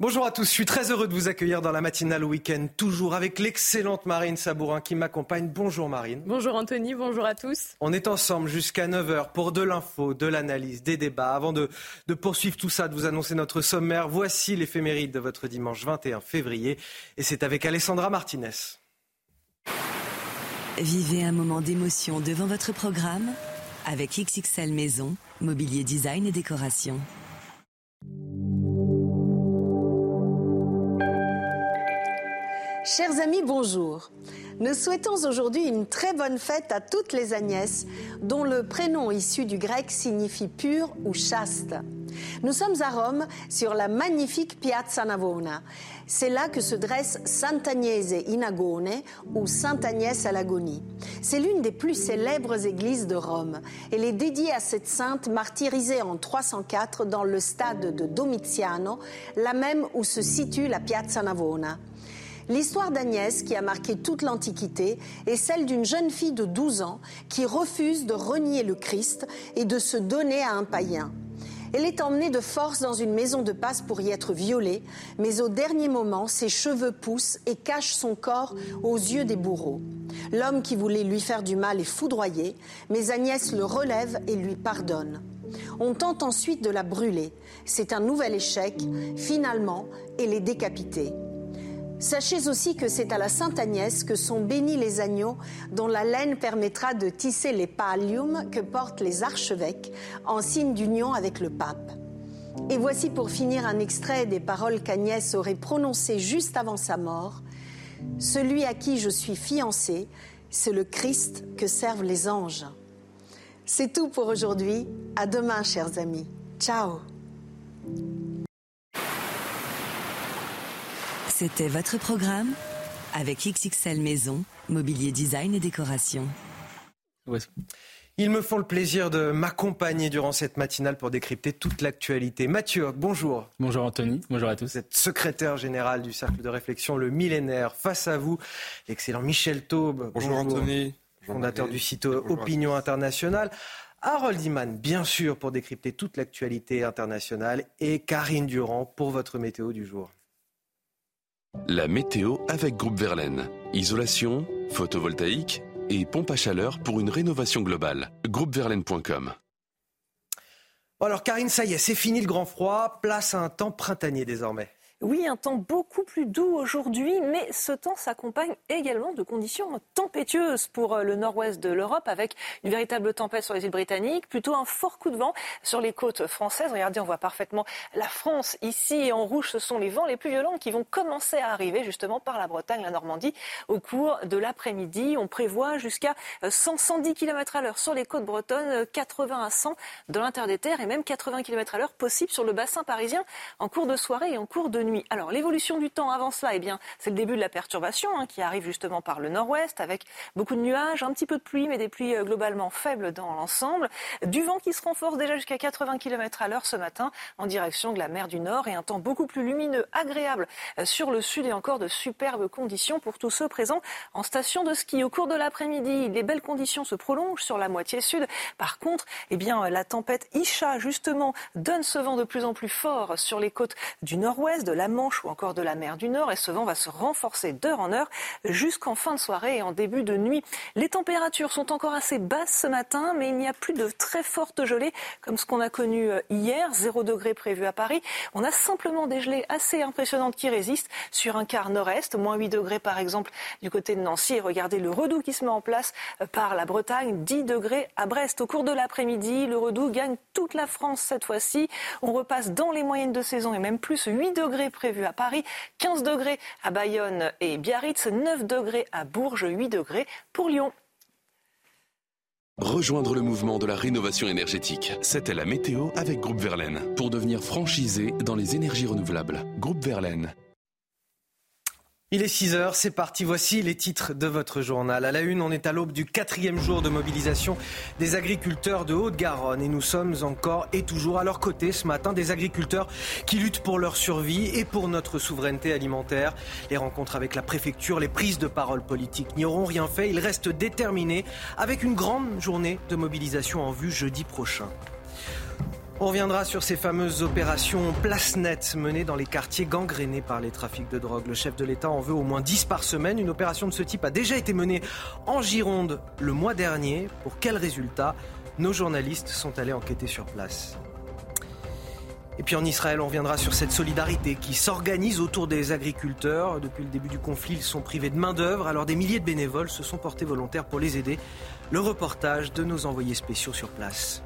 Bonjour à tous, je suis très heureux de vous accueillir dans la matinale week-end, toujours avec l'excellente Marine Sabourin qui m'accompagne. Bonjour Marine. Bonjour Anthony, bonjour à tous. On est ensemble jusqu'à 9h pour de l'info, de l'analyse, des débats. Avant de, de, poursuivre tout ça, de vous annoncer notre sommaire, voici l'éphéméride de votre dimanche 21 février. Et c'est avec Alessandra Martinez. Vivez un moment d'émotion devant votre programme avec XXL Maison, mobilier design et décoration. Chers amis, bonjour. Nous souhaitons aujourd'hui une très bonne fête à toutes les Agnès, dont le prénom issu du grec signifie pur ou chaste. Nous sommes à Rome, sur la magnifique Piazza Navona. C'est là que se dresse Sant'Agnese in Agone ou Sainte-Agnès à l'Agonie. C'est l'une des plus célèbres églises de Rome. Elle est dédiée à cette sainte martyrisée en 304 dans le stade de Domiziano, la même où se situe la Piazza Navona. L'histoire d'Agnès, qui a marqué toute l'Antiquité, est celle d'une jeune fille de 12 ans qui refuse de renier le Christ et de se donner à un païen. Elle est emmenée de force dans une maison de passe pour y être violée, mais au dernier moment, ses cheveux poussent et cachent son corps aux yeux des bourreaux. L'homme qui voulait lui faire du mal est foudroyé, mais Agnès le relève et lui pardonne. On tente ensuite de la brûler. C'est un nouvel échec. Finalement, elle est décapitée. Sachez aussi que c'est à la Sainte Agnès que sont bénis les agneaux dont la laine permettra de tisser les palliums que portent les archevêques en signe d'union avec le pape. Et voici pour finir un extrait des paroles qu'Agnès aurait prononcées juste avant sa mort. Celui à qui je suis fiancée, c'est le Christ que servent les anges. C'est tout pour aujourd'hui. À demain, chers amis. Ciao. C'était votre programme avec XXL Maison, mobilier design et décoration. Ils me font le plaisir de m'accompagner durant cette matinale pour décrypter toute l'actualité. Mathieu, bonjour. Bonjour Anthony, bonjour à tous. Vous êtes secrétaire général du Cercle de réflexion Le Millénaire. Face à vous, l'excellent Michel Taube. Bonjour, Anthony. Fondateur du site Opinion Internationale. Harold Iman, bien sûr, pour décrypter toute l'actualité internationale. Et Karine Durand pour votre météo du jour. La météo avec Groupe Verlaine. Isolation, photovoltaïque et pompe à chaleur pour une rénovation globale. Groupeverlaine.com. alors Karine, ça y est, c'est fini le grand froid. Place à un temps printanier désormais. Oui, un temps beaucoup plus doux aujourd'hui, mais ce temps s'accompagne également de conditions tempétueuses pour euh, le nord-ouest de l'Europe, avec une véritable tempête sur les îles britanniques, plutôt un fort coup de vent sur les côtes françaises. Regardez, on voit parfaitement la France ici, en rouge, ce sont les vents les plus violents qui vont commencer à arriver justement par la Bretagne, la Normandie, au cours de l'après-midi. On prévoit jusqu'à 100-110 km à l'heure sur les côtes bretonnes, 80 à 100 dans l'intérieur des terres, et même 80 km à l'heure possible sur le bassin parisien en cours de soirée et en cours de nuit. Alors l'évolution du temps avant cela, eh bien, c'est le début de la perturbation hein, qui arrive justement par le nord-ouest avec beaucoup de nuages, un petit peu de pluie, mais des pluies euh, globalement faibles dans l'ensemble. Du vent qui se renforce déjà jusqu'à 80 km à l'heure ce matin en direction de la mer du Nord et un temps beaucoup plus lumineux, agréable euh, sur le sud et encore de superbes conditions pour tous ceux présents en station de ski. Au cours de l'après-midi, les belles conditions se prolongent sur la moitié sud. Par contre, eh bien, la tempête Isha justement donne ce vent de plus en plus fort sur les côtes du nord-ouest, de la Manche ou encore de la mer du Nord et ce vent va se renforcer d'heure en heure jusqu'en fin de soirée et en début de nuit. Les températures sont encore assez basses ce matin, mais il n'y a plus de très fortes gelées comme ce qu'on a connu euh, hier, 0 degré prévu à Paris. On a simplement des gelées assez impressionnantes qui résistent sur un quart nord-est, moins 8 degrés par exemple du côté de Nancy. Et regardez le redout qui se met en place euh, par la Bretagne, 10 degrés à Brest. Au cours de l'après-midi, le redout gagne toute la France cette fois-ci. On repasse dans les moyennes de saison et même plus 8 degrés prévu à Paris, 15 degrés à Bayonne et Biarritz, 9 degrés à Bourges, 8 degrés pour Lyon. Rejoindre le mouvement de la rénovation énergétique. C'était la météo avec Groupe Verlaine. Pour devenir franchisé dans les énergies renouvelables. Groupe Verlaine. Il est 6 heures, c'est parti. Voici les titres de votre journal. À la une, on est à l'aube du quatrième jour de mobilisation des agriculteurs de Haute-Garonne et nous sommes encore et toujours à leur côté ce matin des agriculteurs qui luttent pour leur survie et pour notre souveraineté alimentaire. Les rencontres avec la préfecture, les prises de parole politiques n'y auront rien fait. Ils restent déterminés avec une grande journée de mobilisation en vue jeudi prochain. On reviendra sur ces fameuses opérations place nette menées dans les quartiers gangrénés par les trafics de drogue. Le chef de l'État en veut au moins 10 par semaine. Une opération de ce type a déjà été menée en Gironde le mois dernier. Pour quel résultat? Nos journalistes sont allés enquêter sur place. Et puis en Israël, on reviendra sur cette solidarité qui s'organise autour des agriculteurs. Depuis le début du conflit, ils sont privés de main-d'œuvre, alors des milliers de bénévoles se sont portés volontaires pour les aider. Le reportage de nos envoyés spéciaux sur place.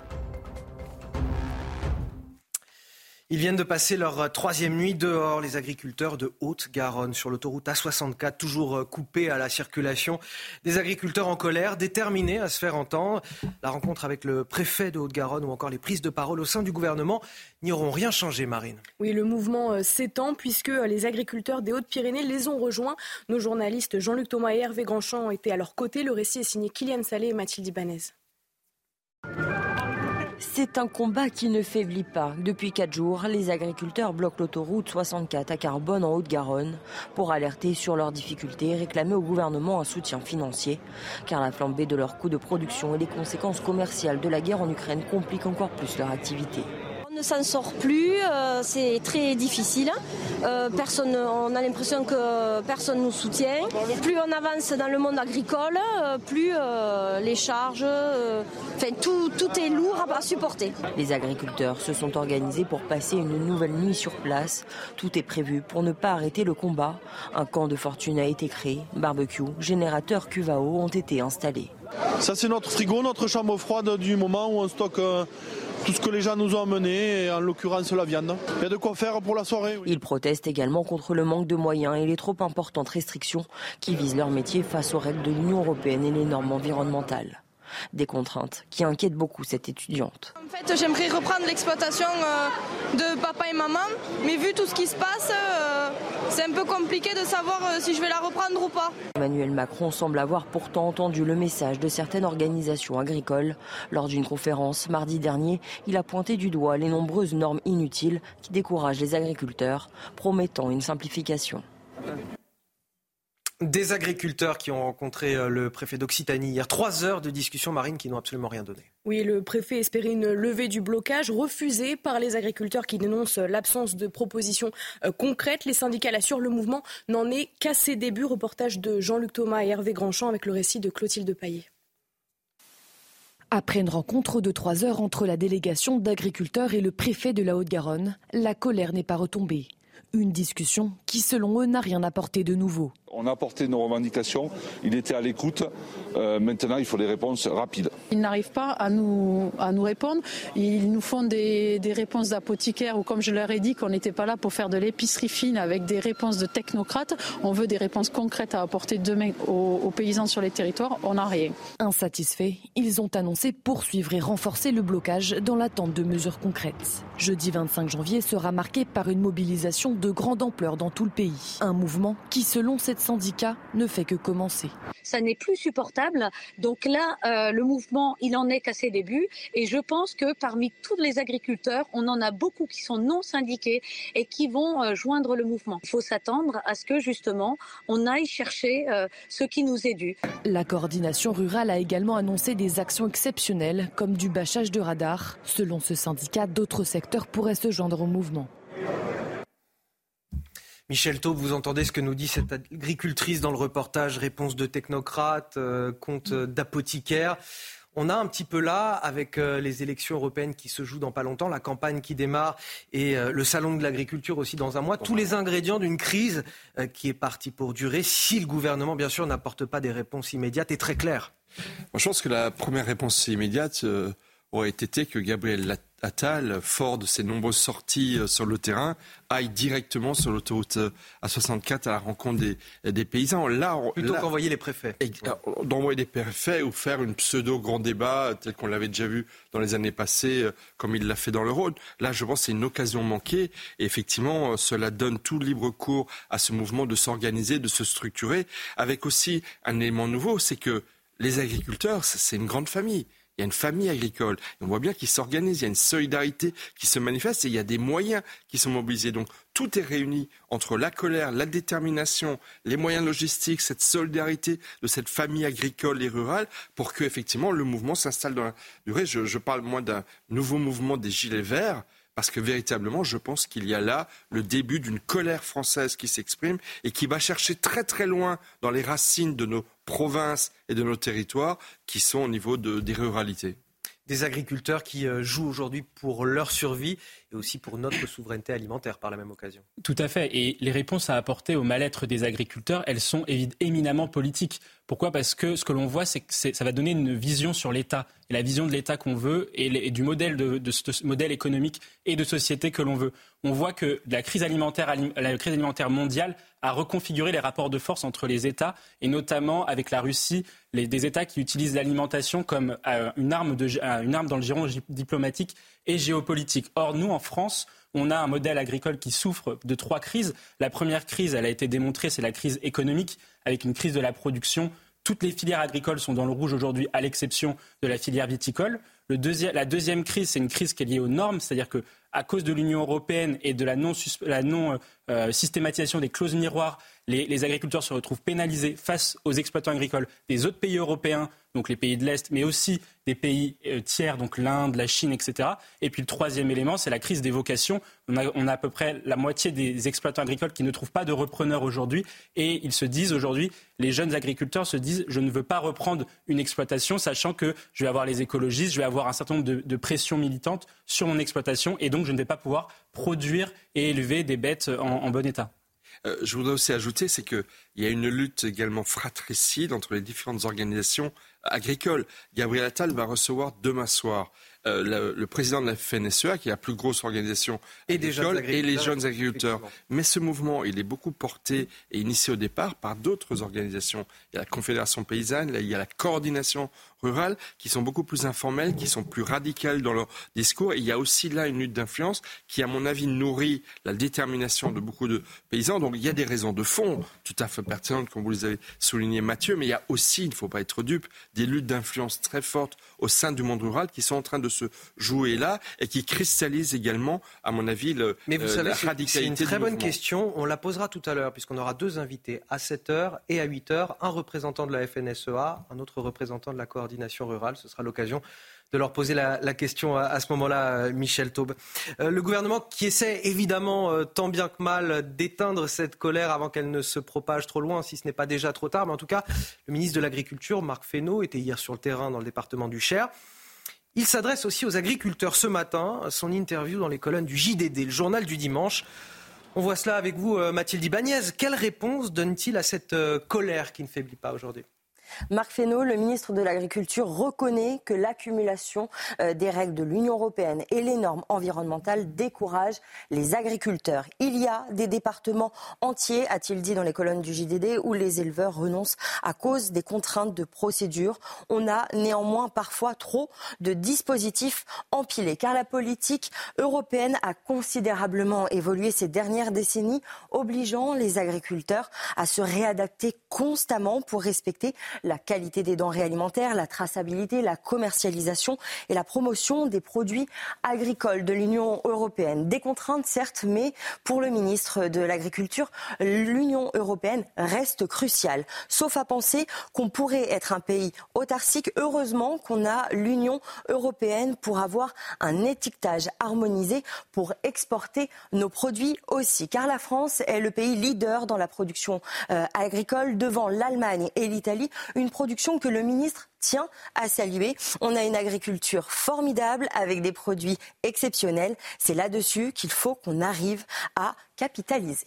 Ils viennent de passer leur troisième nuit dehors, les agriculteurs de Haute-Garonne, sur l'autoroute A64, toujours coupée à la circulation. Des agriculteurs en colère, déterminés à se faire entendre. La rencontre avec le préfet de Haute-Garonne ou encore les prises de parole au sein du gouvernement n'y auront rien changé, Marine. Oui, le mouvement euh, s'étend puisque les agriculteurs des Hautes-Pyrénées les ont rejoints. Nos journalistes Jean-Luc Thomas et Hervé Grandchamp ont été à leur côté. Le récit est signé Kylian Salé et Mathilde Ibanez. C'est un combat qui ne faiblit pas. Depuis quatre jours, les agriculteurs bloquent l'autoroute 64 à Carbone en Haute-Garonne pour alerter sur leurs difficultés et réclamer au gouvernement un soutien financier. Car la flambée de leurs coûts de production et les conséquences commerciales de la guerre en Ukraine compliquent encore plus leur activité. On ne s'en sort plus, euh, c'est très difficile. Euh, personne, on a l'impression que personne nous soutient. Plus on avance dans le monde agricole, euh, plus les charges, enfin tout, tout est lourd à supporter. Les agriculteurs se sont organisés pour passer une nouvelle nuit sur place. Tout est prévu pour ne pas arrêter le combat. Un camp de fortune a été créé, barbecue, générateur cuvao ont été installés. Ça c'est notre frigo, notre chambre froide du moment où on stocke tout ce que les gens nous ont amené, en l'occurrence la viande. Il y a de quoi faire pour la soirée. Ils protestent également contre le manque de moyens et les trop importantes restrictions qui visent leur métier face aux règles de l'Union européenne et les normes environnementales. Des contraintes qui inquiètent beaucoup cette étudiante. En fait, j'aimerais reprendre l'exploitation euh, de papa et maman, mais vu tout ce qui se passe, euh, c'est un peu compliqué de savoir euh, si je vais la reprendre ou pas. Emmanuel Macron semble avoir pourtant entendu le message de certaines organisations agricoles. Lors d'une conférence mardi dernier, il a pointé du doigt les nombreuses normes inutiles qui découragent les agriculteurs, promettant une simplification. Des agriculteurs qui ont rencontré euh, le préfet d'Occitanie hier. Trois heures de discussion marine qui n'ont absolument rien donné. Oui, le préfet espérait une levée du blocage refusée par les agriculteurs qui dénoncent l'absence de propositions euh, concrètes. Les syndicats l'assurent, le mouvement n'en est qu'à ses débuts. Reportage de Jean-Luc Thomas et Hervé Grandchamp avec le récit de Clotilde Paillet. Après une rencontre de trois heures entre la délégation d'agriculteurs et le préfet de la Haute-Garonne, la colère n'est pas retombée. Une discussion qui, selon eux, n'a rien apporté de nouveau. On a apporté nos revendications, il était à l'écoute. Euh, maintenant, il faut des réponses rapides. Ils n'arrivent pas à nous, à nous répondre. Ils nous font des, réponses d'apothicaires ou comme je leur ai dit qu'on n'était pas là pour faire de l'épicerie fine avec des réponses de technocrates. On veut des réponses concrètes à apporter demain aux, aux paysans sur les territoires. On n'a rien. Insatisfaits, ils ont annoncé poursuivre et renforcer le blocage dans l'attente de mesures concrètes. Jeudi 25 janvier sera marqué par une mobilisation de grande ampleur dans tout le pays. Un mouvement qui, selon cette syndicat, ne fait que commencer. Ça n'est plus supportable. Donc là, euh, le mouvement, il en est qu'à ses débuts. Et je pense que parmi tous les agriculteurs, on en a beaucoup qui sont non syndiqués et qui vont euh, joindre le mouvement. Il faut s'attendre à ce que justement, on aille chercher euh, ce qui nous est dû. La coordination rurale a également annoncé des actions exceptionnelles, comme du bâchage de radars. Selon ce syndicat, d'autres secteurs pourraient se joindre au mouvement. Michel Taub, vous entendez ce que nous dit cette agricultrice dans le reportage, réponse de technocrate, euh, compte d'apothicaire. On a un petit peu là, avec euh, les élections européennes qui se jouent dans pas longtemps, la campagne qui démarre et euh, le salon de l'agriculture aussi dans un mois, tous les ingrédients d'une crise qui est partie pour durer si le gouvernement, bien sûr, n'apporte pas des réponses immédiates et très claires. Moi, je pense que la première réponse immédiate aurait été que Gabriel Attal, fort de ses nombreuses sorties euh, sur le terrain, aille directement sur l'autoroute euh, A64 à la rencontre des, paysans. Là, Plutôt qu'envoyer les préfets. Euh, d'envoyer des préfets ou faire une pseudo-grand débat tel qu'on l'avait déjà vu dans les années passées, comme il l'a fait dans le Rhône. Là, je pense que c'est une occasion manquée. Et effectivement, cela donne tout libre cours à ce mouvement de s'organiser, de se structurer, avec aussi un élément nouveau, c'est que les agriculteurs, c'est une grande famille il y a une famille agricole. on voit bien qu'ils s'organisent, il y a une solidarité qui se manifeste et il y a des moyens qui sont mobilisés. Donc tout est réuni entre la colère, la détermination, les moyens logistiques, cette solidarité de cette famille agricole et rurale pour que effectivement le mouvement s'installe dans la durée. Je, je parle moins d'un nouveau mouvement des gilets verts parce que véritablement, je pense qu'il y a là le début d'une colère française qui s'exprime et qui va chercher très très loin dans les racines de nos provinces et de nos territoires qui sont au niveau de, des ruralités des agriculteurs qui euh, jouent aujourd'hui pour leur survie et aussi pour notre souveraineté alimentaire par la même occasion. Tout à fait. Et les réponses à apporter au mal-être des agriculteurs, elles sont éminemment politiques. Pourquoi? Parce que ce que l'on voit, c'est que ça va donner une vision sur l'État, et la vision de l'État qu'on veut, et, du modèle de, ce modèle économique et de société que l'on veut. On voit que la crise alimentaire, la crise alimentaire mondiale a reconfiguré les rapports de force entre les États, et notamment avec la Russie, les, des États qui utilisent l'alimentation comme euh, une, arme euh, une arme dans le giron diplomatique et géopolitique. Or, nous, en France, on a un modèle agricole qui souffre de trois crises. La première crise, elle a été démontrée, c'est la crise économique, avec une crise de la production. Toutes les filières agricoles sont dans le rouge aujourd'hui, à l'exception de la filière viticole. la deuxième crise, c'est une crise qui est liée aux normes, c'est-à-dire que à cause de l'Union européenne et de la non, euh, systématisation des clauses miroirs, les, agriculteurs se retrouvent pénalisés face aux exploitants agricoles des autres pays européens, donc les pays de l'Est, mais aussi des pays euh, tiers, donc l'Inde, la Chine, etc. Et puis le troisième élément, c'est la crise des vocations. On a, à peu près la moitié des exploitants agricoles qui ne trouvent pas de repreneurs aujourd'hui. Et ils se disent aujourd'hui, les jeunes agriculteurs se disent, je ne veux pas reprendre une exploitation, sachant que je vais avoir les écologistes, je vais avoir un certain nombre de, pressions militantes sur mon exploitation, et donc je ne vais pas pouvoir produire et élever des bêtes en bon état. Euh, je voudrais aussi ajouter, c'est qu'il y a une lutte également fratricide entre les différentes organisations agricoles. Gabriel Attal va recevoir demain soir euh, le, président de la FNSEA, qui est la plus grosse organisation et, agricole, et les jeunes agriculteurs. Mais ce mouvement, il est beaucoup porté et initié au départ par d'autres organisations. Il y a la Confédération paysanne, il y a la coordination rurales qui sont beaucoup plus informelles, qui sont plus radicales dans leur discours. Et il y a aussi là une lutte d'influence qui, à mon avis, nourrit la détermination de beaucoup de paysans. Donc il y a des raisons de fond tout à fait pertinentes, comme vous les avez souligné, Mathieu, mais il y a aussi, il ne faut pas être dupe, des luttes d'influence très fortes au sein du monde rural qui sont en train de se jouer là et qui cristallisent également, à mon avis, le, mais vous euh, savez, C'est une très bonne question. On la posera tout à l'heure, puisqu'on aura deux invités à 7h et à 8h, un représentant de la FNSEA, un autre représentant de la coordination coordination rurale. Ce sera l'occasion de leur poser la, question à, ce moment-là, Michel Taube. Euh, le gouvernement qui essaie évidemment euh, tant bien que mal d'éteindre cette colère avant qu'elle ne se propage trop loin, si ce n'est pas déjà trop tard. Mais en tout cas, le ministre de l'Agriculture, Marc Fesneau, était hier sur le terrain dans le département du Cher. Il s'adresse aussi aux agriculteurs ce matin, son interview dans les colonnes du JDD, le journal du dimanche. On voit cela avec vous, euh, Mathilde Ibanez. Quelle réponse donne-t-il à cette colère qui ne faiblit pas aujourd'hui? Marc Fesneau, le ministre de l'Agriculture, reconnaît que l'accumulation euh, des règles de l'Union européenne et les normes environnementales découragent les agriculteurs. Il y a des départements entiers, a-t-il dit dans les colonnes du JDD, où les éleveurs renoncent à cause des contraintes de procédure. On a néanmoins parfois trop de dispositifs empilés, car la politique européenne a considérablement évolué ces dernières décennies, obligeant les agriculteurs à se réadapter constamment pour respecter la qualité des denrées alimentaires, la traçabilité, la commercialisation et la promotion des produits agricoles de l'Union européenne. Des contraintes, certes, mais pour le ministre de l'Agriculture, l'Union européenne reste cruciale. Sauf à penser qu'on pourrait être un pays autarcique. Heureusement qu'on a l'Union européenne pour avoir un étiquetage harmonisé pour exporter nos produits aussi. Car la France est le pays leader dans la production euh, agricole devant l'Allemagne et l'Italie une production que le ministre tient à saluer. On a une agriculture formidable avec des produits exceptionnels. C'est là-dessus qu'il faut qu'on arrive à capitaliser.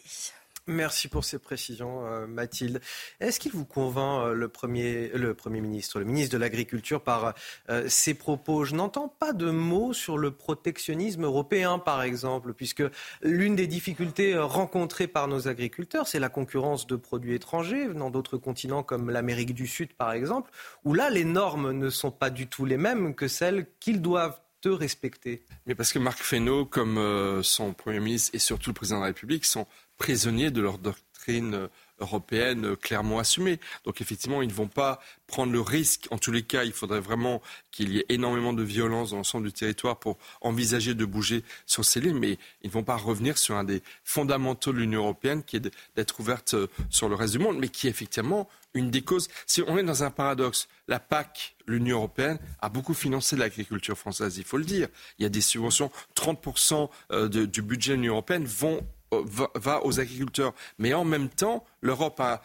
Merci pour ces précisions, euh, Mathilde. Est-ce qu'il vous convainc, euh, le, premier, le Premier ministre, le ministre de l'Agriculture, par euh, ses propos? Je n'entends pas de mots sur le protectionnisme européen, par exemple, puisque l'une des difficultés rencontrées par nos agriculteurs, c'est la concurrence de produits étrangers venant d'autres continents comme l'Amérique du Sud, par exemple, où là, les normes ne sont pas du tout les mêmes que celles qu'ils doivent respecter. Mais parce que Marc Fesneau, comme son Premier ministre et surtout le Président de la République, sont prisonniers de leur doctrine européenne clairement assumée. Donc effectivement, ils ne vont pas prendre le risque. En tous les cas, il faudrait vraiment qu'il y ait énormément de violence dans l'ensemble du territoire pour envisager de bouger sur ces lignes. Mais ils ne vont pas revenir sur un des fondamentaux de l'Union européenne, qui est d'être ouverte euh, sur le reste du monde, mais qui est effectivement une des causes. Si on est dans un paradoxe, la PAC, l'Union européenne, a beaucoup financé l'agriculture française, il faut le dire. Il y a des subventions, 30% euh, du budget de l'Union européenne vont euh, va, aux agriculteurs. Mais en même temps, l'Europe a,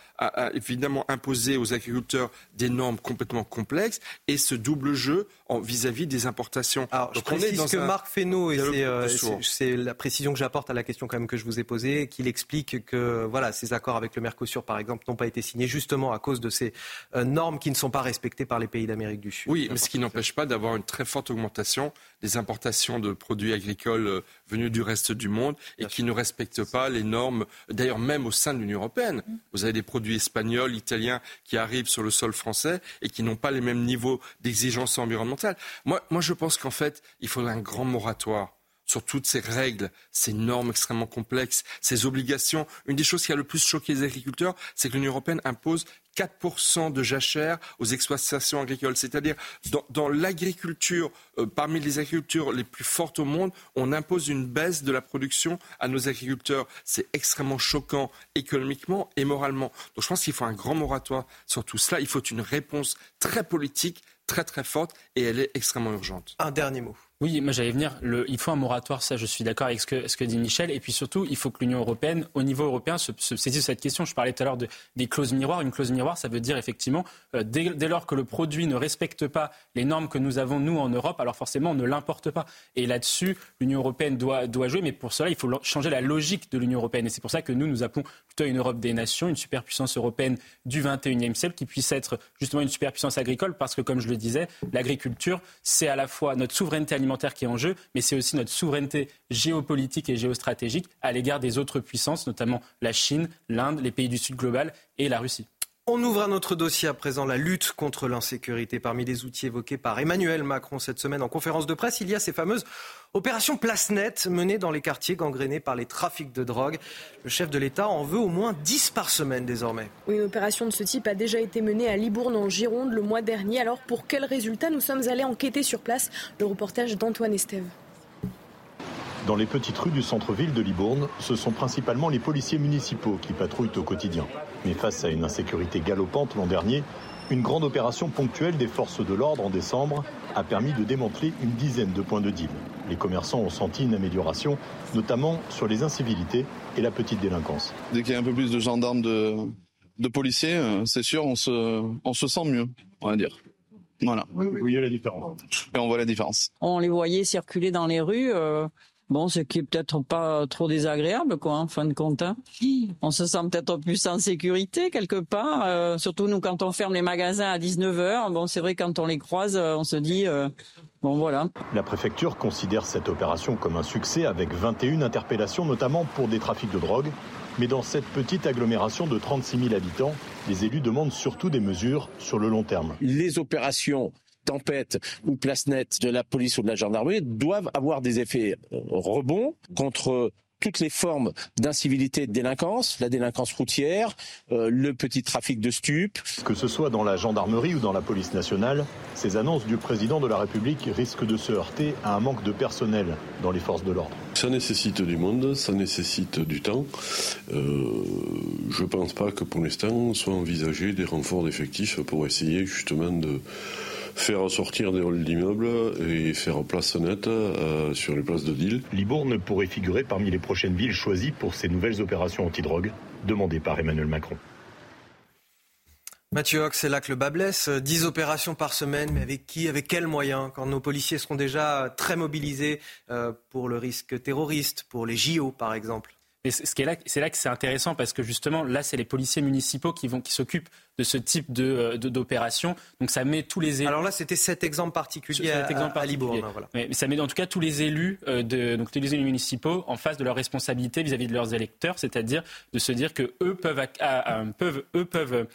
évidemment imposé aux agriculteurs des normes complètement complexes et ce double jeu vis-à-vis des importations. Alors, je précise que Marc Fesneau, et euh, c'est la précision que j'apporte à la question quand même que je vous ai posée, qu'il explique que voilà, ces accords avec le Mercosur, par exemple, n'ont pas été signés justement à cause de ces euh, normes qui ne sont pas respectées par les pays d'Amérique du Sud. Oui, mais ce qui n'empêche pas d'avoir une très forte augmentation des importations de produits agricoles venus du reste du monde et qui ne respectent pas les normes, d'ailleurs même au sein de l'Union européenne. Vous avez des produits espagnols, italiens qui arrivent sur le sol français et qui n'ont pas les mêmes niveaux d'exigence environnementale. Moi, je pense qu'en fait, il faudrait un grand moratoire sur toutes ces règles, ces normes extrêmement complexes, ces obligations. Une des choses qui a le plus choqué les agriculteurs, c'est que l'Union européenne impose 4% de jachère aux exploitations agricoles. C'est-à-dire, dans, l'agriculture, euh, parmi les agricultures les plus fortes au monde, on impose une baisse de la production à nos agriculteurs. C'est extrêmement choquant économiquement et moralement. Donc je pense qu'il faut un grand moratoire sur tout cela. Il faut une réponse très politique, très très forte, et elle est extrêmement urgente. Un dernier mot. Oui, moi j'allais venir. Il faut un moratoire, ça je suis d'accord avec ce que, dit Michel. Et puis surtout, il faut que l'Union européenne, au niveau européen, se, se saisisse cette question. Je parlais tout à l'heure de, des clauses miroirs. Une clause miroir, ça veut dire effectivement, euh, dès, lors que le produit ne respecte pas les normes que nous avons, nous, en Europe, alors forcément, on ne l'importe pas. Et là-dessus, l'Union européenne doit, doit jouer. Mais pour cela, il faut changer la logique de l'Union européenne. Et c'est pour ça que nous, nous appelons plutôt une Europe des nations, une superpuissance européenne du 21e siècle qui puisse être justement une superpuissance agricole. Parce que, comme je le disais, l'agriculture, c'est à la fois notre souveraineté alimentaire qui est en jeu, mais c'est aussi notre souveraineté géopolitique et géostratégique à l'égard des autres puissances, notamment la Chine, l'Inde, les pays du Sud global et la Russie. On ouvre un autre dossier à présent, la lutte contre l'insécurité. Parmi les outils évoqués par Emmanuel Macron cette semaine en conférence de presse, il y a ces fameuses opérations place nette menées dans les quartiers gangrénés par les trafics de drogue. Le chef de l'État en veut au moins 10 par semaine désormais. Une opération de ce type a déjà été menée à Libourne en Gironde le mois dernier. Alors pour quels résultats nous sommes allés enquêter sur place? Le reportage d'Antoine Estève. Dans les petites rues du centre-ville de Libourne, ce sont principalement les policiers municipaux qui patrouillent au quotidien. Mais face à une insécurité galopante l'an dernier, une grande opération ponctuelle des forces de l'ordre en décembre a permis de démanteler une dizaine de points de deal. Les commerçants ont senti une amélioration, notamment sur les incivilités et la petite délinquance. Dès qu'il y a un peu plus de gendarmes, de, de policiers, euh, c'est sûr, on se, on se sent mieux, on va dire. Voilà. Vous voyez la différence. Et on voit la différence. On les voyait circuler dans les rues. Euh, Bon, ce qui est peut-être pas trop désagréable, quoi, en fin de compte. Hein. On se sent peut-être plus en sécurité quelque part, euh, surtout nous quand on ferme les magasins à 19h. Bon, c'est vrai quand on les croise, euh, on se dit euh, bon voilà. La préfecture considère cette opération comme un succès avec 21 interpellations notamment pour des trafics de drogue. Mais dans cette petite agglomération de 36 000 habitants, les élus demandent surtout des mesures sur le long terme. Les opérations tempête ou place nette de la police ou de la gendarmerie doivent avoir des effets euh, rebonds contre toutes les formes d'incivilité et de délinquance, la délinquance routière, euh, le petit trafic de stupes. Que ce soit dans la gendarmerie ou dans la police nationale, ces annonces du président de la République risquent de se heurter à un manque de personnel dans les forces de l'ordre. Ça nécessite du monde, ça nécessite du temps. Euh, je ne pense pas que pour l'instant soit envisagé des renforts d'effectifs pour essayer justement de faire sortir des halls d'immeubles et faire place nette euh, sur les places de deal. Libourne pourrait figurer parmi les prochaines villes choisies pour ces nouvelles opérations anti-drogue demandées par Emmanuel Macron. Mathieu Hoc, c'est là que le bas blesse. 10 opérations par semaine, mais avec qui, avec quels moyens Quand nos policiers seront déjà très mobilisés euh, pour le risque terroriste, pour les JO par exemple? Ce qui est là, c'est là que c'est intéressant parce que justement, là, c'est les policiers municipaux qui vont, qui s'occupent de ce type euh, de, d'opération. Donc ça met tous les élus. Alors là, c'était cet exemple particulier cet exemple à, Libourne. Voilà. Mais, ça met en tout cas tous les élus, euh, de, donc tous les élus municipaux, en face de leurs responsabilités vis-à-vis de leurs électeurs, c'est-à-dire de se dire que eux peuvent, peuvent eux peuvent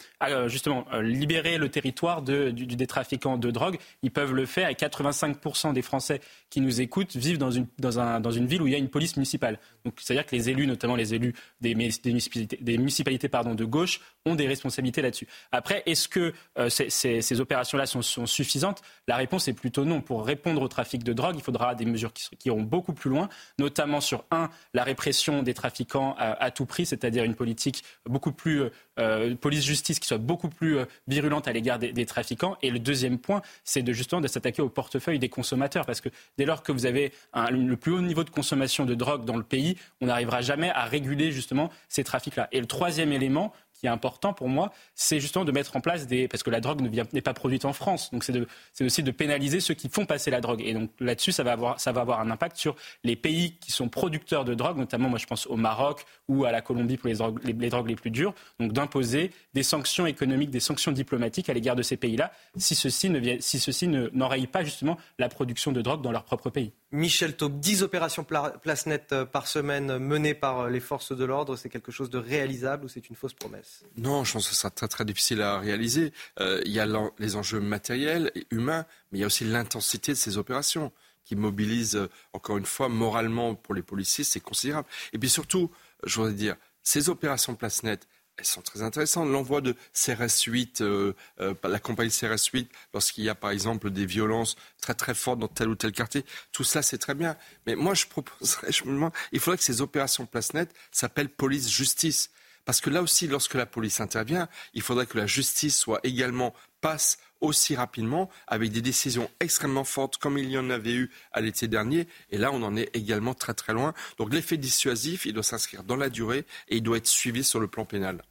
justement euh, libérer le territoire de, du, des trafiquants de drogue. Ils peuvent le faire. Et 85% des Français qui nous écoutent vivent dans une, dans, un, dans une ville où il y a une police municipale. Donc c'est-à-dire que les élus notamment les élus des, municipalités, de gauche, ont des responsabilités là-dessus. Après, est-ce que euh, ces, opérations-là sont, suffisantes? La réponse est plutôt non. Pour répondre au trafic de drogue, il faudra des mesures qui, qui iront beaucoup plus loin, notamment sur, un, la répression des trafiquants à, tout prix, c'est-à-dire une politique beaucoup plus, euh, police-justice qui soit beaucoup plus euh, virulente à l'égard des, trafiquants. Et le deuxième point, c'est de justement de s'attaquer au portefeuille des consommateurs, parce que dès lors que vous avez le plus haut niveau de consommation de drogue dans le pays, on n'arrivera jamais à réguler justement ces trafics-là. Et le troisième élément, qui est important pour moi, c'est justement de mettre en place des. Parce que la drogue n'est pas produite en France. Donc c'est aussi de pénaliser ceux qui font passer la drogue. Et donc là-dessus, ça, va avoir, ça va avoir un impact sur les pays qui sont producteurs de drogue, notamment, moi je pense au Maroc ou à la Colombie pour les drogues les, drogues les plus dures. Donc d'imposer des sanctions économiques, des sanctions diplomatiques à l'égard de ces pays-là, si ceux-ci n'enrayent pas justement la production de drogue dans leur propre pays. Michel Taube, 10 opérations place nette euh, par semaine menées par euh, les forces de l'ordre, c'est quelque chose de réalisable ou c'est une fausse promesse? Non, je pense que ce sera très très difficile à réaliser. Euh, il y a les enjeux matériels et humains, mais il y a aussi l'intensité de ces opérations qui mobilisent, encore une fois, moralement pour les policiers, c'est considérable. Et puis surtout, je voudrais dire, ces opérations place nette, elles sont très intéressantes. L'envoi de CRS-8, euh, euh, la compagnie CRS-8, lorsqu'il y a par exemple des violences très très fortes dans tel ou tel quartier, tout ça c'est très bien. Mais moi je proposerais, je me demande, il faudrait que ces opérations place net s'appellent police-justice. Parce que là aussi, lorsque la police intervient, il faudrait que la justice soit également passe aussi rapidement avec des décisions extrêmement fortes comme il y en avait eu à l'été dernier. Et là, on en est également très très loin. Donc l'effet dissuasif, il doit s'inscrire dans la durée et il doit être suivi sur le plan pénal.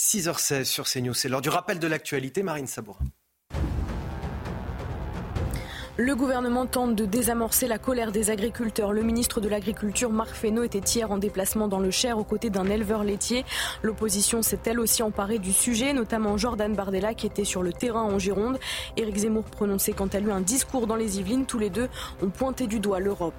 6h16 sur CNews, c'est l'heure du rappel de l'actualité. Marine Sabourin. Le gouvernement tente de désamorcer la colère des agriculteurs. Le ministre de l'Agriculture, Marc Fesneau, était hier en déplacement dans le Cher aux côtés d'un éleveur laitier. L'opposition s'est elle aussi emparée du sujet, notamment Jordan Bardella qui était sur le terrain en Gironde. Éric Zemmour prononçait quant à lui un discours dans les Yvelines. Tous les deux ont pointé du doigt l'Europe.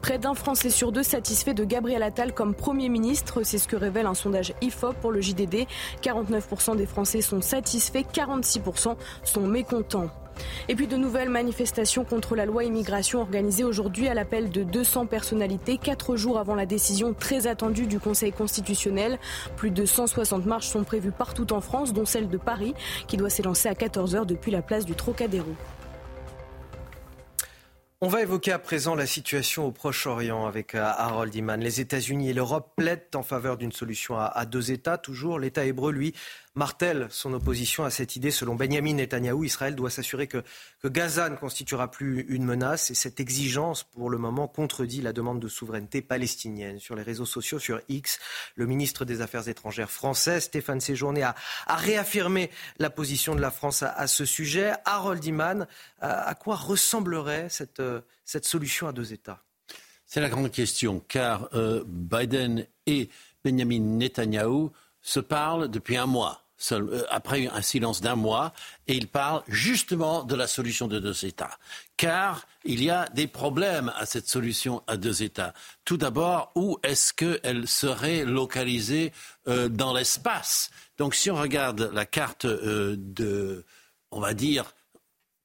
Près d'un Français sur deux satisfait de Gabriel Attal comme Premier ministre. C'est ce que révèle un sondage IFOP pour le JDD. 49% des Français sont satisfaits, 46% sont mécontents. Et puis de nouvelles manifestations contre la loi immigration organisées aujourd'hui à l'appel de 200 personnalités, quatre jours avant la décision très attendue du Conseil constitutionnel. Plus de 160 marches sont prévues partout en France, dont celle de Paris, qui doit s'élancer à 14h depuis la place du Trocadéro. On va évoquer à présent la situation au Proche-Orient avec euh, Harold Iman. Les États-Unis et l'Europe plaident en faveur d'une solution à, deux États. Toujours, l'État hébreu, lui, martèle son opposition à cette idée. Selon Benjamin Netanyahou, Israël doit s'assurer que, Gaza ne constituera plus une menace. Et cette exigence, pour le moment, contredit la demande de souveraineté palestinienne. Sur les réseaux sociaux, sur X, le ministre des Affaires étrangères français, Stéphane Séjourné, a, réaffirmé la position de la France à, ce sujet. Harold Iman, à, quoi ressemblerait cette, cette solution à deux États? C'est la grande question, car euh, Biden et Benjamin Netanyahou se parlent depuis un mois. Euh, après un silence d'un mois, et ils parlent justement de la solution de deux États. Car il y a des problèmes à cette solution à deux États. Tout d'abord, où est-ce qu'elle serait localisée euh, dans l'espace? Donc si on regarde la carte euh, de, on va dire,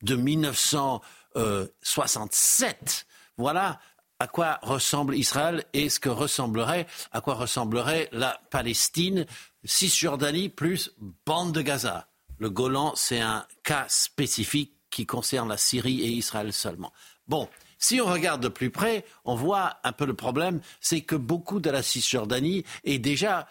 de 1967, voilà à quoi ressemble Israël et ce que ressemblerait, à quoi ressemblerait la Palestine, Cisjordanie plus bande de Gaza. Le Golan, c'est un cas spécifique qui concerne la Syrie et Israël seulement. Bon, si on regarde de plus près, on voit un peu le problème, c'est que beaucoup de la Cisjordanie est déjà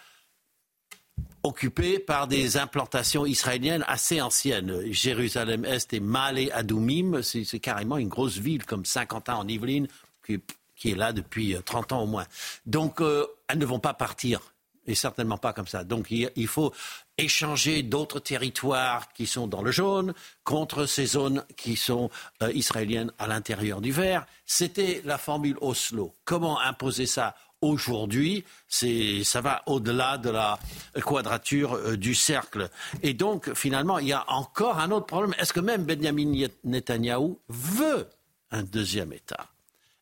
occupée par des implantations israéliennes assez anciennes. Jérusalem-Est et Malé Adoumim, c'est carrément une grosse ville comme Saint-Quentin en Yvelines, qui, est là depuis 30 euh, ans au moins. Donc, euh, elles ne vont pas partir, et certainement pas comme ça. Donc, il, faut échanger d'autres territoires qui sont dans le jaune contre ces zones qui sont euh, israéliennes à l'intérieur du vert. C'était la formule Oslo. Comment imposer ça aujourd'hui, ça va au-delà de la quadrature du cercle. Et donc, finalement, il y a encore un autre problème. Est-ce que même Benjamin Netanyahou veut un deuxième État?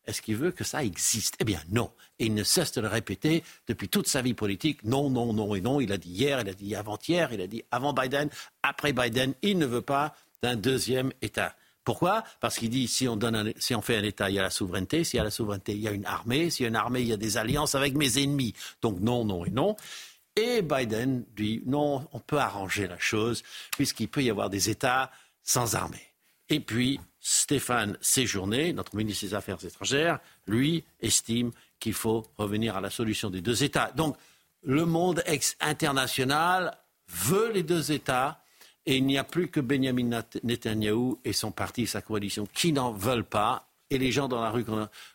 Est-ce qu'il veut que ça existe? Eh bien non. Et il ne cesse de le répéter depuis toute sa vie politique. Non, non, non et non. Il a dit hier, il a dit avant-hier, il a dit avant Biden, après Biden. Il ne veut pas d'un deuxième État. Pourquoi? Parce qu'il dit si on, fait un État, il y a la souveraineté. S'il y a la souveraineté, il y a une armée. S'il y a une armée, il y a des alliances avec mes ennemis. Donc non, non et non. Et Biden dit non, on peut arranger la chose puisqu'il peut y avoir des États sans armée. Et puis Stéphane Séjourné, notre ministre des Affaires étrangères, lui estime qu'il faut revenir à la solution des deux États. Donc le monde international veut les deux États et il n'y a plus que Benjamin Netanyahou et son parti, sa coalition, qui n'en veulent pas. Et les gens dans la rue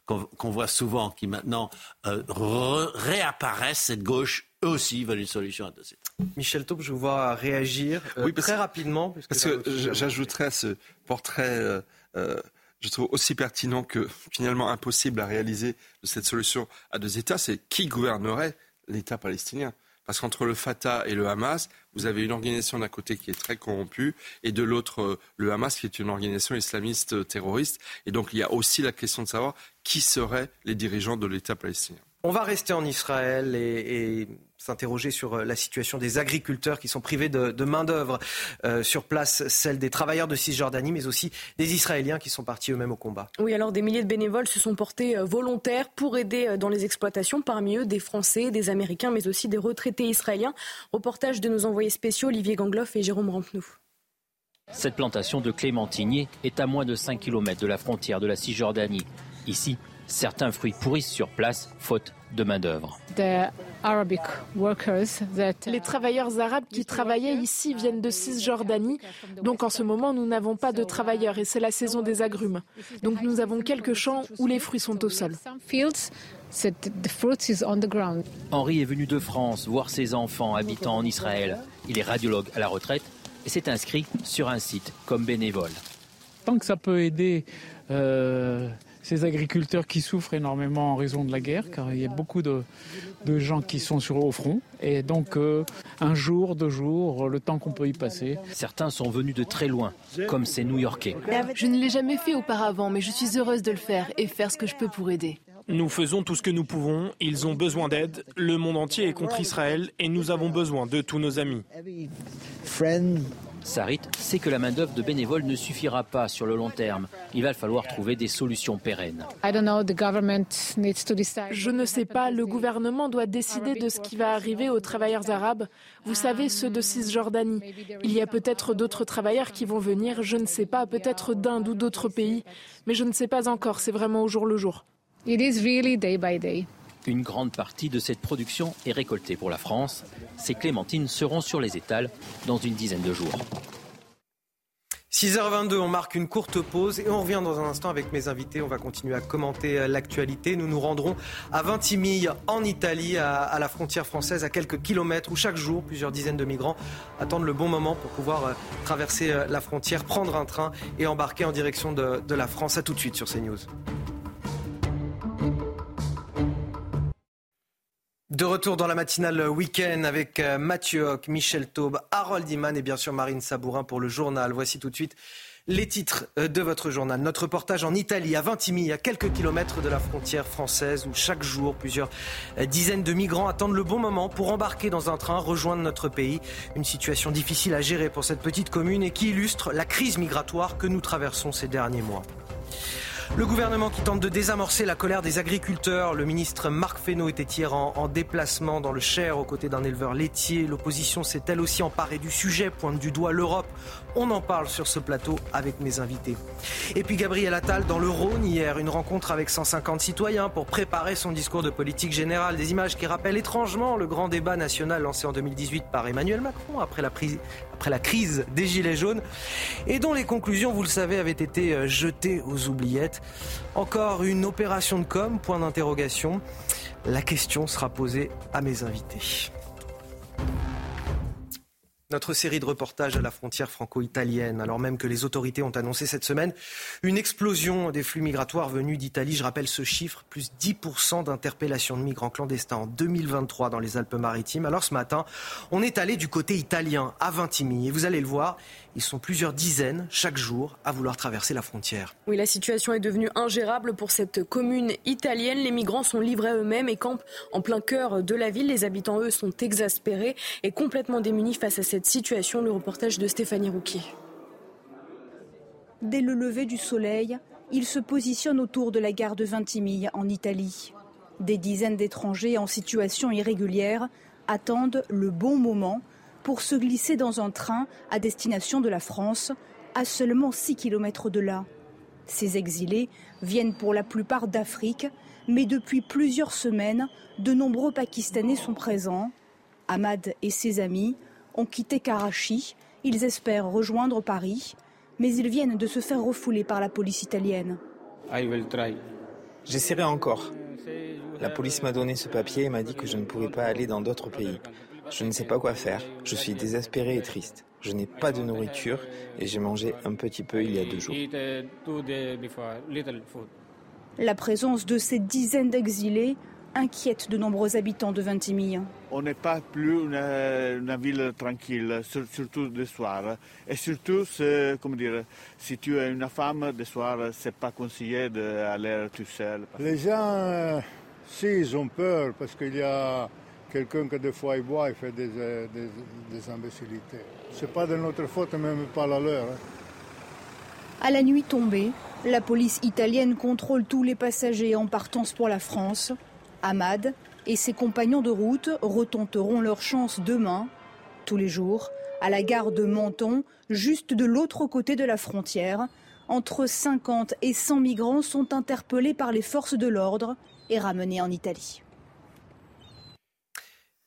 qu'on voit souvent, qui maintenant euh, réapparaissent, cette gauche, eux aussi veulent une solution à deux États. Michel Taupe, je vous vois réagir euh, très rapidement. Parce que j'ajouterais à ce portrait, euh, je trouve aussi pertinent que finalement impossible à réaliser de cette solution à deux États, c'est qui gouvernerait l'État palestinien parce qu'entre le Fatah et le Hamas, vous avez une organisation d'un côté qui est très corrompue et de l'autre euh, le Hamas qui est une organisation islamiste euh, terroriste. Et donc il y a aussi la question de savoir qui seraient les dirigeants de l'État palestinien. On va rester en Israël et, s'interroger sur euh, la situation des agriculteurs qui sont privés de, main-d'œuvre euh, sur place, celle des travailleurs de Cisjordanie, mais aussi des Israéliens qui sont partis eux-mêmes au combat. Oui, alors des milliers de bénévoles se sont portés euh, volontaires pour aider dans les exploitations, parmi eux des Français, des Américains, mais aussi des retraités israéliens. Reportage de nos envoyés spéciaux Olivier Gangloff et Jérôme Rampenou. Cette plantation de clémentiniers est à moins de 5 km de la frontière de la Cisjordanie. Ici, certains fruits pourrissent sur place, faute de main-d'œuvre. Les travailleurs arabes qui travaillaient ici viennent de Cisjordanie. Donc en ce moment, nous n'avons pas de travailleurs et c'est la saison des agrumes. Donc nous avons quelques champs où les fruits sont au sol. Henri est venu de France voir ses enfants habitant en Israël. Il est radiologue à la retraite et s'est inscrit sur un site comme bénévole. Tant que ça peut aider euh, ces agriculteurs qui souffrent énormément en raison de la guerre, car il y a beaucoup de, gens qui sont sur au front. Et donc, euh, un jour, deux jours, le temps qu'on peut y passer. Certains sont venus de très loin, comme ces New-Yorkais. Je ne l'ai jamais fait auparavant, mais je suis heureuse de le faire et faire ce que je peux pour aider. Nous faisons tout ce que nous pouvons, ils ont besoin d'aide, le monde entier est contre Israël et nous avons besoin de tous nos amis. Sarit sait que la main-d'œuvre de bénévoles ne suffira pas sur le long terme. Il va falloir trouver des solutions pérennes. Je ne sais pas, le gouvernement doit décider de ce qui va arriver aux travailleurs arabes. Vous savez, ceux de Cisjordanie. Il y a peut-être d'autres travailleurs qui vont venir, je ne sais pas, peut-être d'Inde ou d'autres pays. Mais je ne sais pas encore, c'est vraiment au jour le jour. Une grande partie de cette production est récoltée pour la France. Ces clémentines seront sur les étals dans une dizaine de jours. 6h22, on marque une courte pause et on revient dans un instant avec mes invités. On va continuer à commenter euh, l'actualité. Nous nous rendrons à Ventimille, en Italie, à, la frontière française, à quelques kilomètres, où chaque jour, plusieurs dizaines de migrants attendent le bon moment pour pouvoir euh, traverser euh, la frontière, prendre un train et embarquer en direction de, de la France. A tout de suite sur CNews. De retour dans la matinale week-end avec euh, Mathieu Hoc, Michel Taube, Harold Iman et bien sûr Marine Sabourin pour le journal. Voici tout de suite les titres euh, de votre journal. Notre reportage en Italie, à Ventimille, à quelques kilomètres de la frontière française, où chaque jour plusieurs euh, dizaines de migrants attendent le bon moment pour embarquer dans un train, rejoindre notre pays. Une situation difficile à gérer pour cette petite commune et qui illustre la crise migratoire que nous traversons ces derniers mois. Le gouvernement qui tente de désamorcer la colère des agriculteurs. Le ministre Marc Fesneau était hier en, déplacement dans le Cher aux côtés d'un éleveur laitier. L'opposition s'est elle aussi emparée du sujet, pointe du doigt l'Europe. On en parle sur ce plateau avec mes invités. Et puis Gabriel Attal dans le Rhône hier, une rencontre avec 150 citoyens pour préparer son discours de politique générale. Des images qui rappellent étrangement le grand débat national lancé en 2018 par Emmanuel Macron après la, crise des Gilets jaunes et dont les conclusions, vous le savez, avaient été euh, jetées aux oubliettes. Encore une opération de com, point d'interrogation. La question sera posée à mes invités. Notre série de reportages à la frontière franco-italienne, alors même que les autorités ont annoncé cette semaine une explosion des flux migratoires venus d'Italie. Je rappelle ce chiffre, plus 10% d'interpellations de migrants clandestins en 2023 dans les Alpes-Maritimes. Alors ce matin, on est allé du côté italien, à Vintimille. Et vous allez le voir, ils sont plusieurs dizaines chaque jour à vouloir traverser la frontière. Oui, la situation est devenue ingérable pour cette commune italienne. Les migrants sont livrés eux-mêmes et campent en plein cœur de la ville. Les habitants, eux, sont exaspérés et complètement démunis face à cette situation. Le reportage de Stéphanie Rouquier. dès le lever du soleil, ils se positionnent autour de la gare de Vintimille en Italie. Des dizaines d'étrangers en situation irrégulière attendent le bon moment pour se glisser dans un train à destination de la France, à seulement 6 km de là. Ces exilés viennent pour la plupart d'Afrique, mais depuis plusieurs semaines, de nombreux Pakistanais sont présents. Ahmad et ses amis ont quitté Karachi. Ils espèrent rejoindre Paris, mais ils viennent de se faire refouler par la police italienne. J'essaierai encore. La police m'a donné ce papier et m'a dit que je ne pouvais pas aller dans d'autres pays. Je ne sais pas quoi faire. Je suis désespéré et triste. Je n'ai pas de nourriture et j'ai mangé un petit peu il y a deux jours. La présence de ces dizaines d'exilés inquiète de nombreux habitants de Vintimille. On n'est pas plus une, ville tranquille, surtout le soir. Et surtout, comment dire, si tu es une femme, le soir, c'est pas conseillé d'aller tout seul. Les gens, euh, si, ils ont peur parce qu'il y a quelqu'un qui des fois il boit et fait des, euh, des, des imbécilités. C'est pas de notre faute, même pas la leur. Hein. À la nuit tombée, la police italienne contrôle tous les passagers en partance pour la France. Ahmad et ses compagnons de route retenteront leur chance demain, tous les jours, à la gare de Menton, juste de l'autre côté de la frontière. Entre 50 et 100 migrants sont interpellés par les forces de l'ordre et ramenés en Italie.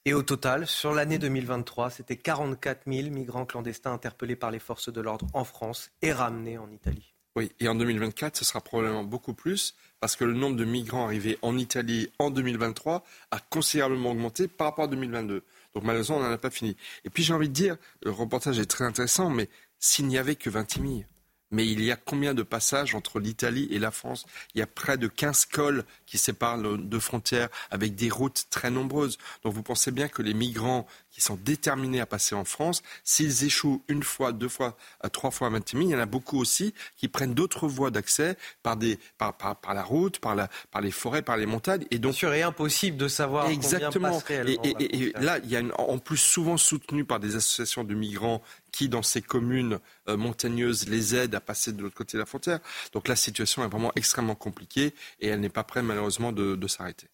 Et au total, sur l'année 2023, c'était 44 000 migrants clandestins interpellés par les forces de l'ordre en France et ramenés en Italie. Oui, et en 2024, ce sera probablement beaucoup plus, parce que le nombre de migrants arrivés en Italie en 2023 a considérablement augmenté par rapport à 2022. Donc malheureusement, on n'en a pas fini. Et puis j'ai envie de dire, le reportage est très intéressant, mais s'il n'y avait que 20 000, mais il y a combien de passages entre l'Italie et la France? Il y a près de 15 cols qui séparent deux frontières avec des routes très nombreuses. Donc vous pensez bien que les migrants qui sont déterminés à passer en France, s'ils échouent une fois, deux fois, euh, trois fois à Vintimille, il y en a beaucoup aussi qui prennent d'autres voies d'accès par, par, par, la route, par, la, par les forêts, par les montagnes. Et donc, sûr, et impossible de savoir exactement. Et, et, et là, il y a en plus souvent soutenu par des associations de migrants qui, dans ces communes euh, montagneuses, les aident à passer de l'autre côté de la frontière. Donc la situation est vraiment extrêmement compliquée et elle n'est pas prête malheureusement de, de s'arrêter.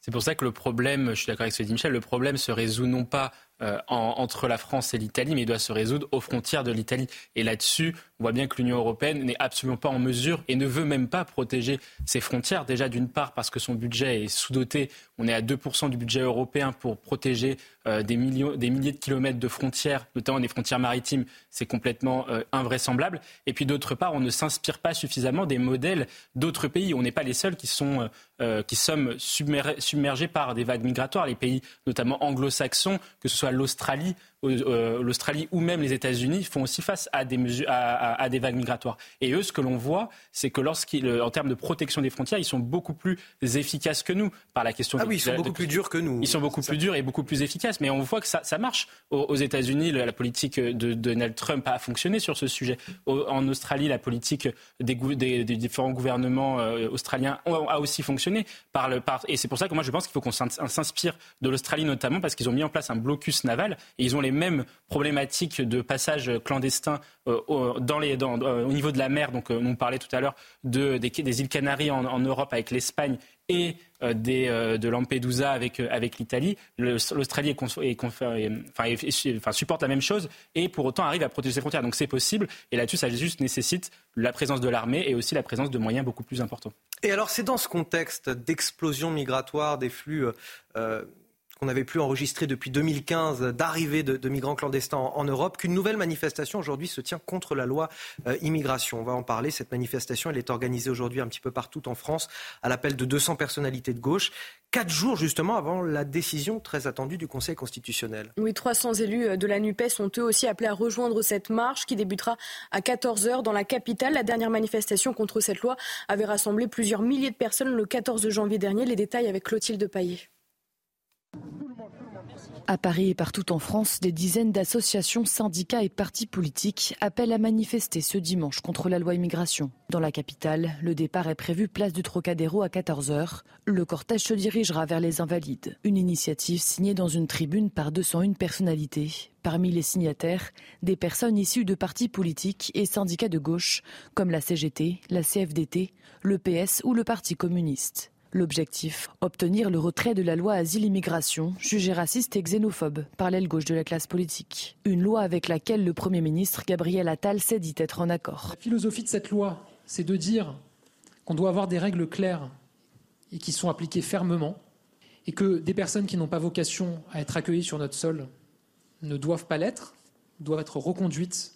C'est pour ça que le problème, je suis d'accord avec ce que dit Michel, le problème se résout non pas euh, entre la France et l'Italie, mais il doit se résoudre aux frontières de l'Italie. Et là-dessus, on voit bien que l'Union européenne n'est absolument pas en mesure et ne veut même pas protéger ses frontières. Déjà, d'une part, parce que son budget est sous-doté. On est à 2% du budget européen pour protéger euh, des, millions, des milliers de kilomètres de frontières, notamment des frontières maritimes. C'est complètement euh, invraisemblable. Et puis, d'autre part, on ne s'inspire pas suffisamment des modèles d'autres pays. On n'est pas les seuls qui, sont, qui sommes submergés par des vagues migratoires. Les pays, notamment anglo-saxons, que ce soit l'Australie, euh, l'Australie ou même les États-Unis font aussi face à des, mesures, à, des vagues migratoires. Et eux, ce que l'on voit, c'est que lorsqu'ils, en termes de protection des frontières, ils sont beaucoup plus efficaces que nous par la question. Ah oui, ils sont beaucoup plus durs que nous. Ils sont beaucoup plus durs et beaucoup plus efficaces. Mais on voit que ça, ça marche. Aux, États-Unis, la, politique de, Donald Trump a fonctionné sur ce sujet. en Australie, la politique des, des, différents gouvernements euh, australiens a, aussi fonctionné. Par le, par, et c'est pour ça que moi, je pense qu'il faut qu'on s'inspire de l'Australie notamment parce qu'ils ont mis en place un blocus naval et ils ont les mêmes problématiques de passage clandestin euh, les, euh, au niveau de la mer. Donc, euh, on parlait tout à l'heure de, des, îles Canaries en, Europe avec l'Espagne et de Lampedusa avec, l'Italie. L'Australie supporte la même chose et pour autant arrive à protéger ses frontières. Donc c'est possible. Et là-dessus, ça nécessite la présence de l'armée et aussi la présence de moyens beaucoup plus importants. Et alors, c'est dans ce contexte d'explosion migratoire, des flux qu'on n'avait plus enregistré depuis 2015 d'arrivée de, migrants clandestins en, Europe, qu'une nouvelle manifestation aujourd'hui se tient contre la loi euh, immigration. On va en parler. Cette manifestation, elle est organisée aujourd'hui un petit peu partout en France à l'appel de 200 personnalités de gauche. Quatre jours justement avant la décision très attendue du Conseil constitutionnel. Oui, 300 élus de la NUPES sont eux aussi appelés à rejoindre cette marche qui débutera à 14h dans la capitale. La dernière manifestation contre cette loi avait rassemblé plusieurs milliers de personnes le 14 janvier dernier. Les détails avec Clotilde Paillet. À Paris et partout en France, des dizaines d'associations, syndicats et partis politiques appellent à manifester ce dimanche contre la loi immigration. Dans la capitale, le départ est prévu place du Trocadéro à 14h. Le cortège se dirigera vers les Invalides. Une initiative signée dans une tribune par 201 personnalités. Parmi les signataires, des personnes issues de partis politiques et syndicats de gauche, comme la CGT, la CFDT, le PS ou le Parti communiste. L'objectif Obtenir le retrait de la loi Asile-Immigration, jugée raciste et xénophobe par l'aile gauche de la classe politique. Une loi avec laquelle le Premier ministre Gabriel Attal s'est dit être en accord. La philosophie de cette loi, c'est de dire qu'on doit avoir des règles claires et qui sont appliquées fermement, et que des personnes qui n'ont pas vocation à être accueillies sur notre sol ne doivent pas l'être, doivent être reconduites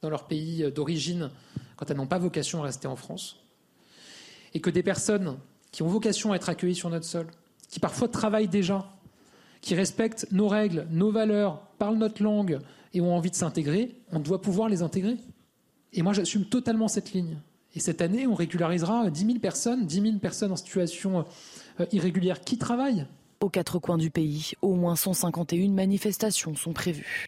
dans leur pays d'origine quand elles n'ont pas vocation à rester en France, et que des personnes qui ont vocation à être accueillis sur notre sol, qui parfois travaillent déjà, qui respectent nos règles, nos valeurs, parlent notre langue et ont envie de s'intégrer, on doit pouvoir les intégrer. Et moi, j'assume totalement cette ligne. Et cette année, on régularisera 10 000 personnes, 10 000 personnes en situation euh, irrégulière qui travaillent. Aux quatre coins du pays, au moins 151 manifestations sont prévues.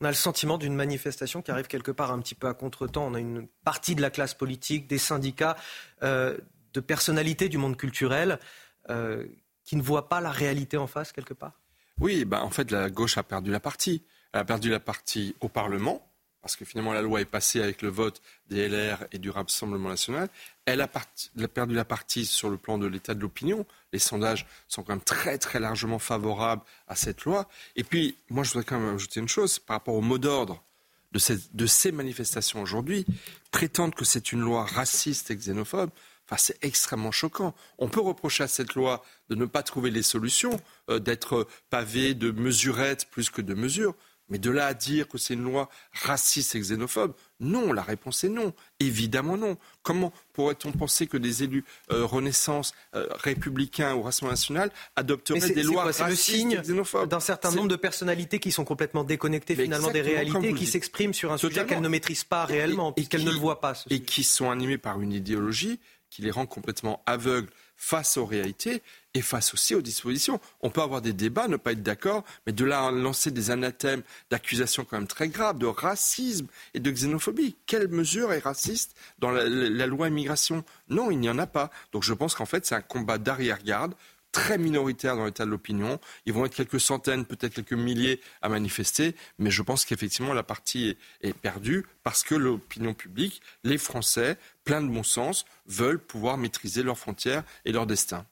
On a le sentiment d'une manifestation qui arrive quelque part un petit peu à contretemps. On a une partie de la classe politique, des syndicats, euh, de personnalités du monde culturel euh, qui ne voient pas la réalité en face quelque part? Oui, ben en fait, la gauche a perdu la partie. Elle a perdu la partie au Parlement, parce que finalement la loi est passée avec le vote des LR et du Rassemblement national. Elle a, perdu la partie sur le plan de l'état de l'opinion. Les sondages sont quand même très très largement favorables à cette loi. Et puis, moi je voudrais quand même ajouter une chose par rapport au mot d'ordre de, ces manifestations aujourd'hui. Prétendre que c'est une loi raciste et xénophobe, Enfin, c'est extrêmement choquant. On peut reprocher à cette loi de ne pas trouver les solutions, euh, d'être pavée de mesurettes plus que de mesures. Mais de là à dire que c'est une loi raciste et xénophobe, non, la réponse est non. Évidemment non. Comment pourrait-on penser que des élus euh, Renaissance, euh, républicains ou Rassemblement national adopteraient des lois racistes le signe d'un certain nombre de personnalités qui sont complètement déconnectées finalement des réalités et qui s'expriment sur un sujet qu'elles ne maîtrisent pas réellement, et, qu'elles ne le voient pas. et qui sont animées par une idéologie qui les rend complètement aveugles face aux réalités et face aussi aux dispositions. On peut avoir des débats, ne pas être d'accord, mais de là lancer des anathèmes d'accusations quand même très graves, de racisme et de xénophobie. Quelle mesure est raciste dans la, la loi immigration? Non, il n'y en a pas. Donc je pense qu'en fait c'est un combat d'arrière-garde très minoritaire dans l'état de l'opinion. Ils vont être quelques centaines, peut-être quelques milliers à manifester, mais je pense qu'effectivement la partie est, perdue parce que l'opinion publique, les Français, plein de bon sens, veulent pouvoir maîtriser leurs frontières et leur destin.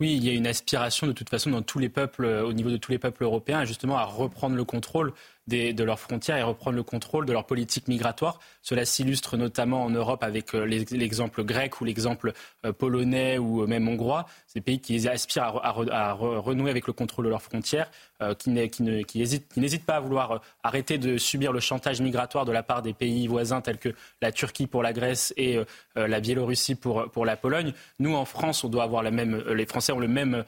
Oui, il y a une aspiration de toute façon dans tous les peuples, au niveau de tous les peuples européens, justement à reprendre le contrôle de leurs frontières et reprendre le contrôle de leur politique migratoire. Cela s'illustre notamment en Europe avec euh, l'exemple grec ou l'exemple euh, polonais ou même hongrois, ces pays qui aspirent à, renouer avec le contrôle de leurs frontières, euh, qui, n'hésitent pas à vouloir arrêter de subir le chantage migratoire de la part des pays voisins tels que la Turquie pour la Grèce et la Biélorussie pour, la Pologne. Nous, en France, on doit avoir la même, les Français ont le même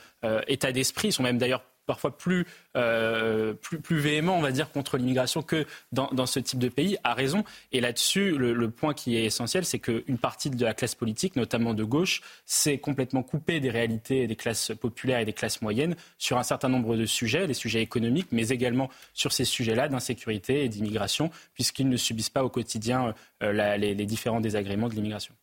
état d'esprit, sont même d'ailleurs parfois plus, euh, plus, plus véhément, on va dire, contre l'immigration que dans, ce type de pays, a raison. Et là-dessus, le, le, point qui est essentiel, c'est qu'une partie de la classe politique, notamment de gauche, s'est complètement coupée des réalités des classes populaires et des classes moyennes sur un certain nombre de sujets, les sujets économiques, mais également sur ces sujets-là d'insécurité et d'immigration, puisqu'ils ne subissent pas au quotidien euh, les différents désagréments de l'immigration.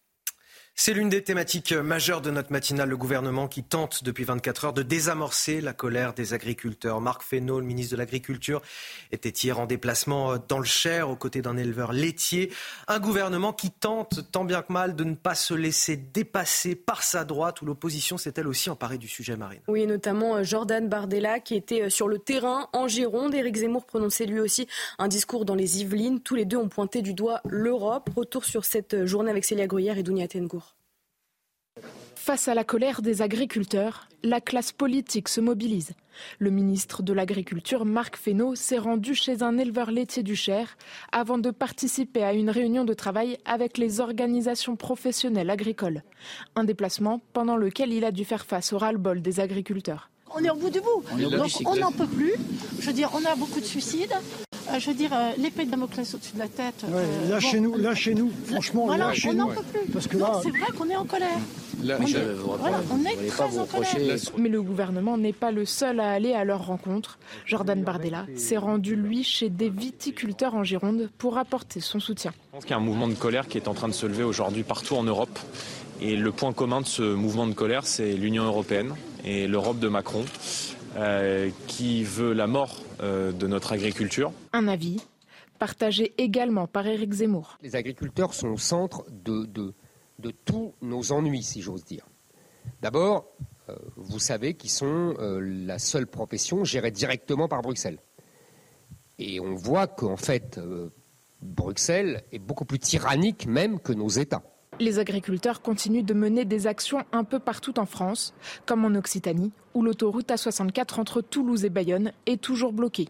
C'est l'une des thématiques majeures de notre matinale, le gouvernement qui tente depuis 24 heures de désamorcer la colère des agriculteurs. Marc Fesneau, le ministre de l'Agriculture, était hier en déplacement dans le Cher aux côtés d'un éleveur laitier. Un gouvernement qui tente tant bien que mal de ne pas se laisser dépasser par sa droite où l'opposition s'est elle aussi emparée du sujet marine. Oui, notamment euh, Jordan Bardella qui était euh, sur le terrain en Gironde. Éric Zemmour prononçait lui aussi un discours dans les Yvelines. Tous les deux ont pointé du doigt l'Europe. Retour sur cette journée avec Célia Gruyère et Dounia Tengour. Face à la colère des agriculteurs, la classe politique se mobilise. Le ministre de l'Agriculture, Marc Fesneau, s'est rendu chez un éleveur laitier du Cher avant de participer à une réunion de travail avec les organisations professionnelles agricoles. Un déplacement pendant lequel il a dû faire face au ras-le-bol des agriculteurs. On est au bout du bout. Donc on n'en peut plus. Je veux dire, on a beaucoup de suicides. Euh, je veux dire, euh, l'épée de Damoclès au-dessus de la tête. Ouais, euh, là, chez nous, là, chez nous, franchement, voilà, là, chez on n'en peut plus. Parce que Non, là, c'est vrai qu'on est en colère. Là, on, je- est, voilà, on est très en colère. Mais le gouvernement n'est pas le seul à aller à leur rencontre. Jordan Bardella s'est rendu, lui, chez des viticulteurs en Gironde pour apporter son soutien. Je pense qu'il y a un mouvement de colère qui est en train de se lever aujourd'hui partout en Europe. Et le point commun de ce mouvement de colère, c'est l'Union européenne et l'Europe de Macron, euh, qui veut la mort euh, de notre agriculture. Un avis partagé également par Éric Zemmour. Les agriculteurs sont au centre de, de, de tous nos ennuis, si j'ose dire. D'abord, euh, vous savez qu'ils sont euh, la seule profession gérée directement par Bruxelles. Et on voit qu'en fait, euh, Bruxelles est beaucoup plus tyrannique même que nos États. Les agriculteurs continuent de mener des actions un peu partout en France, comme en Occitanie, où l'autoroute A64 entre Toulouse et Bayonne est toujours bloquée.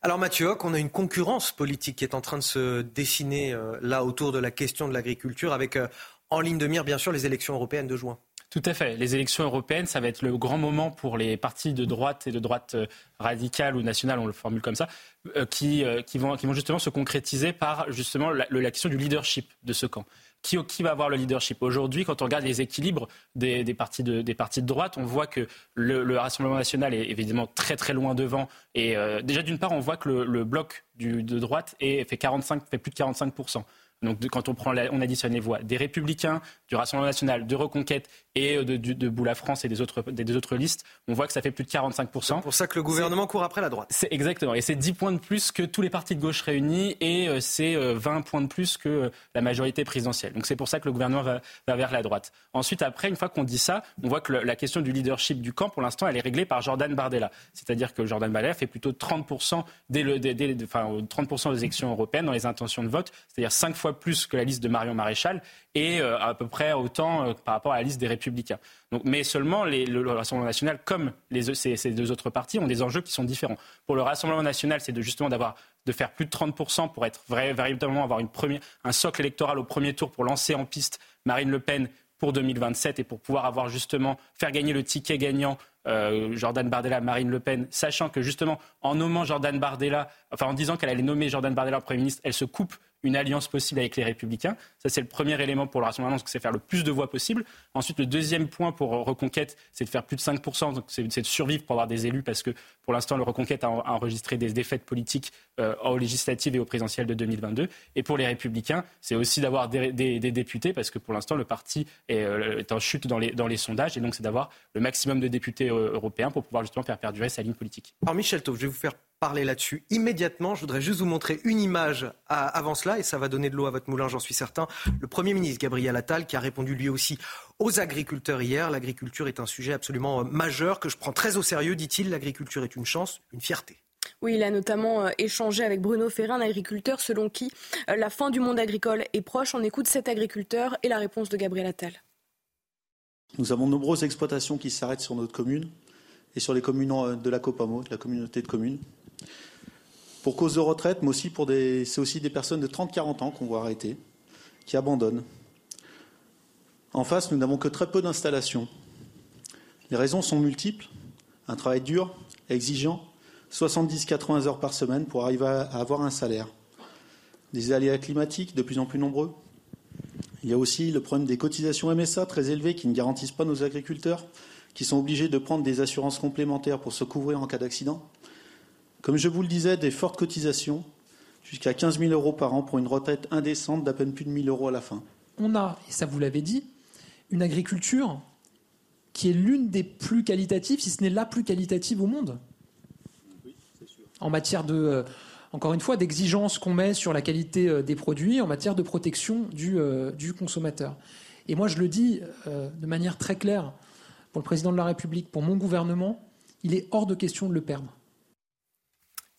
Alors Mathieu Hoc, on a une concurrence politique qui est en train de se dessiner euh, là autour de la question de l'agriculture avec euh, en ligne de mire bien sûr les élections européennes de juin. Tout à fait. Les élections européennes, ça va être le grand moment pour les partis de droite et de droite euh, radicale ou nationale, on le formule comme ça, euh, qui, euh, qui, vont, justement se concrétiser par justement la, question du leadership de ce camp. Qui, va avoir le leadership? Aujourd'hui, quand on regarde les équilibres des, partis, de, droite, on voit que le, le Rassemblement national est évidemment très très loin devant. Et déjà, d'une part, on voit que le, bloc de droite fait, 45, fait plus de 45 donc de- quand on, prend la- on additionne les voix des Républicains, du Rassemblement national, de Reconquête et euh, de, de, de Bout la France et des autres, des, des autres listes, on voit que ça fait plus de 45 C'est pour ça que le gouvernement court après la droite. C'est exactement. Et c'est 10 points de plus que tous les partis de gauche réunis et euh, c'est euh, 20 points de plus que euh, la majorité présidentielle. Donc c'est pour ça que le gouvernement va, va vers la droite. Ensuite, après, une fois qu'on dit ça, on voit que le- la question du leadership du camp, pour l'instant, elle est réglée par Jordan Bardella. C'est-à-dire que Jordan Bardella fait plutôt 30% dès le, dès- dès- enfin, euh, 30% des élections européennes dans les intentions de vote, c'est-à-dire 5 fois plus que la liste de Marion Maréchal et euh, à peu près autant euh, par rapport à la liste des Républicains. Donc, mais seulement le, le Rassemblement national, comme ces, deux autres partis, ont des enjeux qui sont différents. Pour le Rassemblement national, c'est de justement d'avoir de faire plus de 30% pour être véritablement avoir une première, un socle électoral au premier tour pour lancer en piste Marine Le Pen pour 2027 et pour pouvoir avoir justement faire gagner le ticket gagnant euh, Jordan Bardella, Marine Le Pen, sachant que justement en nommant Jordan Bardella, enfin en disant qu'elle allait nommer Jordan Bardella Premier ministre, elle se coupe une alliance possible avec les Républicains. Ça, c'est le premier élément pour le Rassemblement, que c'est faire le plus de voix possible. Ensuite, le deuxième point pour euh, Reconquête, c'est de faire plus de 5%, donc c'est de survivre pour avoir des élus, parce que pour l'instant, le Reconquête a, enregistré des défaites politiques euh, aux législatives et aux présidentielles de 2022. Et pour les Républicains, c'est aussi d'avoir des, députés, parce que pour l'instant, le parti est, euh, en chute dans les, sondages, et donc c'est d'avoir le maximum de députés européens pour pouvoir justement faire perdurer sa ligne politique. Alors Michel Taub, je vais vous faire parler là-dessus immédiatement. Je voudrais juste vous montrer une image à- avant cela et ça va donner de l'eau à votre moulin, j'en suis certain. Le Premier ministre Gabriel Attal qui a répondu lui aussi aux agriculteurs hier. L'agriculture est un sujet absolument euh, majeur que je prends très au sérieux, dit-il. L'agriculture est une chance, une fierté. Oui, il a notamment euh, échangé avec Bruno Ferrin, un agriculteur selon qui euh, la fin du monde agricole est proche. On écoute cet agriculteur et la réponse de Gabriel Attal. Nous avons de nombreuses exploitations qui s'arrêtent sur notre commune et sur les communes de la COPAMO, de la communauté de communes. Pour cause de retraite, mais aussi pour des, c'est aussi des personnes de 30-40 ans qu'on voit arrêter, qui abandonnent. En face, nous n'avons que très peu d'installations. Les raisons sont multiples. Un travail dur, exigeant, 70-80 heures par semaine pour arriver à avoir un salaire. Des aléas climatiques de plus en plus nombreux. Il y a aussi le problème des cotisations MSA très élevées qui ne garantissent pas nos agriculteurs, qui sont obligés de prendre des assurances complémentaires pour se couvrir en cas d'accident. Comme je vous le disais, des fortes cotisations, jusqu'à 15 000 euros par an pour une retraite indécente d'à peine plus de 1 000 euros à la fin. On a, et ça vous l'avez dit, une agriculture qui est l'une des plus qualitatives, si ce n'est la plus qualitative au monde. En matière de, euh, encore une fois, d'exigence qu'on met sur la qualité euh, des produits, en matière de protection du, euh, du consommateur. Et moi, je le dis de manière très claire pour le président de la République, pour mon gouvernement, il est hors de question de le perdre.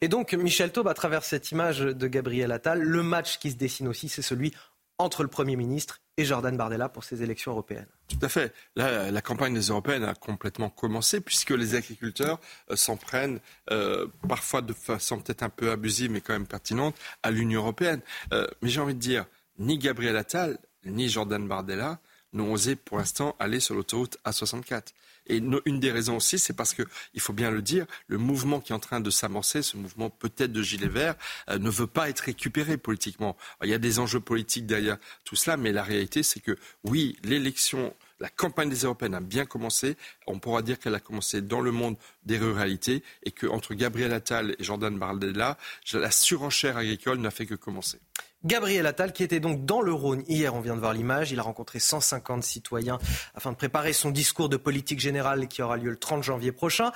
Et donc, Michel Taube, à travers cette image de Gabriel Attal, le match qui se dessine aussi, c'est celui entre le Premier ministre et Jordan Bardella pour ces élections européennes. Tout à fait. La campagne des européennes a complètement commencé puisque les agriculteurs euh, s'en prennent euh, parfois de façon peut-être un peu abusive mais quand même pertinente à l'Union européenne. Euh, mais j'ai envie de dire, ni Gabriel Attal ni Jordan Bardella n'ont osé pour l'instant aller sur l'autoroute A64. Et une des raisons aussi, c'est parce que, il faut bien le dire, le mouvement qui est en train de s'amorcer, ce mouvement peut-être de gilets verts, euh, ne veut pas être récupéré politiquement. il y a des enjeux politiques derrière tout cela, mais la réalité, c'est que oui, l'élection la campagne des européennes a bien commencé. On pourra dire qu'elle a commencé dans le monde des ruralités et qu'entre Gabriel Attal et Jordan Bardella, la surenchère agricole n'a fait que commencer. Gabriel Attal, qui était donc dans le Rhône hier, on vient de voir l'image, il a rencontré 150 citoyens afin de préparer son discours de politique générale qui aura lieu le 30 janvier prochain.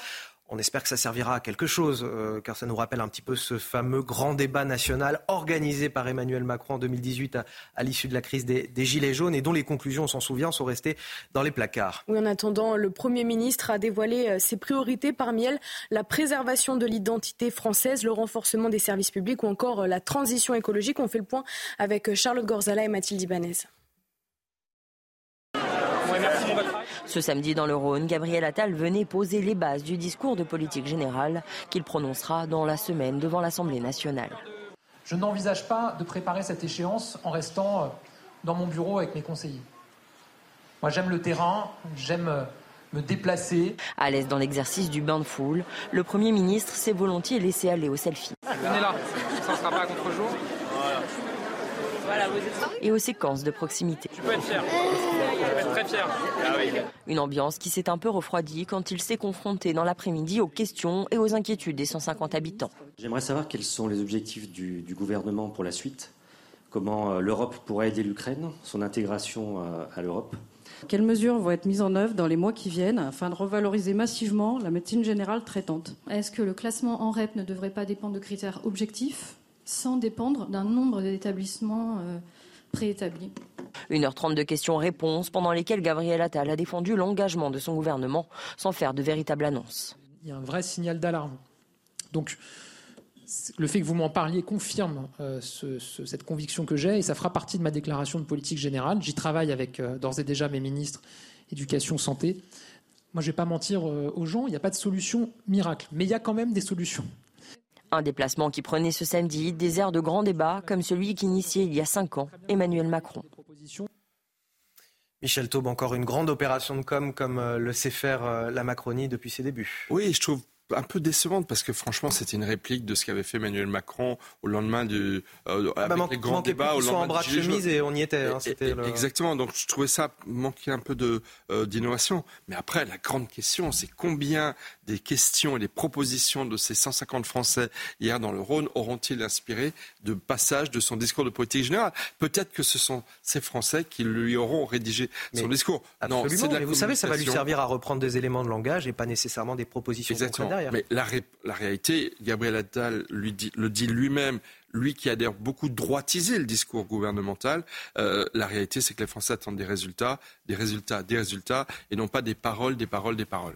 On espère que ça servira à quelque chose, euh, car ça nous rappelle un petit peu ce fameux grand débat national organisé par Emmanuel Macron en 2018 à, l'issue de la crise des, Gilets jaunes et dont les conclusions, on s'en souvient, sont restées dans les placards. Oui, en attendant, le Premier ministre a dévoilé euh, ses priorités, parmi elles la préservation de l'identité française, le renforcement des services publics ou encore euh, la transition écologique. On fait le point avec Charlotte Gorzala et Mathilde Ibanez. Ce samedi dans le Rhône, Gabriel Attal venait poser les bases du discours de politique générale qu'il prononcera dans la semaine devant l'Assemblée nationale. Je n'envisage pas de préparer cette échéance en restant euh, dans mon bureau avec mes conseillers. Moi j'aime le terrain, j'aime euh, me déplacer. À l'aise dans l'exercice du bain de foule, le Premier ministre s'est volontiers laissé aller au selfie. Venez là, ça ne sera pas à contre-jour. Et aux séquences de proximité. Tu peux être fier. Très fier. Ah Une ambiance qui s'est un peu refroidie quand il s'est confronté dans l'après-midi aux questions et aux inquiétudes des 150 habitants. J'aimerais savoir quels sont les objectifs du, gouvernement pour la suite. Comment euh, l'Europe pourrait aider l'Ukraine, son intégration euh, à l'Europe. Quelles mesures vont être mises en œuvre dans les mois qui viennent afin de revaloriser massivement la médecine générale traitante? Est-ce que le classement en REP ne devrait pas dépendre de critères objectifs sans dépendre d'un nombre d'établissements euh, préétablis. 1h30 de questions-réponses pendant lesquelles Gabriel Attal a défendu l'engagement de son gouvernement sans faire de véritable annonce. Il y a un vrai signal d'alarme. Donc, le fait que vous m'en parliez confirme euh, cette conviction que j'ai et ça fera partie de ma déclaration de politique générale. J'y travaille avec euh, d'ores et déjà mes ministres éducation, santé. Moi, je ne vais pas mentir aux gens, il n'y a pas de solution miracle, mais il y a quand même des solutions. Un déplacement qui prenait ce samedi des airs de grand débat comme celui qu'initiait il y a cinq ans Emmanuel Macron. Michel Taube, encore une grande opération de com comme euh, le sait faire euh, la Macronie depuis ses débuts. Oui, je trouve un peu décevante parce que franchement c'était une réplique de ce qu'avait fait Emmanuel Macron au lendemain du euh, ah bah, avec les grands débats au lendemain en bras de chemise et on y était. Hein, Exactement. Donc je trouvais ça manquer un peu de euh, d'innovation. Mais après la grande question c'est combien des questions et des propositions de ces 150 Français hier dans le Rhône auront-ils inspiré de passages de son discours de politique générale? Peut-être que ce sont ces Français qui lui auront rédigé son discours. Absolument. Non, mais vous savez ça va lui servir à reprendre des éléments de langage et pas nécessairement des propositions Mais la, réalité, Gabriel Attal lui dit, le dit lui-même, lui qui a d'ailleurs beaucoup droitisé le discours gouvernemental, euh, la réalité c'est que les Français attendent des résultats, des résultats, des résultats, et non pas des paroles, des paroles, des paroles.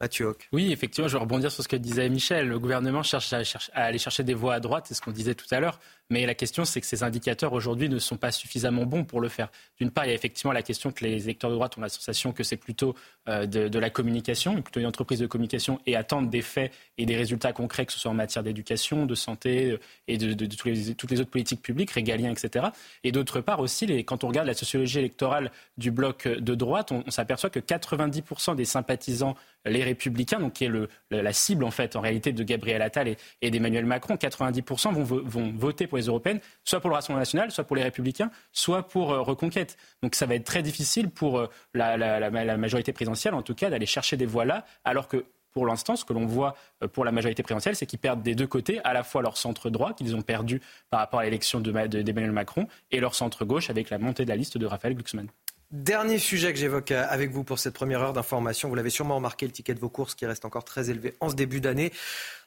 Mathieu Oui, effectivement, je vais rebondir sur ce que disait Michel. Le gouvernement cherche à, à aller chercher des voix à droite, c'est ce qu'on disait tout à l'heure. Mais la question, c'est que ces indicateurs aujourd'hui ne sont pas suffisamment bons pour le faire. D'une part, il y a effectivement la question que les électeurs de droite ont la sensation que c'est plutôt euh, de, la communication, plutôt une entreprise de communication, et attendent des faits et des résultats concrets, que ce soit en matière d'éducation, de santé euh, et de, toutes les autres politiques publiques, régaliens, etc. Et d'autre part aussi, quand on regarde la sociologie électorale du bloc de droite, on, s'aperçoit que 90% des sympathisants les républicains, donc qui est la cible en fait en réalité de Gabriel Attal et, d'Emmanuel Macron, 90% vont, vont voter pour les européennes, soit pour le Rassemblement national, soit pour les républicains, soit pour euh, Reconquête. Donc ça va être très difficile pour euh, la, majorité présidentielle, en tout cas, d'aller chercher des voix là, alors que pour l'instant, ce que l'on voit euh, pour la majorité présidentielle, c'est qu'ils perdent des deux côtés, à la fois leur centre droit, qu'ils ont perdu par rapport à l'élection d'Emmanuel Macron, et leur centre gauche avec la montée de la liste de Raphaël Glucksmann. Dernier sujet que j'évoque avec vous pour cette première heure d'information. Vous l'avez sûrement remarqué, le ticket de vos courses qui reste encore très élevé en ce début d'année.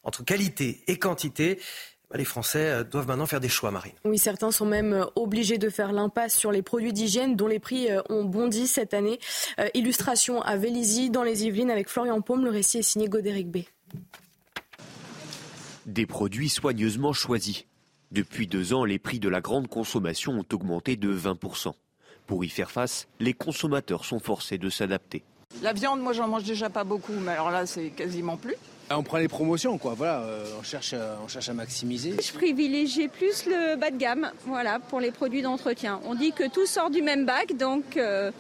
Entre qualité et quantité, les Français euh, doivent maintenant faire des choix, Marine. Oui, certains sont même euh, obligés de faire l'impasse sur les produits d'hygiène dont les prix euh, ont bondi cette année. illustration à Vélizy, dans les Yvelines, avec Florian Paume. Le récit est signé Godéric B. Des produits soigneusement choisis. Depuis deux ans, les prix de la grande consommation ont augmenté de 20%. Pour y faire face, les consommateurs sont forcés de s'adapter. La viande, moi j'en mange déjà pas beaucoup, mais alors là c'est quasiment plus. On prend les promotions, quoi. Voilà, euh, on, cherche, euh, on cherche à maximiser. Je privilégie plus le bas de gamme, voilà, pour les produits d'entretien. On dit que tout sort du même bac, donc euh,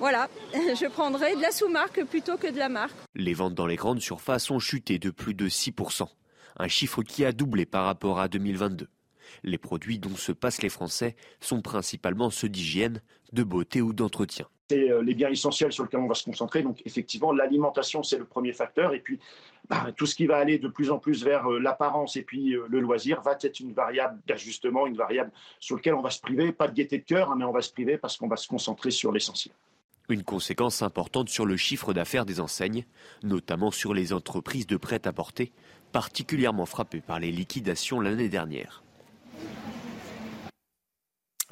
Voilà, je prendrai de la sous-marque plutôt que de la marque. Les ventes dans les grandes surfaces ont chuté de plus de 6%, un chiffre qui a doublé par rapport à 2022. Les produits dont se passent les Français sont principalement ceux d'hygiène, de beauté ou d'entretien. C'est les biens essentiels sur lesquels on va se concentrer. Donc effectivement, l'alimentation, c'est le premier facteur. Et puis, bah, tout ce qui va aller de plus en plus vers euh, l'apparence et puis euh, le loisir va être une variable d'ajustement, une variable sur laquelle on va se priver, pas de gaieté de cœur, hein, mais on va se priver parce qu'on va se concentrer sur l'essentiel. Une conséquence importante sur le chiffre d'affaires des enseignes, notamment sur les entreprises de prêt-à-porter, particulièrement frappées par les liquidations l'année dernière.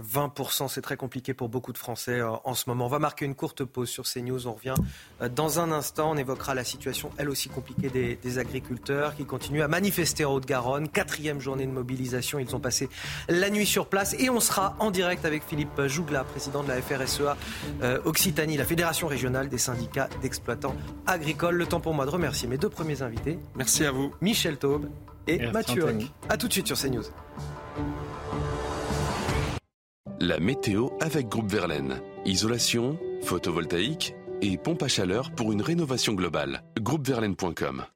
20%, c'est très compliqué pour beaucoup de Français euh, en ce moment. On va marquer une courte pause sur CNews. On revient euh, dans un instant. On évoquera la situation, elle aussi compliquée, des, agriculteurs qui continuent à manifester en Haute-Garonne. Quatrième journée de mobilisation. Ils ont passé la nuit sur place. Et on sera en direct avec Philippe Jougla, président de la FRSEA euh, Occitanie, la Fédération régionale des syndicats d'exploitants agricoles. Le temps pour moi de remercier mes deux premiers invités. Merci à vous. Michel Taube et Mathieu. A tout de suite sur CNews. La météo avec Groupe Verlaine. Isolation, photovoltaïque et pompe à chaleur pour une rénovation globale. Groupeverlaine.com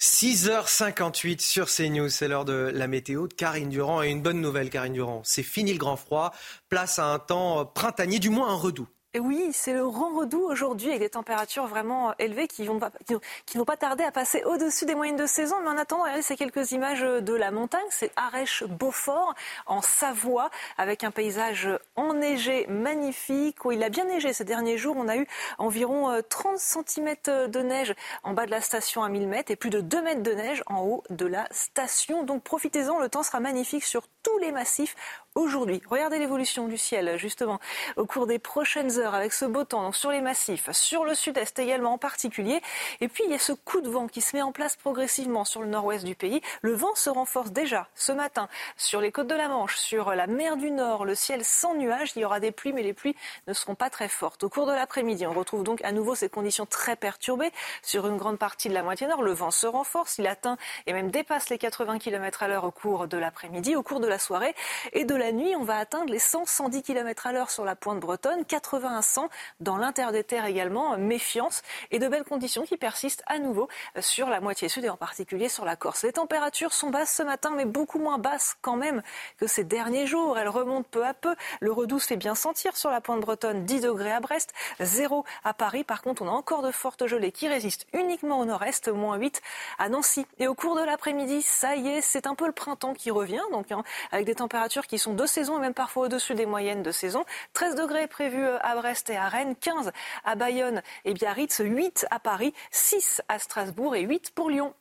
6h58 sur CNews, c'est l'heure de la météo de Karine Durand. Et une bonne nouvelle, Karine Durand, c'est fini le grand froid. Place à un temps printanier, du moins un redout. Oui, c'est le grand redout aujourd'hui avec des températures vraiment élevées qui vont pas, tarder à passer au-dessus des moyennes de saison. Mais en attendant, regardez ces quelques images de la montagne. C'est Arèche-Beaufort en Savoie avec un paysage enneigé magnifique où il a bien neigé ces derniers jours. On a eu environ 30 euh, cm de neige en bas de la station à 1000 mètres et plus de 2 mètres de neige en haut de la station. Donc profitez-en, le temps sera magnifique sur tous les massifs aujourd'hui. Regardez l'évolution du ciel, justement, au cours des prochaines heures avec ce beau temps sur les massifs, sur le sud-est également en particulier. Et puis, il y a ce coup de vent qui se met en place progressivement sur le nord-ouest du pays. Le vent se renforce déjà ce matin sur les côtes de la Manche, sur la mer du Nord, le ciel sans nuages. Il y aura des pluies, mais les pluies ne seront pas très fortes. Au cours de l'après-midi, on retrouve donc à nouveau ces conditions très perturbées sur une grande partie de la moitié nord. Le vent se renforce, il atteint et même dépasse les 80 km à l'heure au cours de l'après-midi, au cours de la soirée et de la nuit, on va atteindre les 100-110 km à l'heure sur la pointe bretonne, 80 à 100 dans l'intérieur des terres également. Méfiance et de belles conditions qui persistent à nouveau sur la moitié sud et en particulier sur la Corse. Les températures sont basses ce matin, mais beaucoup moins basses quand même que ces derniers jours. Elles remontent peu à peu. Le redoux se fait bien sentir sur la pointe bretonne, 10 degrés à Brest, 0 à Paris. Par contre, on a encore de fortes gelées qui résistent uniquement au nord-est, moins 8 à Nancy. Et au cours de l'après-midi, ça y est, c'est un peu le printemps qui revient, donc hein, avec des températures qui sont de saison et même parfois au-dessus des moyennes de saison. 13 degrés prévus euh, à Brest et à Rennes, 15 à Bayonne et Biarritz, 8 à Paris, 6 à Strasbourg et 8 pour Lyon.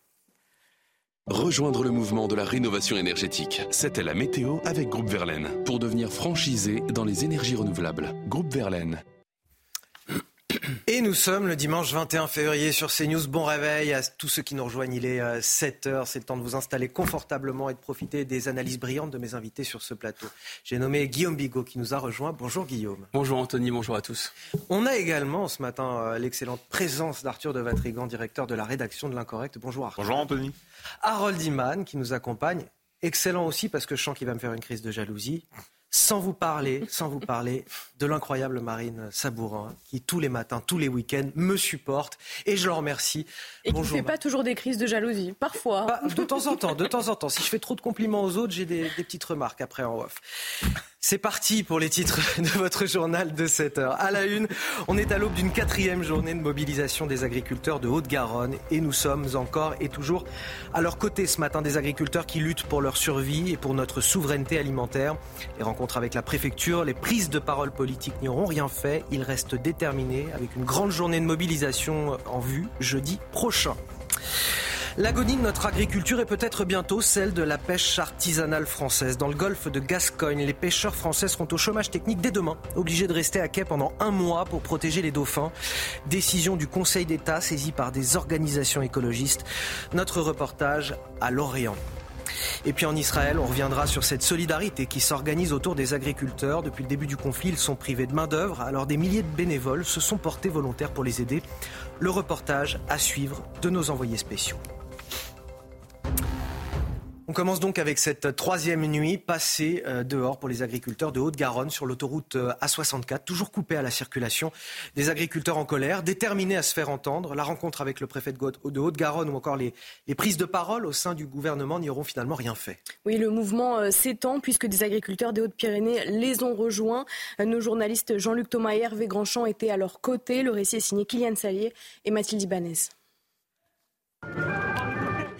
Rejoindre le mouvement de la rénovation énergétique. C'était la météo avec Groupe Verlaine pour devenir franchisé dans les énergies renouvelables. Groupe Verlaine. Et nous sommes le dimanche 21 février sur CNews. Bon réveil à tous ceux qui nous rejoignent. Il est 7 euh, heures. C'est le temps de vous installer confortablement et de profiter des analyses brillantes de mes invités sur ce plateau. J'ai nommé Guillaume Bigot qui nous a rejoint. Bonjour Guillaume. Bonjour Anthony, bonjour à tous. On a également ce matin euh, l'excellente présence d'Arthur de Vatrigan, directeur de la rédaction de l'Incorrect. Bonjour Arthur. Bonjour Anthony. Harold Iman qui nous accompagne. Excellent aussi parce que je sens qu'il va me faire une crise de jalousie sans vous parler, sans vous parler de l'incroyable Marine Sabourin, qui tous les matins, tous les week-ends me supporte et je le remercie. Et qui ne fait pas toujours des crises de jalousie, parfois. de temps en temps, de temps en temps. Si je fais trop de compliments aux autres, j'ai des, des petites remarques après en off. C'est parti pour les titres de votre journal de 7 heures. À la une, on est à l'aube d'une quatrième journée de mobilisation des agriculteurs de Haute-Garonne et nous sommes encore et toujours à leur côté ce matin des agriculteurs qui luttent pour leur survie et pour notre souveraineté alimentaire. Les avec la préfecture, les prises de parole politiques n'y auront rien fait. Ils restent déterminés avec une grande journée de mobilisation en vue jeudi prochain. L'agonie de notre agriculture est peut-être bientôt celle de la pêche artisanale française. Dans le golfe de Gascogne, les pêcheurs français seront au chômage technique dès demain, obligés de rester à quai pendant un mois pour protéger les dauphins. Décision du Conseil d'État saisie par des organisations écologistes. Notre reportage à Lorient. Et puis en Israël, on reviendra sur cette solidarité qui s'organise autour des agriculteurs. Depuis le début du conflit, ils sont privés de main-d'œuvre, alors des milliers de bénévoles se sont portés volontaires pour les aider. Le reportage à suivre de nos envoyés spéciaux. On commence donc avec cette troisième nuit passée euh, dehors pour les agriculteurs de Haute-Garonne sur l'autoroute euh, A64, toujours coupée à la circulation. Des agriculteurs en colère, déterminés à se faire entendre. La rencontre avec le préfet de Haute-Garonne ou encore les, prises de parole au sein du gouvernement n'y auront finalement rien fait. Oui, le mouvement euh, s'étend puisque des agriculteurs des Hautes-Pyrénées les ont rejoints. Nos journalistes Jean-Luc Thomas et Hervé Grandchamp étaient à leur côté. Le récit est signé Kylian Salier et Mathilde Ibanez.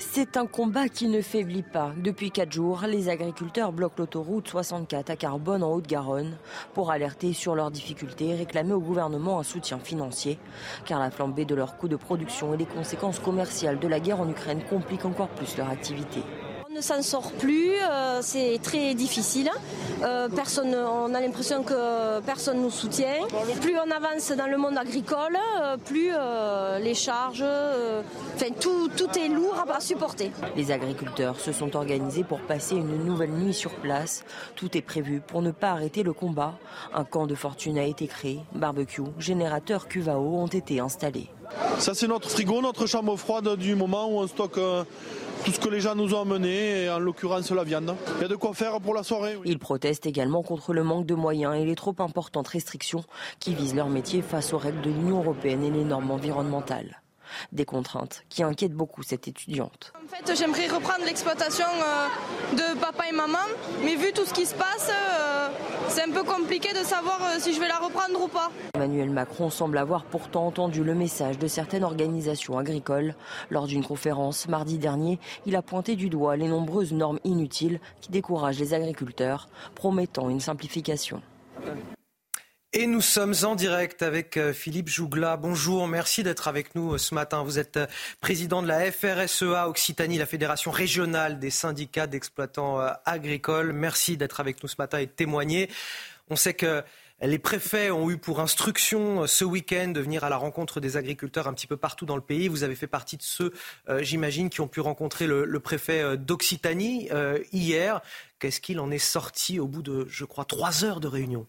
C'est un combat qui ne faiblit pas. Depuis quatre jours, les agriculteurs bloquent l'autoroute 64 à Carbone en Haute-Garonne pour alerter sur leurs difficultés et réclamer au gouvernement un soutien financier. Car la flambée de leurs coûts de production et les conséquences commerciales de la guerre en Ukraine compliquent encore plus leur activité ne s'en sort plus, euh, c'est très difficile. Euh, personne, on a l'impression que personne nous soutient. Plus on avance dans le monde agricole, euh, plus les charges, enfin tout, tout est lourd à supporter. Les agriculteurs se sont organisés pour passer une nouvelle nuit sur place. Tout est prévu pour ne pas arrêter le combat. Un camp de fortune a été créé, barbecue, générateur cuvao ont été installés. Ça c'est notre frigo, notre chambre froide du moment où on stocke tout ce que les gens nous ont amené, en l'occurrence la viande. Il y a de quoi faire pour la soirée. Ils protestent également contre le manque de moyens et les trop importantes restrictions qui visent leur métier face aux règles de l'Union européenne et les normes environnementales. Des contraintes qui inquiètent beaucoup cette étudiante. En fait, j'aimerais reprendre l'exploitation euh, de papa et maman, mais vu tout ce qui se passe, euh, c'est un peu compliqué de savoir euh, si je vais la reprendre ou pas. Emmanuel Macron semble avoir pourtant entendu le message de certaines organisations agricoles. Lors d'une conférence mardi dernier, il a pointé du doigt les nombreuses normes inutiles qui découragent les agriculteurs, promettant une simplification. Et nous sommes en direct avec euh, Philippe Jougla. Bonjour, merci d'être avec nous euh, ce matin. Vous êtes euh, président de la FRSEA Occitanie, la fédération régionale des syndicats d'exploitants agricoles. Merci d'être avec nous ce matin et de témoigner. On sait que les préfets ont eu pour instruction ce week-end de venir à la rencontre des agriculteurs un petit peu partout dans le pays. Vous avez fait partie de ceux, j'imagine, qui ont pu rencontrer le, préfet d'Occitanie hier. Qu'est-ce qu'il en est sorti au bout de, je crois, trois heures de réunion?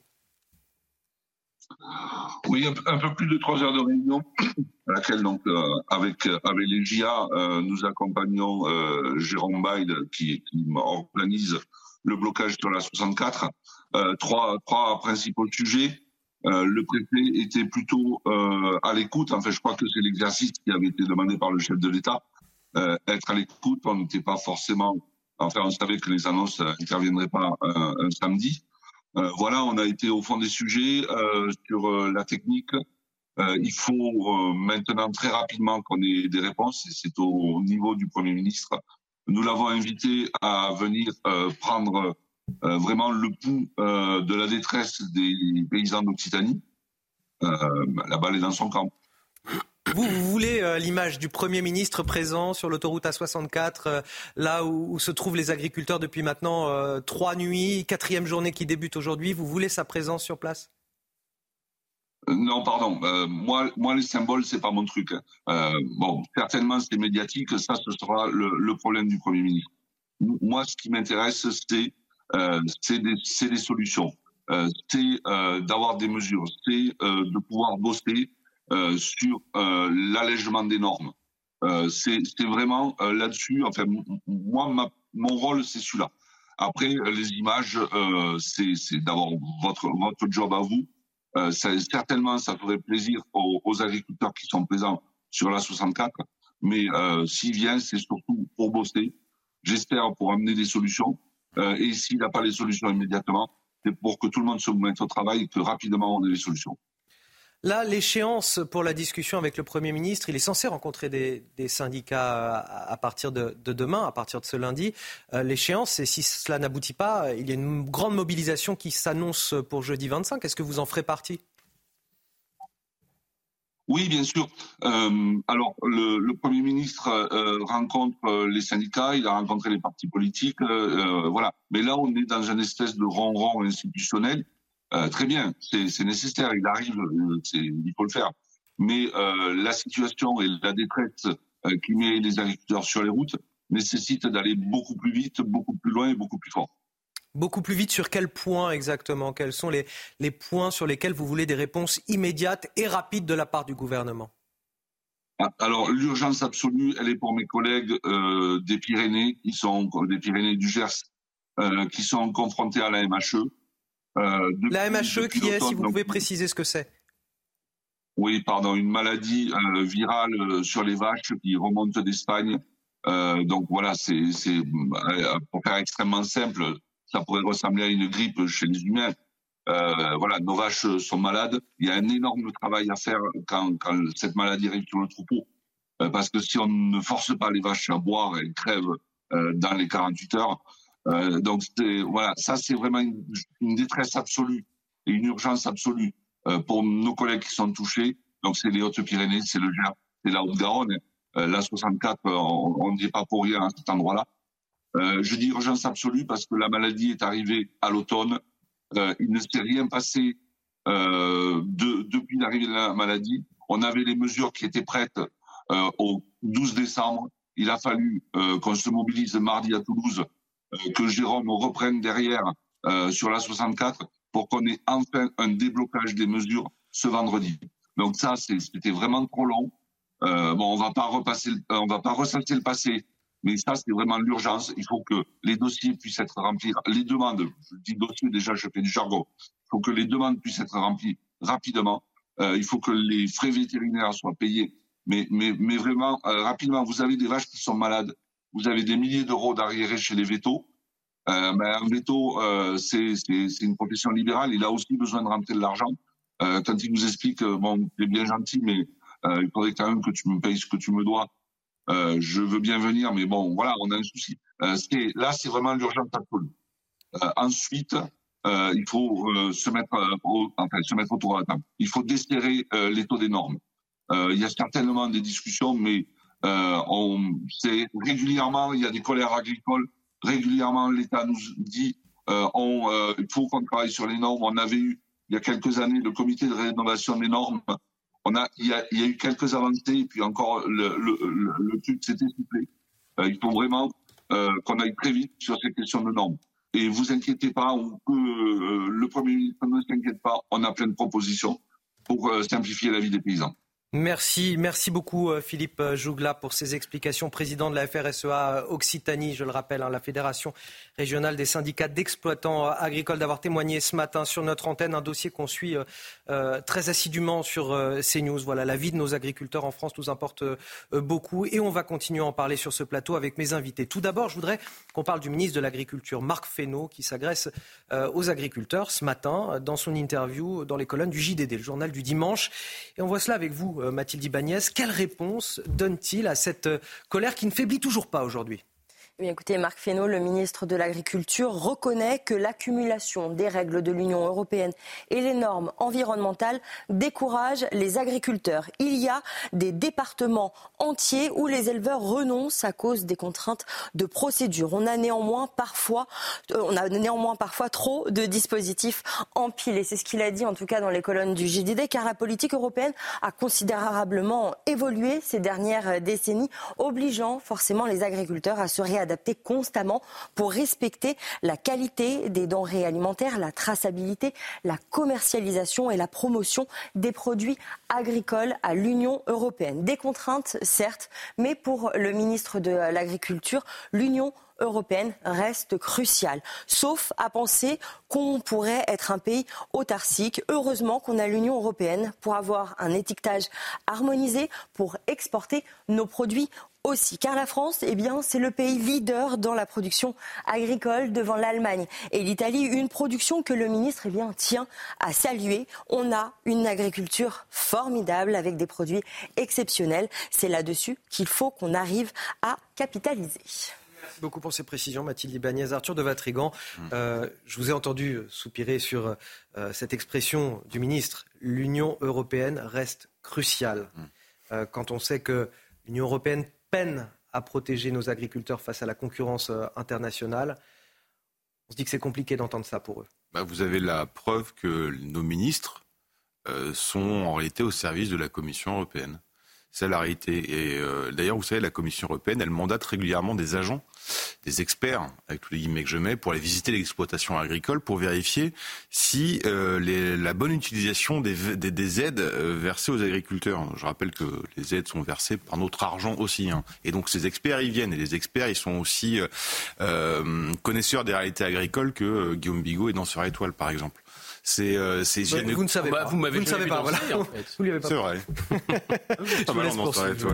Oui, un, peu plus de trois heures de réunion, à laquelle donc euh, avec avec les GIA, euh, nous accompagnons euh, Jérôme Bail qui, qui, organise le blocage sur la 64. trois trois principaux sujets. le préfet était plutôt à l'écoute. Enfin, je crois que c'est l'exercice qui avait été demandé par le chef de l'État. être à l'écoute, on n'était pas forcément. Enfin, on savait que les annonces n'interviendraient pas un samedi. Euh, voilà, on a été au fond des sujets euh, sur euh, la technique. il faut maintenant très rapidement qu'on ait des réponses c'est au niveau du Premier ministre. Nous l'avons invité à venir prendre vraiment le pouls de la détresse des paysans d'Occitanie. la balle est dans son camp. Vous, voulez euh, l'image du Premier ministre présent sur l'autoroute A64, euh, là où, se trouvent les agriculteurs depuis maintenant euh, trois nuits, quatrième journée qui débute aujourd'hui. Vous voulez sa présence sur place? Non, pardon. moi, moi, les symboles, c'est pas mon truc. Bon, certainement, c'est médiatique. Ça, ce sera le, problème du Premier ministre. Moi, ce qui m'intéresse, c'est c'est des, des, solutions. c'est d'avoir des mesures. C'est de pouvoir bosser euh, sur euh, l'allègement des normes. Euh, c'est vraiment là-dessus. Enfin, moi, mon rôle, c'est celui-là. Après, les images, c'est d'abord votre votre job à vous. certainement, ça ferait plaisir aux, agriculteurs qui sont présents sur la 64. Mais s'il vient, c'est surtout pour bosser. J'espère pour amener des solutions. et s'il n'a pas les solutions immédiatement, c'est pour que tout le monde se mette au travail et que rapidement on ait les solutions. Là, l'échéance pour la discussion avec le Premier ministre, il est censé rencontrer des, syndicats à, partir de, demain, à partir de ce lundi. Euh, l'échéance, c'est si cela n'aboutit pas, il y a une grande mobilisation qui s'annonce pour jeudi 25. Est-ce que vous en ferez partie? Oui, bien sûr. Euh, alors, le, Premier ministre euh, rencontre les syndicats, il a rencontré les partis politiques, voilà. Mais là, on est dans une espèce de ronron institutionnel euh, très bien, c'est nécessaire, il arrive, euh, il faut le faire. Mais euh, la situation et la détresse qui met les agriculteurs sur les routes nécessite d'aller beaucoup plus vite, beaucoup plus loin et beaucoup plus fort. Beaucoup plus vite sur quel point exactement? Quels sont les, les points sur lesquels vous voulez des réponses immédiates et rapides de la part du gouvernement? Ah, alors, l'urgence absolue, elle est pour mes collègues euh, des Pyrénées, qui sont des Pyrénées du Gers, euh, qui sont confrontés à la MHE. Euh, la MHE, qui est, si vous pouvez préciser ce que c'est Oui, pardon, une maladie euh, virale euh, sur les vaches qui remonte d'Espagne. donc voilà, c'est pour faire extrêmement simple, ça pourrait ressembler à une grippe chez les humains. Euh, voilà, nos vaches sont malades. Il y a un énorme travail à faire quand, quand cette maladie arrive sur le troupeau. Euh, parce que si on ne force pas les vaches à boire, elles crèvent euh, dans les 48 heures. Euh, donc voilà, ça c'est vraiment une, détresse absolue et une urgence absolue euh, pour nos collègues qui sont touchés. Donc c'est les Hautes-Pyrénées, c'est le Gers, c'est la Haute-Garonne. la 64, on n'y est pas pour rien à cet endroit-là. je dis urgence absolue parce que la maladie est arrivée à l'automne euh, il ne s'est rien passé euh, de, depuis l'arrivée de la maladie. On avait les mesures qui étaient prêtes euh, au 12 décembre. Il a fallu qu'on se mobilise mardi à Toulouse, que Jérôme reprenne derrière sur la 64 pour qu'on ait enfin un déblocage des mesures ce vendredi. Donc ça, c'était vraiment trop long. Euh, bon, on va pas repasser, on va pas ressasser le passé, mais ça, c'est vraiment l'urgence. Il faut que les dossiers puissent être remplis. Les demandes, je dis dossier déjà, je fais du jargon. Il faut que les demandes puissent être remplies rapidement. Euh, il faut que les frais vétérinaires soient payés. Mais, mais, mais vraiment, euh, rapidement, vous avez des vaches qui sont malades. Vous avez des milliers d'euros d'arriérés chez les vétos. Euh, ben, un véto, euh, c'est une profession libérale. Il a aussi besoin de rentrer de l'argent. Euh, quand il nous explique, bon, tu es bien gentil, mais il faudrait quand même que tu me payes ce que tu me dois. Euh, je veux bien venir, mais bon, voilà, on a un souci. Euh, là, c'est vraiment l'urgence absolue. Euh, ensuite, euh, il faut euh, se mettre, au, enfin, se mettre autour de la table. Il faut desserrer les taux des normes. il y a certainement des discussions, mais on sait régulièrement, il y a des colères agricoles. Régulièrement, l'État nous dit on, il faut qu'on travaille sur les normes. On avait eu il y a quelques années le comité de rénovation des normes il, y a, eu quelques avancées, puis encore, le, le, le, truc s'est essoufflé. Euh, il faut vraiment euh, qu'on aille très vite sur ces questions de normes. Et vous inquiétez pas, ou que euh, le Premier ministre ne s'inquiète pas, on a plein de propositions pour simplifier la vie des paysans. Merci, merci beaucoup euh, Philippe euh, Jougla pour ces explications. Président de la FRSEA euh, Occitanie, je le rappelle, hein, la Fédération régionale des syndicats d'exploitants agricoles, d'avoir témoigné ce matin sur notre antenne un dossier qu'on suit très assidûment sur CNews. Voilà, la vie de nos agriculteurs en France nous importe beaucoup et on va continuer à en parler sur ce plateau avec mes invités. Tout d'abord, je voudrais qu'on parle du ministre de l'Agriculture, Marc Fesneau, qui s'agresse aux agriculteurs ce matin dans son interview dans les colonnes du JDD, le journal du dimanche. Et on voit cela avec vous Mathilde Ibanez. Quelle réponse donne-t-il à cette euh, colère qui ne faiblit toujours pas aujourd'hui? Eh écoutez, Marc Fesneau, le ministre de l'Agriculture, reconnaît que l'accumulation des règles de l'Union européenne et les normes environnementales découragent les agriculteurs. Il y a des départements entiers où les éleveurs renoncent à cause des contraintes de procédure. On a néanmoins parfois, euh, on a néanmoins parfois trop de dispositifs empilés. C'est ce qu'il a dit en tout cas dans les colonnes du JDD, car la politique européenne a considérablement évolué ces dernières décennies, obligeant forcément les agriculteurs à se réadapter adapter constamment pour respecter la qualité des denrées alimentaires, la traçabilité, la commercialisation et la promotion des produits agricoles à l'Union européenne. Des contraintes, certes, mais pour le ministre de l'Agriculture, l'Union européenne reste cruciale. Sauf à penser qu'on pourrait être un pays autarcique. Heureusement qu'on a l'Union européenne pour avoir un étiquetage harmonisé pour exporter nos produits aussi, car la France, eh bien, c'est le pays leader dans la production agricole devant l'Allemagne et l'Italie, une production que le ministre eh bien, tient à saluer. On a une agriculture formidable avec des produits exceptionnels. C'est là-dessus qu'il faut qu'on arrive à capitaliser. Merci beaucoup pour ces précisions, Mathilde Ibanez. Arthur de Vatrigan, mmh. euh, je vous ai entendu soupirer sur euh, cette expression du ministre. L'Union européenne reste cruciale. Mmh. Euh, quand on sait que l'Union européenne peine à protéger nos agriculteurs face à la concurrence euh, internationale. On se dit que c'est compliqué d'entendre ça pour eux. Bah, vous avez la preuve que nos ministres euh, sont en réalité au service de la Commission européenne. Réalité. Et euh, d'ailleurs, vous savez, la Commission européenne, elle mandate régulièrement des agents, des experts, avec tous les guillemets que je mets, pour aller visiter l'exploitation agricole, pour vérifier si euh, la bonne utilisation des, des, des aides euh, versées aux agriculteurs. Je rappelle que les aides sont versées par notre argent aussi. Hein. Et donc ces experts, ils viennent. Et les experts, ils sont aussi euh, connaisseurs des réalités agricoles que Guillaume Bigot et Danseur Étoile, par exemple. C'est, euh, Ouais, vous ne savez Bah, pas. Vous ne savez pas, voilà. danser, en fait. Vous lui avez pas C'est vrai.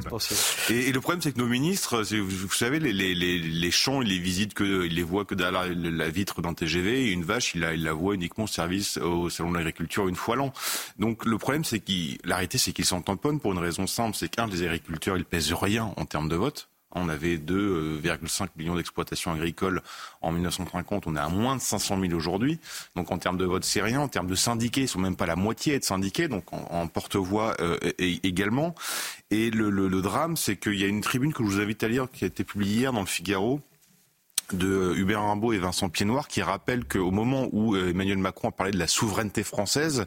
Poursuivre. Et, et le problème, c'est que nos ministres, vous, savez, les, les, les, les champs, ils les visitent que, ils les voient que derrière la, la vitre d'un TGV. Et une vache, il la, il la voit uniquement au service au salon de l'agriculture une fois l'an. Donc le problème, c'est qu'ils, la réalité, c'est qu'ils s'en tamponnent pour une raison simple, c'est qu'un, les agriculteurs, ils pèsent rien en termes de vote. On avait 2,5 millions d'exploitations agricoles en 1950. On est à moins de 500 000 aujourd'hui. Donc en termes de vote, c'est rien. En termes de syndiqués, ils sont même pas la moitié être syndiqués. Donc en, porte-voix euh, également. Et le, le- le drame, c'est qu'il y a une tribune que je vous invite à lire qui a été publiée hier dans le Figaro de Hubert Rimbaud et Vincent Piednoir qui rappelle qu'au moment où euh, Emmanuel Macron a parlé de la souveraineté française,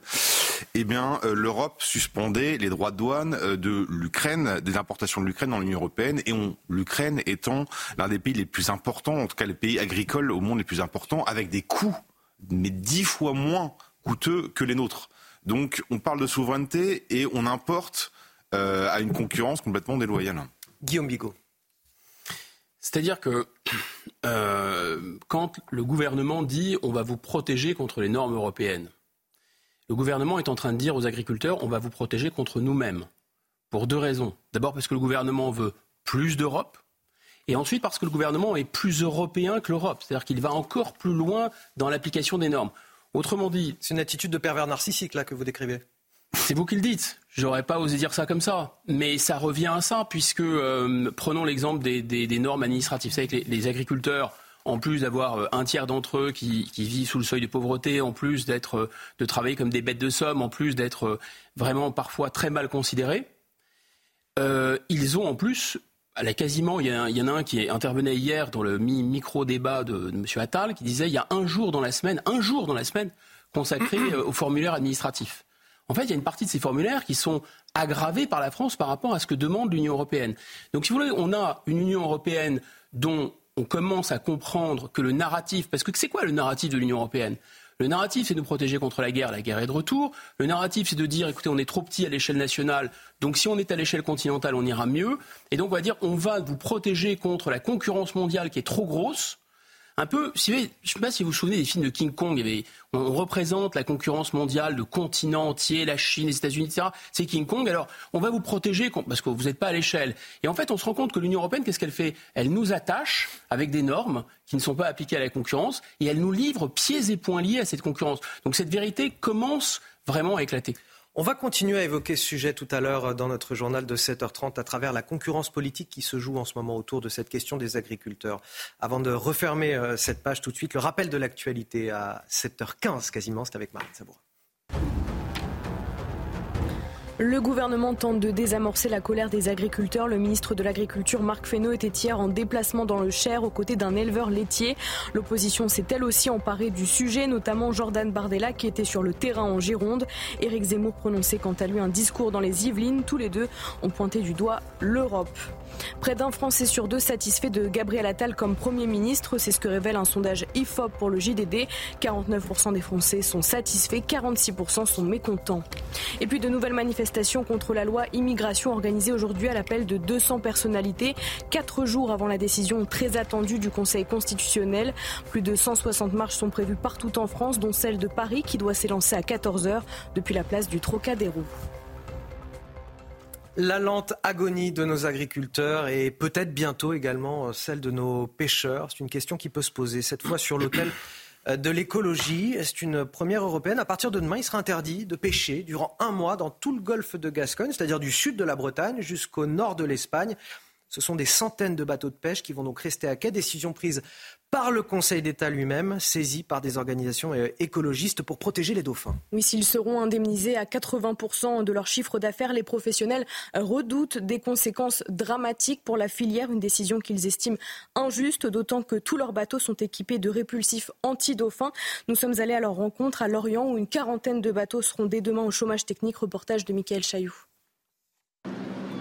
eh bien euh, l'Europe suspendait les droits de douane euh, de l'Ukraine, des importations de l'Ukraine dans l'Union européenne, et l'Ukraine étant l'un des pays les plus importants, en tout cas les pays agricoles au monde les plus importants, avec des coûts mais dix fois moins coûteux que les nôtres. Donc on parle de souveraineté et on importe à une concurrence complètement déloyale. Guillaume Bigot. C'est-à-dire que euh, quand le gouvernement dit on va vous protéger contre les normes européennes, le gouvernement est en train de dire aux agriculteurs on va vous protéger contre nous-mêmes. Pour deux raisons. D'abord parce que le gouvernement veut plus d'Europe. Et ensuite parce que le gouvernement est plus européen que l'Europe. C'est-à-dire qu'il va encore plus loin dans l'application des normes. Autrement dit. C'est une attitude de pervers narcissique là que vous décrivez. C'est vous qui le dites. J'aurais pas osé dire ça comme ça. Mais ça revient à ça, puisque euh, prenons l'exemple des, des- des normes administratives. Vous savez que les, les agriculteurs, en plus d'avoir euh, un tiers d'entre eux qui, qui vivent sous le seuil de pauvreté, en plus d'être, euh, de travailler comme des bêtes de somme, en plus d'être vraiment parfois très mal considérés, euh, ils ont en plus, quasiment, il y, a un- il y en a un qui intervenait hier dans le mi- micro-débat de, de M. Attal, qui disait il y a un jour dans la semaine, un jour dans la semaine consacré au formulaire administratif. En fait, il y a une partie de ces formulaires qui sont aggravés par la France par rapport à ce que demande l'Union européenne. Donc, si vous voulez, on a une Union européenne dont on commence à comprendre que le narratif, parce que c'est quoi le narratif de l'Union européenne? Le narratif, c'est de nous protéger contre la guerre. La guerre est de retour. Le narratif, c'est de dire, écoutez, on est trop petit à l'échelle nationale. Donc, si on est à l'échelle continentale, on ira mieux. Et donc, on va dire, on va vous protéger contre la concurrence mondiale qui est trop grosse. Un peu, si vous je ne sais pas si vous vous souvenez des films de King Kong. on, représente la concurrence mondiale de continents entiers, la Chine, les États-Unis, etc. C'est King Kong. Alors, on va vous protéger parce que vous n'êtes pas à l'échelle. Et en fait, on se rend compte que l'Union européenne, qu'est-ce qu'elle fait? Elle nous attache avec des normes qui ne sont pas appliquées à la concurrence et elle nous livre pieds et poings liés à cette concurrence. Donc, cette vérité commence vraiment à éclater. On va continuer à évoquer ce sujet tout à l'heure dans notre journal de 7h30 à travers la concurrence politique qui se joue en ce moment autour de cette question des agriculteurs. Avant de refermer euh, cette page tout de suite, le rappel de l'actualité à 7h15 quasiment, c'est avec Marine Sabourin. Le gouvernement tente de désamorcer la colère des agriculteurs. Le ministre de l'Agriculture, Marc Fesneau, était hier en déplacement dans le Cher aux côtés d'un éleveur laitier. L'opposition s'est elle aussi emparée du sujet, notamment Jordan Bardella qui était sur le terrain en Gironde. Éric Zemmour prononçait quant à lui un discours dans les Yvelines. Tous les deux ont pointé du doigt l'Europe. Près d'un Français sur deux satisfait de Gabriel Attal comme Premier ministre. C'est ce que révèle un sondage IFOP pour le JDD. 49% des Français sont satisfaits, 46% sont mécontents. Et puis de nouvelles manifestations contre la loi immigration organisées aujourd'hui à l'appel de 200 personnalités, quatre jours avant la décision très attendue du Conseil constitutionnel. Plus de 160 marches sont prévues partout en France, dont celle de Paris qui doit s'élancer à 14h depuis la place du Trocadéro. La lente agonie de nos agriculteurs et peut-être bientôt également euh, celle de nos pêcheurs. C'est une question qui peut se poser, cette fois sur euh, de l'écologie. C'est une première européenne. À partir de demain, il sera interdit de pêcher durant un mois dans tout le golfe de Gascogne, c'est-à-dire du sud de la Bretagne jusqu'au nord de l'Espagne. Ce sont des centaines de bateaux de pêche qui vont donc rester à quai. Décision prise par le Conseil d'État lui-même, saisi par des organisations euh, écologistes pour protéger les dauphins. Oui, s'ils seront indemnisés à 80% de leur chiffre d'affaires, les professionnels redoutent des conséquences dramatiques pour la filière, une décision qu'ils estiment injuste, d'autant que tous leurs bateaux sont équipés de répulsifs anti-dauphins. Nous sommes allés à leur rencontre à Lorient, où une quarantaine de bateaux seront dès demain au chômage technique. Reportage de Michael Chailloux.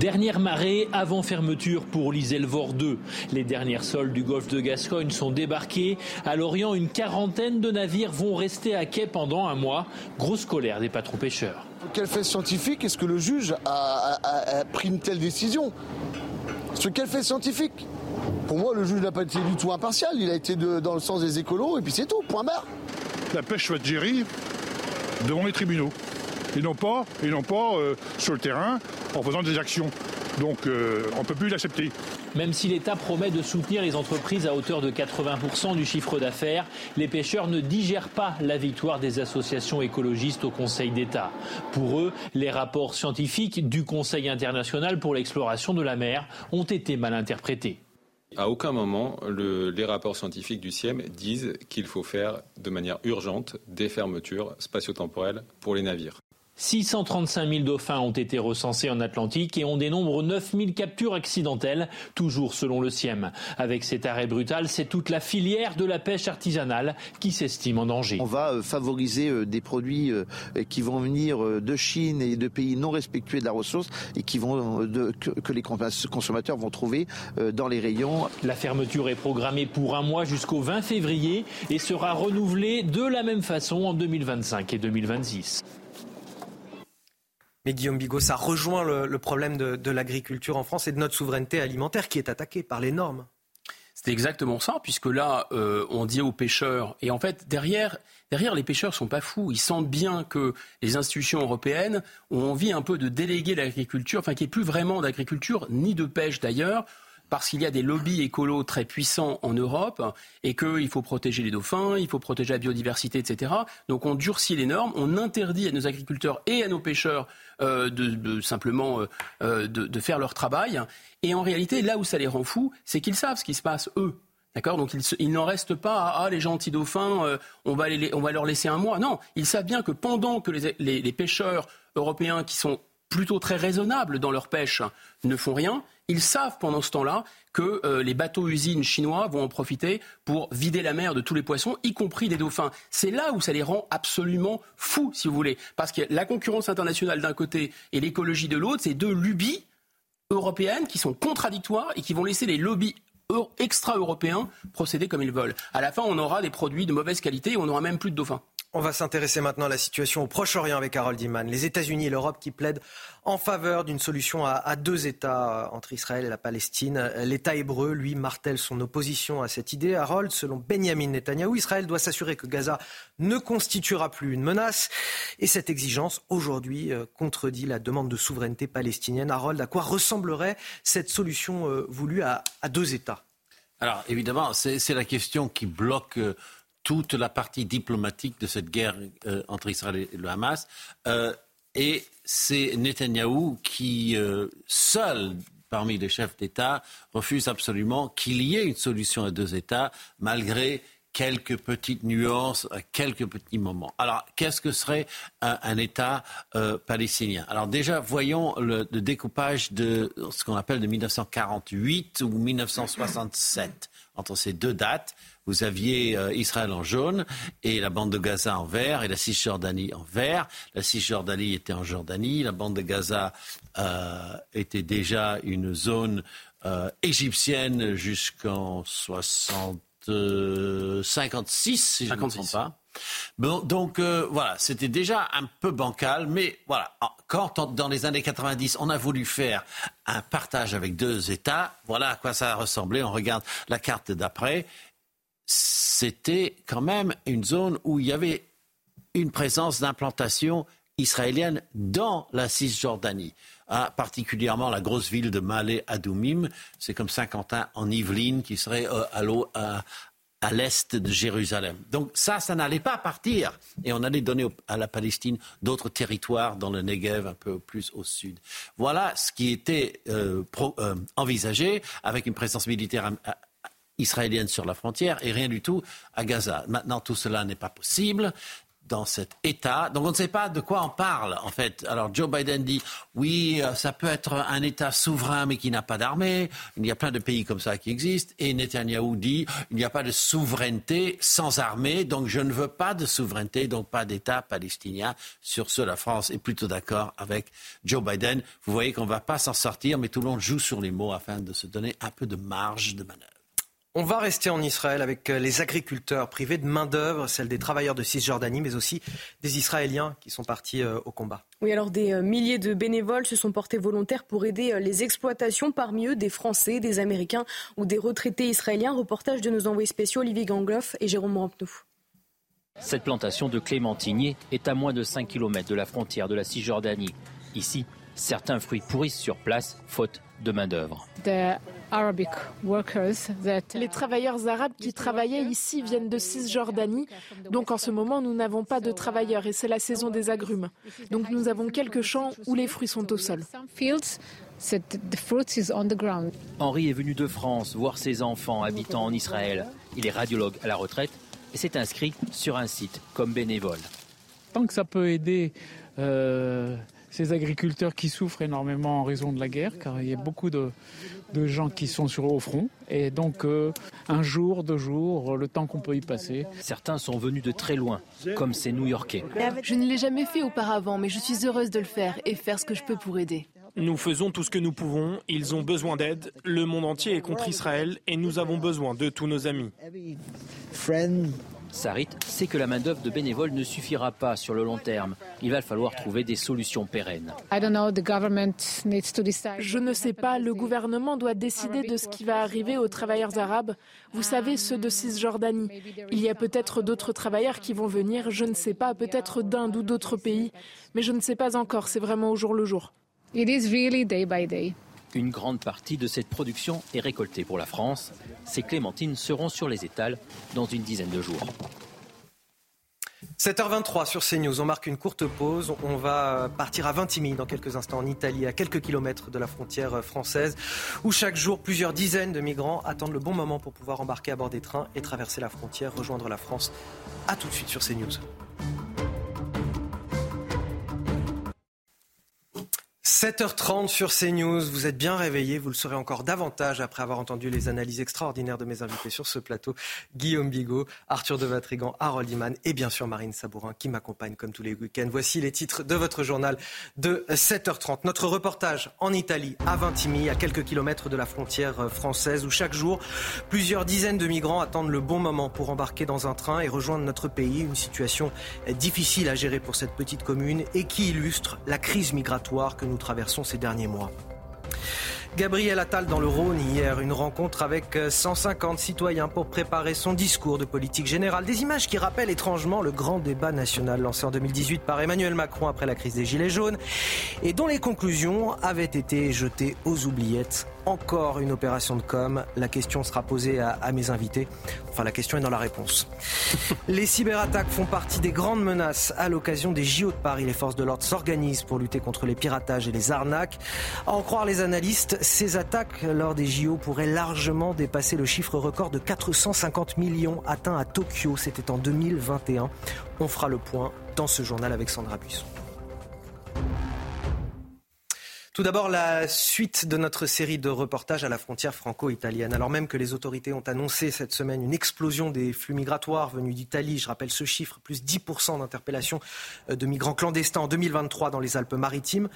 Dernière marée avant fermeture pour l'Iselvor 2. Les dernières sols du golfe de Gascogne sont débarquées. À Lorient, une quarantaine de navires vont rester à quai pendant un mois. Grosse colère des patrons pêcheurs. Quel fait scientifique est-ce que le juge a, pris une telle décision? Ce quel fait scientifique? Pour moi, le juge n'a pas été du tout impartial. Il a été dans le sens des écolos et puis c'est tout. Point barre. La pêche va être gérée devant les tribunaux et non pas, et non pas euh, sur le terrain en faisant des actions. Donc euh, on ne peut plus l'accepter. Même si l'État promet de soutenir les entreprises à hauteur de 80% du chiffre d'affaires, les pêcheurs ne digèrent pas la victoire des associations écologistes au Conseil d'État. Pour eux, les rapports scientifiques du Conseil international pour l'exploration de la mer ont été mal interprétés. À aucun moment, les rapports scientifiques du CIEM disent qu'il faut faire de manière urgente des fermetures spatio-temporelles pour les navires. 635 000 dauphins ont été recensés en Atlantique et on dénombre 9 000 captures accidentelles, toujours selon le CIEM. Avec cet arrêt brutal, c'est toute la filière de la pêche artisanale qui s'estime en danger. On va euh, favoriser euh, des produits euh, qui vont venir de Chine et de pays non respectueux de la ressource et qui vont, que les consommateurs vont trouver dans les rayons. La fermeture est programmée pour un mois jusqu'au 20 février et sera renouvelée de la même façon en 2025 et 2026. Mais Guillaume Bigot, ça rejoint le, problème de, l'agriculture en France et de notre souveraineté alimentaire qui est attaquée par les normes. C'est exactement ça, puisque là, euh, on dit aux pêcheurs, et en fait, derrière, derrière, les pêcheurs sont pas fous. Ils sentent bien que les institutions européennes ont envie un peu de déléguer l'agriculture, enfin, qu'il n'y ait plus vraiment d'agriculture, ni de pêche d'ailleurs, parce qu'il y a des lobbies écolos très puissants en Europe et qu'il faut protéger les dauphins, il faut protéger la biodiversité, etc. Donc on durcit les normes, on interdit à nos agriculteurs et à nos pêcheurs euh, de, simplement euh, euh, de, faire leur travail. Et en réalité, là où ça les rend fous, c'est qu'ils savent ce qui se passe, eux. D'accord? Donc il, n'en reste pas à ah, les gentils dauphins, on, va les, on va leur laisser un mois. Non, ils savent bien que pendant que les pêcheurs européens qui sont plutôt très raisonnables dans leur pêche ne font rien, ils savent pendant ce temps-là que euh, les bateaux-usines chinois vont en profiter pour vider la mer de tous les poissons, y compris des dauphins. C'est là où ça les rend absolument fous, si vous voulez. Parce que la concurrence internationale d'un côté et l'écologie de l'autre, c'est deux lubies européennes qui sont contradictoires et qui vont laisser les lobbies extra-européens procéder comme ils veulent. À la fin, on aura des produits de mauvaise qualité et on n'aura même plus de dauphins. On va s'intéresser maintenant à la situation au Proche-Orient avec Harold Iman. Les États-Unis et l'Europe qui plaident en faveur d'une solution à, deux États entre Israël et la Palestine. L'État hébreu, lui, martèle son opposition à cette idée. Harold, selon Benjamin Netanyahou, Israël doit s'assurer que Gaza ne constituera plus une menace. Et cette exigence, aujourd'hui, euh, contredit la demande de souveraineté palestinienne. Harold, à quoi ressemblerait cette solution euh, voulue à, deux États? Alors évidemment, c'est la question qui bloque euh, toute la partie diplomatique de cette guerre euh, entre Israël et le Hamas. Euh, et c'est Netanyahou qui, euh, seul parmi les chefs d'État, refuse absolument qu'il y ait une solution à deux États, malgré quelques petites nuances, quelques petits moments. Alors, qu'est-ce que serait un, État palestinien? Alors déjà, voyons le, découpage de ce qu'on appelle de 1948 ou 1967 entre ces deux dates vous aviez euh, Israël en jaune et la bande de Gaza en vert et la Cisjordanie en vert. La Cisjordanie était en Jordanie, la bande de Gaza euh, était déjà une zone euh, égyptienne jusqu'en 56, si je ne me trompe pas. Bon, donc voilà, c'était déjà un peu bancal, mais voilà, quand dans les années 90 on a voulu faire un partage avec deux États, voilà à quoi ça a ressemblé. On regarde la carte d'après c'était quand même une zone où il y avait une présence d'implantation israélienne dans la Cisjordanie, particulièrement la grosse ville de Malé Adoumim, c'est comme Saint-Quentin en Yvelines qui serait euh, à, à, l'est de Jérusalem. Donc ça, ça n'allait pas partir et on allait donner à la Palestine d'autres territoires dans le Negev un peu plus au sud. Voilà ce qui était euh, euh, envisagé avec une présence militaire israélienne sur la frontière et rien du tout à Gaza. Maintenant, tout cela n'est pas possible. dans cet État. Donc on ne sait pas de quoi on parle en fait. Alors Joe Biden dit oui, euh, ça peut être un État souverain mais qui n'a pas d'armée. Il y a plein de pays comme ça qui existent. Et Netanyahou dit il n'y a pas de souveraineté sans armée, donc je ne veux pas de souveraineté, donc pas d'État palestinien. Sur ce, la France est plutôt d'accord avec Joe Biden. Vous voyez qu'on ne va pas s'en sortir, mais tout le monde joue sur les mots afin de se donner un peu de marge de manœuvre. On va rester en Israël avec euh, les agriculteurs privés de main-d'œuvre, celle des travailleurs de Cisjordanie, mais aussi des Israéliens qui sont partis euh, au combat. Oui, alors des euh, milliers de bénévoles se sont portés volontaires pour aider les exploitations, parmi eux des Français, des Américains ou des retraités israéliens. Reportage de nos envoyés spéciaux Olivier Gangloff et Jérôme Rampenou. Cette plantation de clémentiniers est à moins de 5 km de la frontière de la Cisjordanie. Ici, certains fruits pourrissent sur place, faute de main-d'œuvre. Les travailleurs arabes qui travaillaient ici viennent de Cisjordanie. Donc en ce moment, nous n'avons pas de travailleurs et c'est la saison des agrumes. Donc nous avons quelques champs où les fruits sont au sol. Henri est venu de France voir ses enfants habitant en Israël. Il est radiologue à la retraite et s'est inscrit sur un site comme bénévole. Tant que ça peut aider euh, ces agriculteurs qui souffrent énormément en raison de la guerre, car il y a beaucoup de, gens qui sont sur au front. Et donc, euh, un jour, deux jours, le temps qu'on peut y passer. Certains sont venus de très loin, comme ces New-Yorkais. Je ne l'ai jamais fait auparavant, mais je suis heureuse de le faire et faire ce que je peux pour aider. Nous faisons tout ce que nous pouvons, ils ont besoin d'aide, le monde entier est contre Israël et nous avons besoin de tous nos amis. Sarit sait que la main-d'œuvre de bénévoles ne suffira pas sur le long terme. Il va falloir trouver des solutions pérennes. Je ne sais pas, le gouvernement doit décider de ce qui va arriver aux travailleurs arabes. Vous savez, ceux de Cisjordanie. Il y a peut-être d'autres travailleurs qui vont venir, je ne sais pas, peut-être d'Inde ou d'autres pays. Mais je ne sais pas encore, c'est vraiment au jour le jour. Une grande partie de cette production est récoltée pour la France. Ces clémentines seront sur les étals dans une dizaine de jours. 7h23 sur CNews, on marque une courte pause. On va partir à Vintimille dans quelques instants en Italie, à quelques kilomètres de la frontière française, où chaque jour plusieurs dizaines de migrants attendent le bon moment pour pouvoir embarquer à bord des trains et traverser la frontière, rejoindre la France. A tout de suite sur CNews. 7h30 sur CNews, vous êtes bien réveillés, vous le serez encore davantage après avoir entendu les analyses extraordinaires de mes invités sur ce plateau, Guillaume Bigot, Arthur de Vatrigan, Harold Iman et bien sûr Marine Sabourin qui m'accompagne comme tous les week-ends. Voici les titres de votre journal de 7h30. Notre reportage en Italie, à Vintimille, à quelques kilomètres de la frontière française, où chaque jour, plusieurs dizaines de migrants attendent le bon moment pour embarquer dans un train et rejoindre notre pays. Une situation difficile à gérer pour cette petite commune et qui illustre la crise migratoire que nous traversons ces derniers mois. Gabriel Attal dans le Rhône hier, une rencontre avec 150 citoyens pour préparer son discours de politique générale. Des images qui rappellent étrangement le grand débat national lancé en 2018 par Emmanuel Macron après la crise des Gilets jaunes et dont les conclusions avaient été jetées aux oubliettes encore une opération de com. La question sera posée à, mes invités. Enfin, la question est dans la réponse. les cyberattaques font partie des grandes menaces à l'occasion des JO de Paris. Les forces de l'ordre s'organisent pour lutter contre les piratages et les arnaques. À en croire les analystes, ces attaques lors des JO pourraient largement dépasser le chiffre record de 450 millions atteint à Tokyo. C'était en 2021. On fera le point dans ce journal avec Sandra Buisson. Tout d'abord, la suite de notre série de reportages à la frontière franco-italienne. Alors même que les autorités ont annoncé cette semaine une explosion des flux migratoires venus d'Italie, je rappelle ce chiffre, plus 10% d'interpellations euh, de migrants clandestins en 2023 dans les Alpes-Maritimes.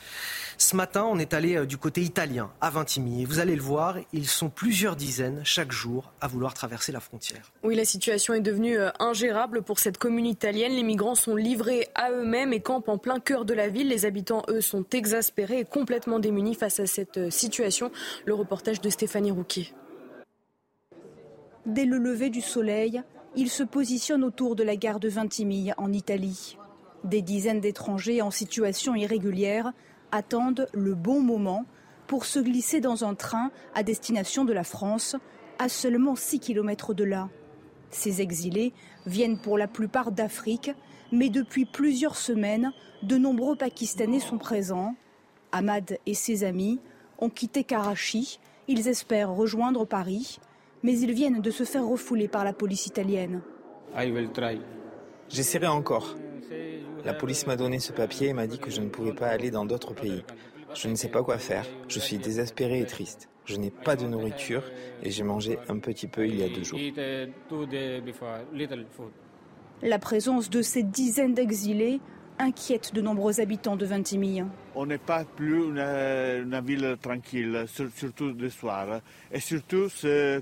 Ce matin, on est allé euh, du côté italien, à Vintimille. Et vous allez le voir, ils sont plusieurs dizaines chaque jour à vouloir traverser la frontière. Oui, la situation est devenue euh, ingérable pour cette commune italienne. Les migrants sont livrés à eux-mêmes et campent en plein cœur de la ville. Les habitants, eux, sont exaspérés et complètement démunis face à cette euh, situation. Le reportage de Stéphanie Rouquier. Dès le lever du soleil, il se positionne autour de la gare de Vintimille en Italie. Des dizaines d'étrangers en situation irrégulière attendent le bon moment pour se glisser dans un train à destination de la France, à seulement 6 km de là. Ces exilés viennent pour la plupart d'Afrique, mais depuis plusieurs semaines, de nombreux Pakistanais sont présents Ahmad et ses amis ont quitté Karachi. Ils espèrent rejoindre Paris, mais ils viennent de se faire refouler par la police italienne. J'essaierai encore. La police m'a donné ce papier et m'a dit que je ne pouvais pas aller dans d'autres pays. Je ne sais pas quoi faire. Je suis désespéré et triste. Je n'ai pas de nourriture et j'ai mangé un petit peu il y a deux jours. La présence de ces dizaines d'exilés inquiète de nombreux habitants de Ventimille. On n'est pas plus une, ville tranquille, surtout le soir. Et surtout,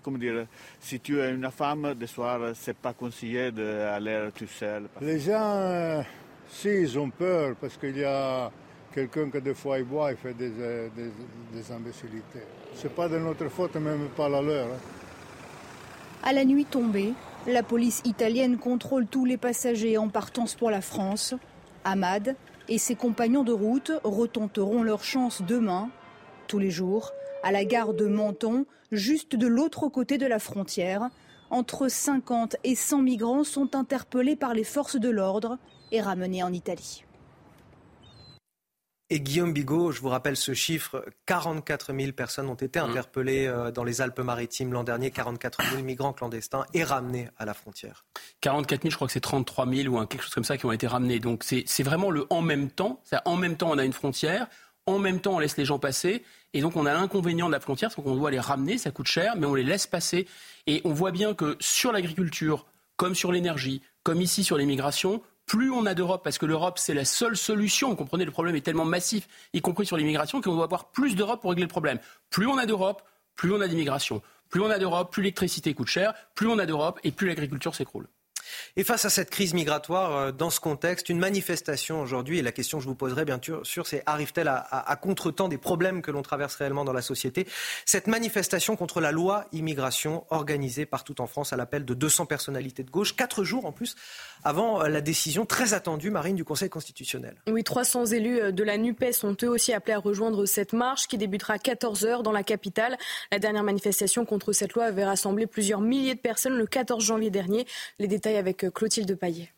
comment dire, si tu es une femme, le soir, c'est pas conseillé d'aller tout seul. Les gens, euh, si, ils ont peur parce qu'il y a quelqu'un qui des fois il boit et fait des, euh, des, des imbécilités. C'est pas de notre faute, même pas la leur. Hein. À la nuit tombée, la police italienne contrôle tous les passagers en partance pour la France. Ahmad et ses compagnons de route retenteront leur chance demain, tous les jours, à la gare de Menton, juste de l'autre côté de la frontière. Entre 50 et 100 migrants sont interpellés par les forces de l'ordre et ramenés en Italie. Et Guillaume Bigot, je vous rappelle ce chiffre, 44 000 personnes ont été mmh. interpellées euh, dans les Alpes-Maritimes l'an dernier, 44 000 migrants clandestins et ramenés à la frontière. 44 000, je crois que c'est 33 000 ou quelque chose comme ça qui ont été ramenés. Donc c'est vraiment le en même temps. En même temps, on a une frontière, en même temps, on laisse les gens passer. Et donc on a l'inconvénient de la frontière, c'est qu'on doit les ramener, ça coûte cher, mais on les laisse passer. Et on voit bien que sur l'agriculture, comme sur l'énergie, comme ici sur l'immigration, plus on a d'Europe, parce que l'Europe, c'est la seule solution. Vous comprenez, le problème est tellement massif, y compris sur l'immigration, qu'on doit avoir plus d'Europe pour régler le problème. Plus on a d'Europe, plus on a d'immigration. Plus on a d'Europe, plus l'électricité coûte cher, plus on a d'Europe et plus l'agriculture s'écroule. Et face à cette crise migratoire, euh, dans ce contexte, une manifestation aujourd'hui, et la question que je vous poserai bien sûr, c'est arrive-t-elle à, à, contre-temps des problèmes que l'on traverse réellement dans la société? Cette manifestation contre la loi immigration organisée partout en France à l'appel de 200 personnalités de gauche, quatre jours en plus avant euh, la décision très attendue, Marine, du Conseil constitutionnel. Oui, 300 élus euh, de la NUPES sont eux aussi appelés à rejoindre cette marche qui débutera à 14h dans la capitale. La dernière manifestation contre cette loi avait rassemblé plusieurs milliers de personnes le 14 janvier dernier. Les détails avec euh, Clotilde Paillet.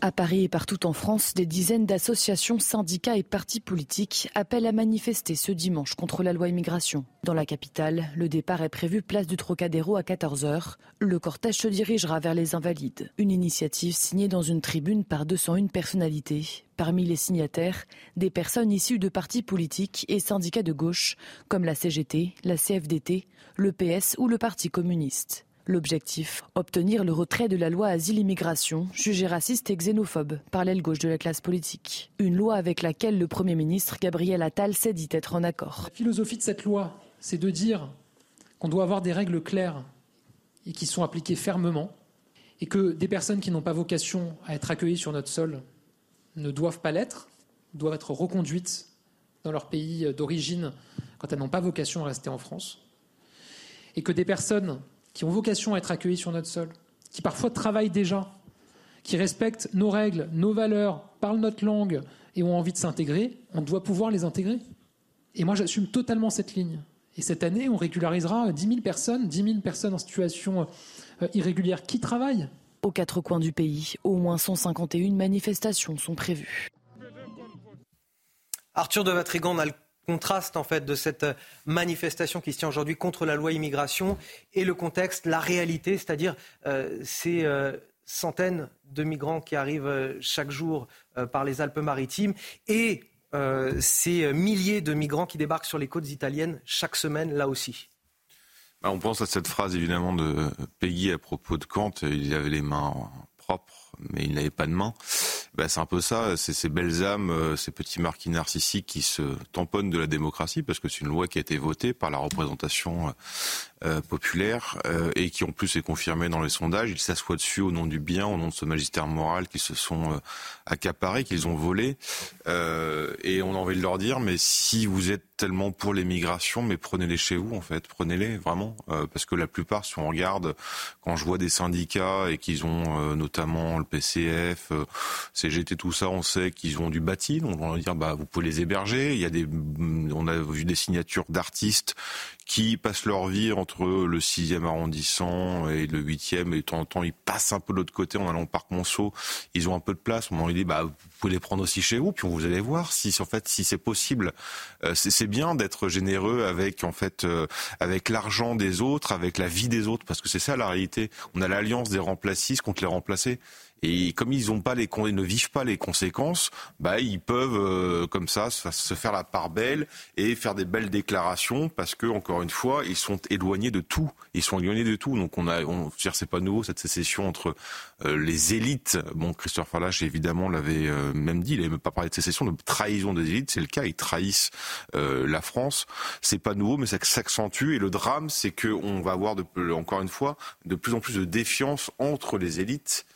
À Paris et partout en France, des dizaines d'associations, syndicats et partis politiques appellent à manifester ce dimanche contre la loi immigration. Dans la capitale, le départ est prévu place du Trocadéro à 14h. Le cortège se dirigera vers les Invalides. Une initiative signée dans une tribune par 201 personnalités. Parmi les signataires, des personnes issues de partis politiques et syndicats de gauche, comme la CGT, la CFDT, le PS ou le Parti communiste. L'objectif Obtenir le retrait de la loi Asile-Immigration, jugée raciste et xénophobe par l'aile gauche de la classe politique. Une loi avec laquelle le Premier ministre Gabriel Attal s'est dit être en accord. La philosophie de cette loi, c'est de dire qu'on doit avoir des règles claires et qui sont appliquées fermement, et que des personnes qui n'ont pas vocation à être accueillies sur notre sol ne doivent pas l'être, doivent être reconduites dans leur pays d'origine quand elles n'ont pas vocation à rester en France, et que des personnes qui ont vocation à être accueillis sur notre sol, qui parfois travaillent déjà, qui respectent nos règles, nos valeurs, parlent notre langue et ont envie de s'intégrer, on doit pouvoir les intégrer. Et moi, j'assume totalement cette ligne. Et cette année, on régularisera 10 000 personnes, 10 000 personnes en situation euh, irrégulière qui travaillent. Aux quatre coins du pays, au moins 151 manifestations sont prévues. Arthur de Vatrigan, a le contraste en fait de cette manifestation qui se tient aujourd'hui contre la loi immigration et le contexte, la réalité, c'est-à-dire euh, ces euh, centaines de migrants qui arrivent euh, chaque jour par les Alpes-Maritimes et ces milliers de migrants qui débarquent sur les côtes italiennes chaque semaine là aussi. Bah, on pense à cette phrase évidemment de Peggy à propos de Kant, il avait les mains propres mais il n'avait pas de main. Ben, c'est un peu ça, c'est ces belles âmes, euh, ces petits marquis narcissiques qui se tamponnent de la démocratie, parce que c'est une loi qui a été votée par la représentation euh, populaire euh, et qui en plus est confirmée dans les sondages. Ils s'assoient dessus au nom du bien, au nom de ce magistère moral qu'ils se sont accaparés, qu'ils ont volé. et on a envie de leur dire, mais si vous êtes tellement pour l'immigration, mais prenez-les chez vous en fait, prenez-les vraiment, parce que la plupart, si on regarde, quand je vois des syndicats et qu'ils ont notamment le PCF, euh, CGT, tout ça, on sait qu'ils ont du bâti. Donc on va dire, bah, vous pouvez les héberger. Il y a des, on a vu des signatures d'artistes qui passent leur vie entre le 6e arrondissement et le 8e, et de temps en temps, ils passent un peu de l'autre côté en allant au parc Monceau. Ils ont un peu de place. On leur dit, bah, vous pouvez les prendre aussi chez vous, puis vous allez voir si, en fait, si c'est possible. Euh, c'est bien d'être généreux avec, en fait, euh, avec l'argent des autres, avec la vie des autres, parce que c'est ça la réalité. On a l'alliance des remplacistes contre les remplacés. Et comme ils ont pas les, ils ne vivent pas les conséquences, bah ils peuvent euh, comme ça se faire la part belle et faire des belles déclarations parce que encore une fois, ils sont éloignés de tout. Ils sont éloignés de tout. Donc on a, on, c'est pas nouveau cette sécession entre euh, les élites. Bon, Christophe Falache évidemment l'avait euh, même dit. Il n'avait même pas parlé de sécession, de trahison des élites. C'est le cas. Ils trahissent la France. C'est pas nouveau, mais ça s'accentue. Et le drame, c'est que on va avoir encore une fois de plus en plus de défiance entre les élites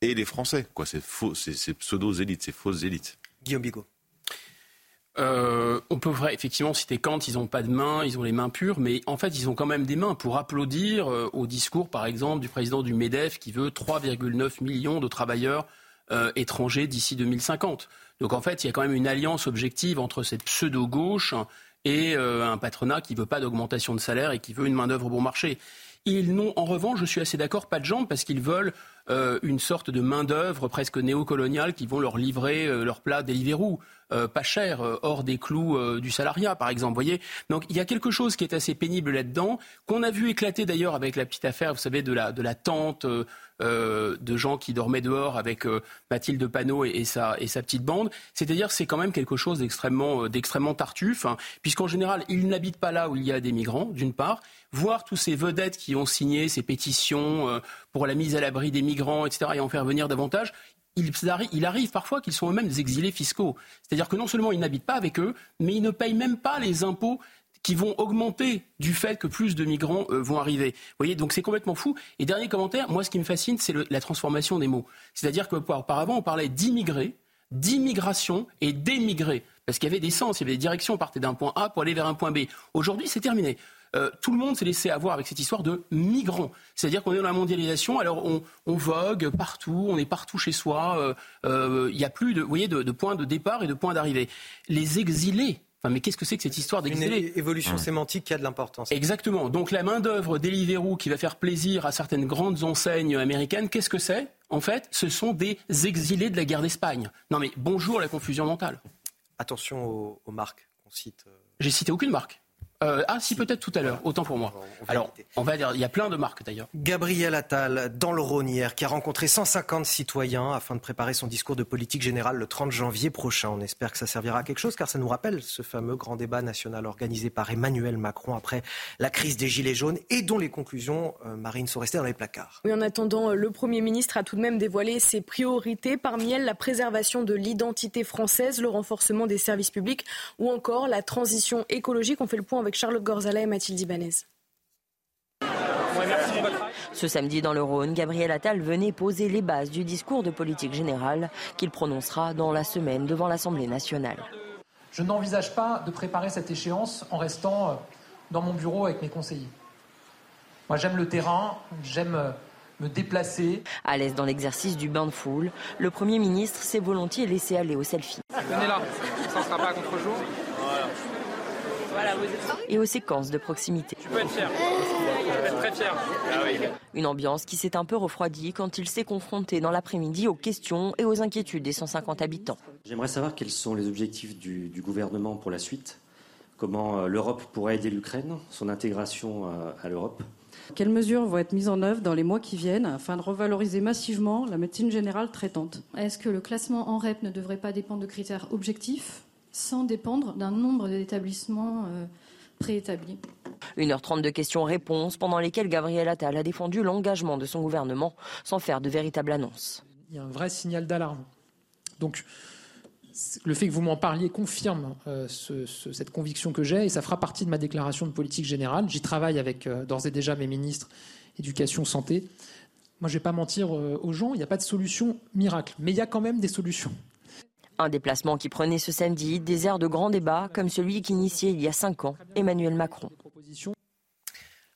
et les Français. Quoi, c'est faux, c'est pseudo-élites, c'est fausses élites. Guillaume Bigot. Euh, on peut effectivement citer Kant, ils n'ont pas de mains, ils ont les mains pures, mais en fait, ils ont quand même des mains pour applaudir euh, au discours, par exemple, du président du MEDEF qui veut 3,9 millions de travailleurs euh, étrangers d'ici 2050. Donc en fait, il y a quand même une alliance objective entre cette pseudo-gauche et un patronat qui ne veut pas d'augmentation de salaire et qui veut une main-d'œuvre bon marché. Ils n'ont, en revanche, je suis assez d'accord, pas de jambes parce qu'ils veulent euh, une sorte de main-d'œuvre presque néocoloniale qui vont leur livrer euh, leur plat Deliveroo. Euh, pas cher, hors des clous du salariat, par exemple. Voyez Donc il y a quelque chose qui est assez pénible là-dedans, qu'on a vu éclater d'ailleurs avec la petite affaire, vous savez, de la, de la tente de gens qui dormaient dehors avec Mathilde Panot et, sa, et sa petite bande. C'est-à-dire c'est quand même quelque chose d'extrêmement, d'extrêmement tartuffe, hein, puisqu'en général, ils n'habitent pas là où il y a des migrants, d'une part, voir tous ces vedettes qui ont signé ces pétitions euh, pour la mise à l'abri des migrants, etc., et en faire venir davantage, il, arrive parfois qu'ils sont eux-mêmes des exilés fiscaux. C'est-à-dire que non seulement ils n'habitent pas avec eux, mais ils ne payent même pas les impôts qui vont augmenter du fait que plus de migrants euh, vont arriver. Vous voyez, donc c'est complètement fou. Et dernier commentaire, moi ce qui me fascine, c'est la transformation des mots. C'est-à-dire qu'auparavant, on parlait d'immigrés, d'immigration et d'émigrés. Parce qu'il y avait des sens, il y avait des directions, on partait d'un point A pour aller vers un point B. Aujourd'hui, c'est terminé. Euh, tout le monde s'est laissé avoir avec cette histoire de migrants. C'est-à-dire qu'on est dans la mondialisation, alors on, vogue partout, on est partout chez soi, euh, euh, il n'y a plus de, vous voyez, de, points de départ et de points d'arrivée. Les exilés, Enfin, mais qu'est-ce que c'est que cette histoire d'exilés? Une évolution sémantique qui a de l'importance. Exactement. Donc la main-d'œuvre Deliveroo qui va faire plaisir à certaines grandes enseignes américaines, qu'est-ce que c'est? En fait, ce sont des exilés de la guerre d'Espagne. Non mais bonjour la confusion mentale. Attention aux, aux marques qu'on cite. J'ai cité aucune marque. Euh, ah si, peut-être tout à l'heure, autant pour moi. Alors, on va dire, il y a plein de marques d'ailleurs. Gabriel Attal, dans le Rhône hier, qui a rencontré 150 citoyens afin de préparer son discours de politique générale le 30 janvier prochain. On espère que ça servira à quelque chose, car ça nous rappelle ce fameux grand débat national organisé par Emmanuel Macron après la crise des Gilets jaunes et dont les conclusions, euh, Marine, sont restées dans les placards. Oui, en attendant, euh, le Premier ministre a tout de même dévoilé ses priorités, parmi elles la préservation de l'identité française, le renforcement des services publics ou encore la transition écologique. On fait le point avec Charlotte Gorzala et Mathilde Ibanez. Ce samedi dans le Rhône, Gabriel Attal venait poser les bases du discours de politique générale qu'il prononcera dans la semaine devant l'Assemblée nationale. Je n'envisage pas de préparer cette échéance en restant euh, dans mon bureau avec mes conseillers. Moi j'aime le terrain, j'aime euh, me déplacer. À l'aise dans l'exercice du bain de foule, le Premier ministre s'est volontiers laissé aller au selfie. Venez là, ça ne sera pas contre-jour et aux séquences de proximité. Tu peux être fier. être très fier. Ah Une ambiance qui s'est un peu refroidie quand il s'est confronté dans l'après-midi aux questions et aux inquiétudes des 150 habitants. J'aimerais savoir quels sont les objectifs du, gouvernement pour la suite. Comment euh, l'Europe pourrait aider l'Ukraine, son intégration euh, à l'Europe. Quelles mesures vont être mises en œuvre dans les mois qui viennent afin de revaloriser massivement la médecine générale traitante? Est-ce que le classement en REP ne devrait pas dépendre de critères objectifs? Sans dépendre d'un nombre d'établissements euh, préétablis. 1h30 de questions-réponses pendant lesquelles Gabriel Attal a défendu l'engagement de son gouvernement sans faire de véritable annonce. Il y a un vrai signal d'alarme. Donc, le fait que vous m'en parliez confirme euh, cette conviction que j'ai et ça fera partie de ma déclaration de politique générale. J'y travaille avec euh, d'ores et déjà mes ministres éducation, santé. Moi, je ne vais pas mentir aux gens, il n'y a pas de solution miracle, mais il y a quand même des solutions. Un déplacement qui prenait ce samedi des airs de grand débat comme celui qu'initiait il y a cinq ans Emmanuel Macron.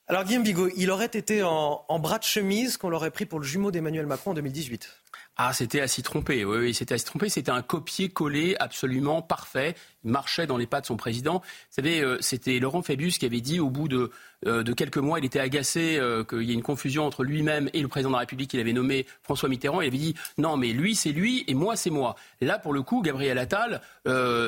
Alors Guillaume Bigot, il aurait été en, bras de chemise qu'on l'aurait pris pour le jumeau d'Emmanuel Macron en 2018. Ah, c'était à s'y tromper. Oui, oui c'était à s'y tromper. C'était un copier-coller absolument parfait. marchait dans les pas de son président. Vous savez, euh, c'était Laurent Fabius qui avait dit au bout de, de quelques mois, il était agacé euh, qu'il y ait une confusion entre lui-même et le président de la République qu'il avait nommé François Mitterrand. Il avait dit non, mais lui c'est lui et moi c'est moi. Là, pour le coup, Gabriel Attal,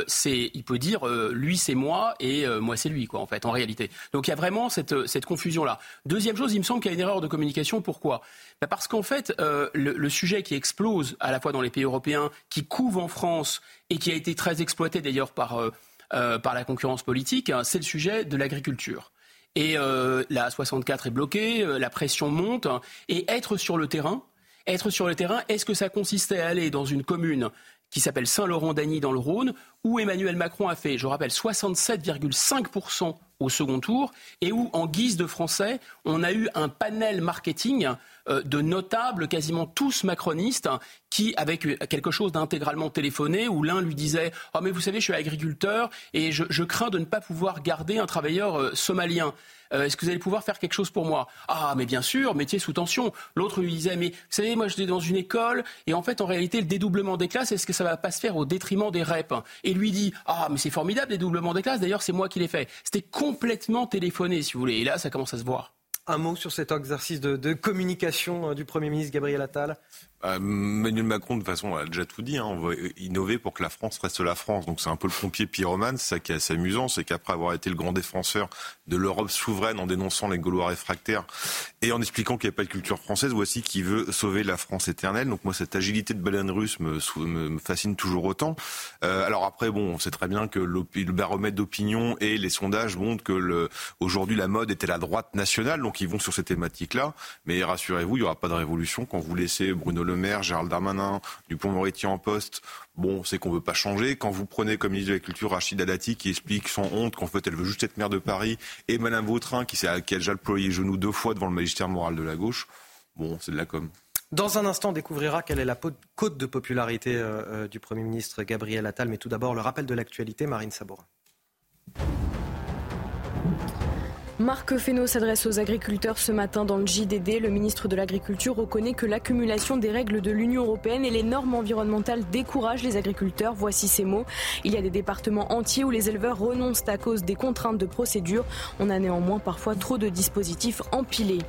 c'est, il peut dire lui c'est moi et moi c'est lui, quoi, en fait, en réalité. Donc il y a vraiment cette, cette confusion-là. Deuxième chose, il me semble qu'il y a une erreur de communication. Pourquoi? Bah, Parce qu'en fait, le, le sujet qui explose à la fois dans les pays européens, qui couve en France et qui a été très exploité d'ailleurs par, euh, euh, par la concurrence politique, hein, c'est le sujet de l'agriculture. Et euh, la 64 est bloquée, la pression monte, et être sur le terrain, être sur le terrain, est-ce que ça consistait à aller dans une commune qui s'appelle Saint-Laurent-d'Agny dans le Rhône, où Emmanuel Macron a fait, je rappelle, 67,5% au second tour, et où, en guise de français, on a eu un panel marketing euh, de notables, quasiment tous macronistes, qui, avec quelque chose d'intégralement téléphoné, où l'un lui disait Oh, mais vous savez, je suis agriculteur et je, crains de ne pas pouvoir garder un travailleur euh, somalien. Euh, est-ce que vous allez pouvoir faire quelque chose pour moi? Ah, mais bien sûr, métier sous tension. L'autre lui disait, mais vous savez, moi, je suis dans une école, et en fait, en réalité, le dédoublement des classes, est-ce que ça va pas se faire au détriment des REP Et lui dit, ah, mais c'est formidable, dédoublement des classes, d'ailleurs, c'est moi qui l'ai fait. C'était complètement téléphoné, si vous voulez. Et là, ça commence à se voir. Un mot sur cet exercice de, communication euh, du Premier ministre Gabriel Attal Emmanuel Macron, de toute façon, a déjà tout dit. Hein. On va innover pour que la France reste la France. Donc c'est un peu le pompier pyromane. C'est ça qui est assez amusant, c'est qu'après avoir été le grand défenseur de l'Europe souveraine en dénonçant les Gaulois réfractaires et en expliquant qu'il n'y a pas de culture française, voici qui veut sauver la France éternelle. Donc moi, cette agilité de baleine russe me, me, fascine toujours autant. Euh, alors après, bon, on sait très bien que le baromètre d'opinion et les sondages montrent que aujourd'hui la mode était la droite nationale, donc ils vont sur ces thématiques-là. Mais rassurez-vous, il n'y aura pas de révolution quand vous laissez Bruno le Maire, Gérald Darmanin, Dupont-Moretti en poste, bon, c'est qu'on veut pas changer. Quand vous prenez comme ministre de la Culture Rachida Dati qui explique sans honte qu'en fait elle veut juste être maire de Paris, et Madame Vautrin qui, qui a déjà ployé genou deux fois devant le magistère moral de la gauche, bon, c'est de la com. Dans un instant, on découvrira quelle est la cote de popularité euh, euh, du Premier ministre Gabriel Attal. Mais tout d'abord, le rappel de l'actualité, Marine Sabourin. Marc Fesneau s'adresse aux agriculteurs ce matin dans le JDD. Le ministre de l'Agriculture reconnaît que l'accumulation des règles de l'Union européenne et les normes environnementales découragent les agriculteurs. Voici ces mots. Il y a des départements entiers où les éleveurs renoncent à cause des contraintes de procédure. On a néanmoins parfois trop de dispositifs empilés.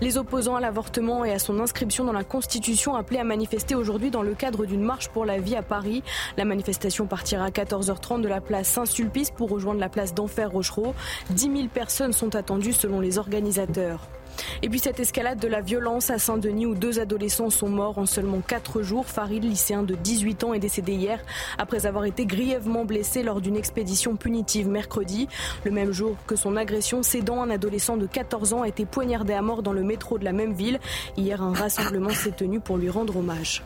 Les opposants à l'avortement et à son inscription dans la Constitution appelés à manifester aujourd'hui dans le cadre d'une marche pour la vie à Paris. La manifestation partira à 14h30 de la place Saint-Sulpice pour rejoindre la place d'Enfer Rochereau. 10 000 personnes sont attendues selon les organisateurs. Et puis cette escalade de la violence à Saint-Denis où deux adolescents sont morts en seulement quatre jours. Farid, lycéen de 18 ans, est décédé hier après avoir été grièvement blessé lors d'une expédition punitive mercredi. Le même jour que son agression, cédant un adolescent de 14 ans a été poignardé à mort dans le métro de la même ville. Hier, un rassemblement s'est tenu pour lui rendre hommage.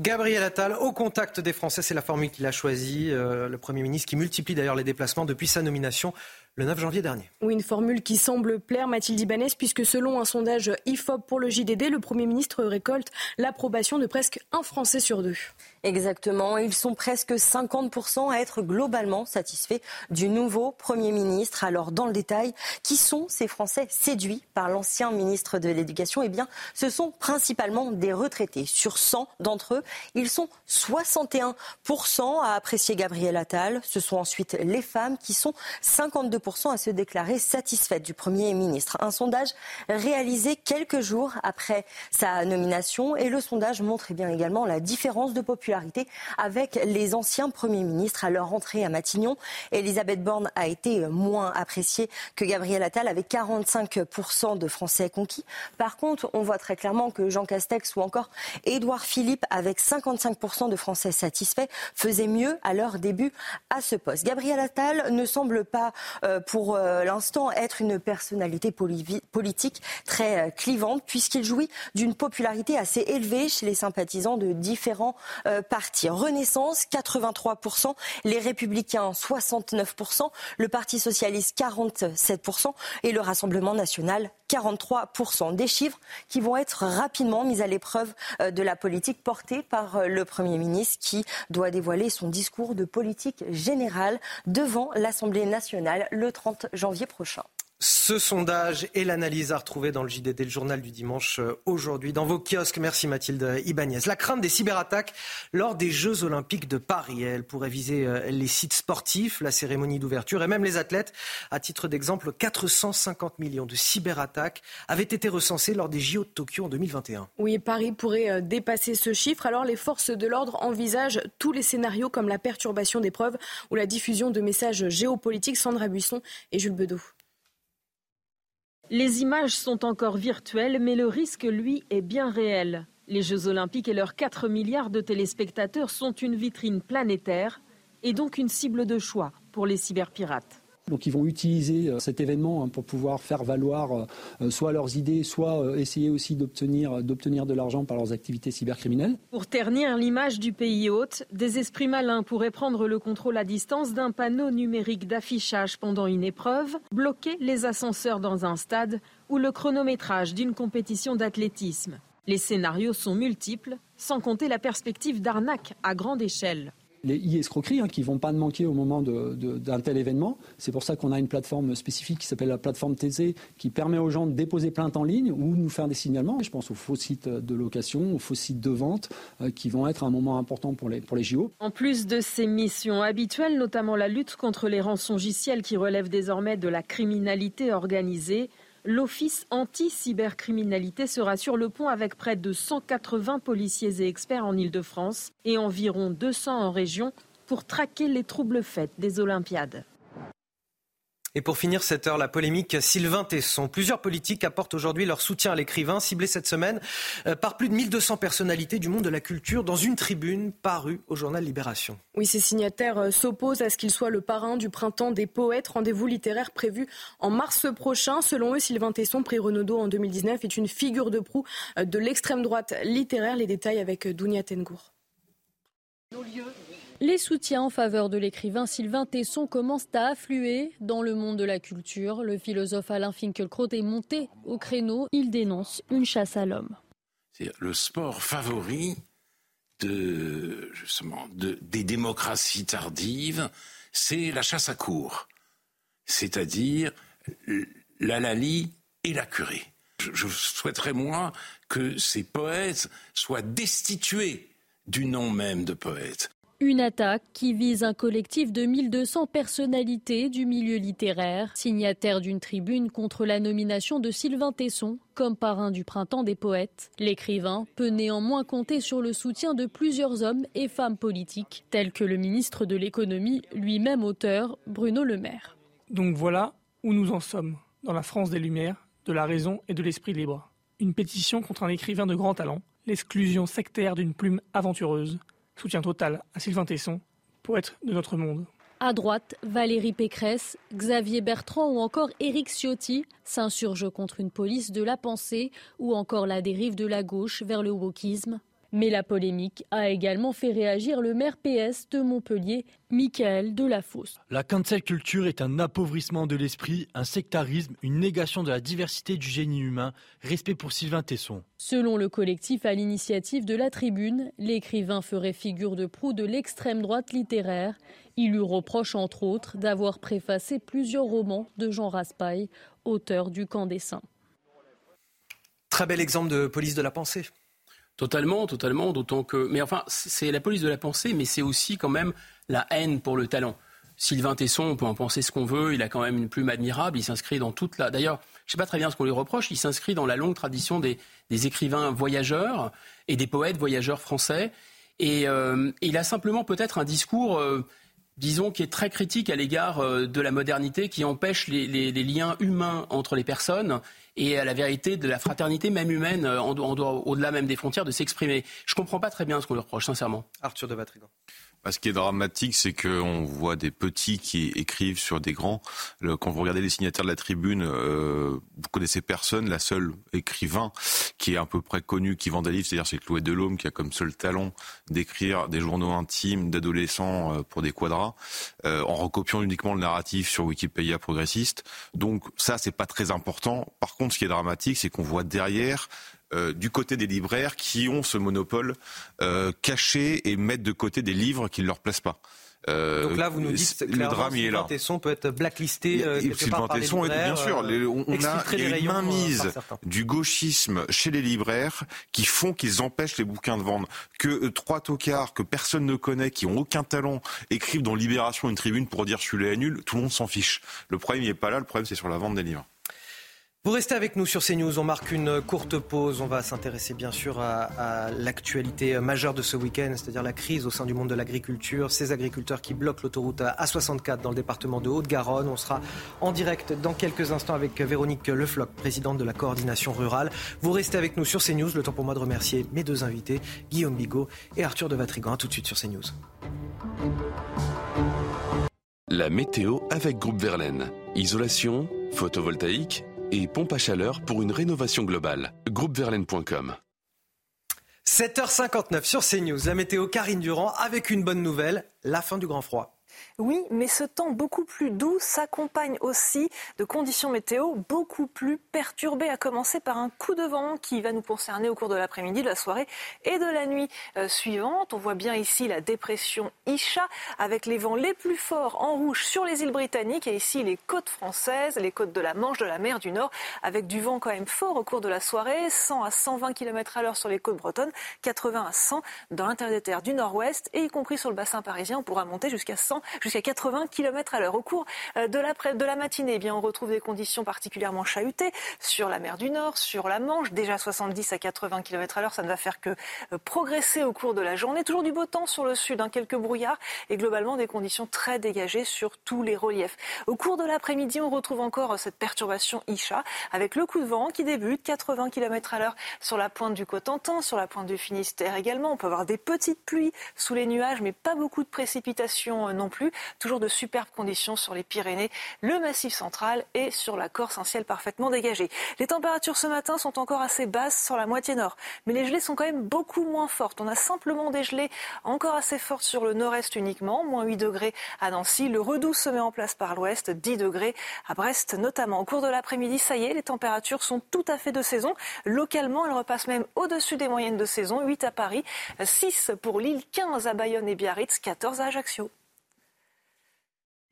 Gabriel Attal, au contact des Français, c'est la formule qu'il a choisie. Euh, le Premier ministre qui multiplie d'ailleurs les déplacements depuis sa nomination le 9 janvier dernier. Oui, une formule qui semble plaire Mathilde Ibanez, puisque selon un sondage IFOP pour le JDD, le Premier ministre récolte l'approbation de presque un Français sur deux. Exactement. Ils sont presque 50% à être globalement satisfaits du nouveau Premier ministre. Alors, dans le détail, qui sont ces Français séduits par l'ancien ministre de l'Éducation? Eh bien, ce sont principalement des retraités. Sur 100 d'entre eux, ils sont 61% à apprécier Gabriel Attal. Ce sont ensuite les femmes qui sont 52% à se déclarer satisfaites du Premier ministre. Un sondage réalisé quelques jours après sa nomination et le sondage montre eh bien également la différence de population avec les anciens premiers ministres à leur entrée à Matignon. Elisabeth Borne a été moins appréciée que Gabriel Attal avec 45% de Français conquis. Par contre, on voit très clairement que Jean Castex ou encore Édouard Philippe avec 55% de Français satisfaits faisaient mieux à leur début à ce poste. Gabriel Attal ne semble pas euh, pour euh, l'instant être une personnalité politique très euh, clivante puisqu'il jouit d'une popularité assez élevée chez les sympathisants de différents parti. Renaissance, 83%, les Républicains, 69%, le Parti Socialiste, 47% et le Rassemblement National, 43%. Des chiffres qui vont être rapidement mis à l'épreuve euh, de la politique portée par euh, le Premier ministre qui doit dévoiler son discours de politique générale devant l'Assemblée nationale le 30 janvier prochain. Ce sondage et l'analyse à retrouver dans le JDD, le journal du dimanche euh, aujourd'hui, dans vos kiosques. Merci Mathilde Ibanez. La crainte des cyberattaques lors des Jeux Olympiques de Paris. Elle pourrait viser euh, les sites sportifs, la cérémonie d'ouverture et même les athlètes. À titre d'exemple, 450 millions de cyberattaques avaient été recensés lors des JO de Tokyo en 2021. Oui, Paris pourrait euh, dépasser ce chiffre. Alors les forces de l'ordre envisagent tous les scénarios comme la perturbation des preuves ou la diffusion de messages géopolitiques. Sandra Buisson et Jules Bedeau. Les images sont encore virtuelles, mais le risque, lui, est bien réel. Les Jeux olympiques et leurs 4 milliards de téléspectateurs sont une vitrine planétaire et donc une cible de choix pour les cyberpirates. Donc ils vont utiliser euh, cet événement hein, pour pouvoir faire valoir euh, euh, soit leurs idées, soit essayer aussi d'obtenir, d'obtenir de l'argent par leurs activités cybercriminelles. Pour ternir l'image du pays hôte, des esprits malins pourraient prendre le contrôle à distance d'un panneau numérique d'affichage pendant une épreuve, bloquer les ascenseurs dans un stade ou le chronométrage d'une compétition d'athlétisme. Les scénarios sont multiples, sans compter la perspective d'arnaque à grande échelle les e-escroqueries hein, qui ne vont pas manquer au moment d'un tel événement. C'est pour ça qu'on a une plateforme spécifique qui s'appelle la plateforme TZ qui permet aux gens de déposer plainte en ligne ou nous faire des signalements. Je pense aux faux sites de location, aux faux sites de vente euh, qui vont être un moment important pour les, pour les JO. En plus de ces missions habituelles, notamment la lutte contre les rançongiciels qui relèvent désormais de la criminalité organisée, L'Office anti-cybercriminalité sera sur le pont avec près de 180 policiers et experts en Ile-de-France et environ 200 en région pour traquer les troubles faits des Olympiades. Et pour finir cette heure, la polémique Sylvain Tesson. Plusieurs politiques apportent aujourd'hui leur soutien à l'écrivain, ciblé cette semaine euh, par plus de 1200 personnalités du monde de la culture dans une tribune parue au journal Libération. Oui, ces signataires euh, s'opposent à ce qu'il soit le parrain du printemps des poètes, rendez-vous littéraire prévu en mars prochain. Selon eux, Sylvain Tesson, prix Renaudot en 2019, est une figure de proue euh, de l'extrême droite littéraire. Les détails avec Dounia Tengour. Les soutiens en faveur de l'écrivain Sylvain Tesson commencent à affluer dans le monde de la culture. Le philosophe Alain Finkielkraut est monté au créneau. Il dénonce une chasse à l'homme. C'est le sport favori de, justement, des démocraties tardives, c'est la chasse à cour. C'est-à-dire la Lali et la curée. je souhaiterais, moi, que ces poètes soient destitués du nom même de poète. Une attaque qui vise un collectif de 1200 personnalités du milieu littéraire, signataires d'une tribune contre la nomination de Sylvain Tesson comme parrain du printemps des poètes. L'écrivain peut néanmoins compter sur le soutien de plusieurs hommes et femmes politiques, tels que le ministre de l'économie, lui-même auteur, Bruno Le Maire. Donc voilà où nous en sommes, dans la France des Lumières, de la raison et de l'esprit libre. Une pétition contre un écrivain de grand talent, l'exclusion sectaire d'une plume aventureuse, Soutien total à Sylvain Tesson, poète de notre monde. À droite, Valérie Pécresse, Xavier Bertrand ou encore Éric Ciotti s'insurgent contre une police de la pensée ou encore la dérive de la gauche vers le wokisme. Mais la polémique a également fait réagir le maire PS de Montpellier, Michael Delafosse. La cancel culture est un appauvrissement de l'esprit, un sectarisme, une négation de la diversité du génie humain. Respect pour Sylvain Tesson. Selon le collectif à l'initiative de la tribune, l'écrivain ferait figure de proue de l'extrême droite littéraire. Il lui reproche entre autres d'avoir préfacé plusieurs romans de Jean Raspail, auteur du Camp des Saints. Très bel exemple de police de la pensée. Totalement, totalement, d'autant que. Mais enfin, c'est la police de la pensée, mais c'est aussi quand même la haine pour le talent. Sylvain Tesson, on peut en penser ce qu'on veut, il a quand même une plume admirable, il s'inscrit dans toute la. D'ailleurs, je ne sais pas très bien ce qu'on lui reproche, il s'inscrit dans la longue tradition des, écrivains voyageurs et des poètes voyageurs français. Et euh, il a simplement peut-être un discours. Euh, disons, qui est très critique à l'égard euh, de la modernité, qui empêche les, liens humains entre les personnes et à la vérité de la fraternité même humaine, euh, au-delà même des frontières, de s'exprimer. Je ne comprends pas très bien ce qu'on lui reproche, sincèrement. Arthur de Vatrigan. Bah, ce qui est dramatique, c'est qu'on voit des petits qui écrivent sur des grands. quand vous regardez les signataires de la tribune, euh, vous connaissez personne. La seule écrivain qui est à peu près connu, qui vend des livres, c'est-à-dire c'est Chloé Delhomme, qui a comme seul talent d'écrire des journaux intimes d'adolescents euh, pour des quadras, euh, en recopiant uniquement le narratif sur Wikipédia progressiste. Donc ça, c'est pas très important. Par contre, ce qui est dramatique, c'est qu'on voit derrière euh, du côté des libraires qui ont ce monopole euh, caché et mettent de côté des livres qui ne leur plaisent pas. Euh, Donc là, vous nous dites que le drame est là. Tesson peut être blacklisté. Euh, Sylvain Tesson, bien sûr. Euh, on, a une mainmise du gauchisme chez les libraires qui font qu'ils empêchent les bouquins de vendre. Que trois tocards que personne ne connaît, qui ont aucun talent, écrivent dans Libération une tribune pour dire je suis les nul, tout le monde s'en fiche. Le problème n'est pas là. Le problème c'est sur la vente des livres. Vous restez avec nous sur CNews. On marque une courte pause. On va s'intéresser bien sûr à, l'actualité majeure de ce week-end, c'est-à-dire la crise au sein du monde de l'agriculture. Ces agriculteurs qui bloquent l'autoroute A64 dans le département de Haute-Garonne. On sera en direct dans quelques instants avec Véronique Lefloc, présidente de la coordination rurale. Vous restez avec nous sur CNews. Le temps pour moi de remercier mes deux invités, Guillaume Bigot et Arthur de Vatrigan. A tout de suite sur CNews. La météo avec Groupe Verlaine. Isolation, photovoltaïque et pompe à chaleur pour une rénovation globale. Groupeverlaine.com 7h59 sur CNews, la météo Karine Durand avec une bonne nouvelle, la fin du grand froid. Oui, mais ce temps beaucoup plus doux s'accompagne aussi de conditions météo beaucoup plus perturbées, à commencer par un coup de vent qui va nous concerner au cours de l'après-midi, de la soirée et de la nuit euh, suivante. On voit bien ici la dépression Isha avec les vents les plus forts en rouge sur les îles britanniques et ici les côtes françaises, les côtes de la Manche, de la mer du Nord, avec du vent quand même fort au cours de la soirée, 100 à 120 km à l'heure sur les côtes bretonnes, 80 à 100 dans l'intérieur des terres du Nord-Ouest et y compris sur le bassin parisien, on pourra monter jusqu'à 100 jusqu'à 80 km à l'heure. Au cours euh, de la, de la matinée, eh bien, on retrouve des conditions particulièrement chahutées sur la mer du Nord, sur la Manche, déjà 70 à 80 km à l'heure. Ça ne va faire que euh, progresser au cours de la journée. Toujours du beau temps sur le sud, hein, quelques brouillards et globalement des conditions très dégagées sur tous les reliefs. Au cours de l'après-midi, on retrouve encore euh, cette perturbation Isha avec le coup de vent qui débute 80 km à l'heure sur la pointe du Cotentin, sur la pointe du Finistère également. On peut avoir des petites pluies sous les nuages, mais pas beaucoup de précipitations non plus. Toujours de superbes conditions sur les Pyrénées, le Massif central et sur la Corse, un ciel parfaitement dégagé. Les températures ce matin sont encore assez basses sur la moitié nord, mais les gelées sont quand même beaucoup moins fortes. On a simplement des gelées encore assez fortes sur le nord-est uniquement, moins 8 degrés à Nancy. Le redoux se met en place par l'ouest, 10 degrés à Brest notamment. Au cours de l'après-midi, ça y est, les températures sont tout à fait de saison. Localement, elles repassent même au-dessus des moyennes de saison. 8 à Paris, 6 pour Lille, 15 à Bayonne et Biarritz, 14 à Ajaccio.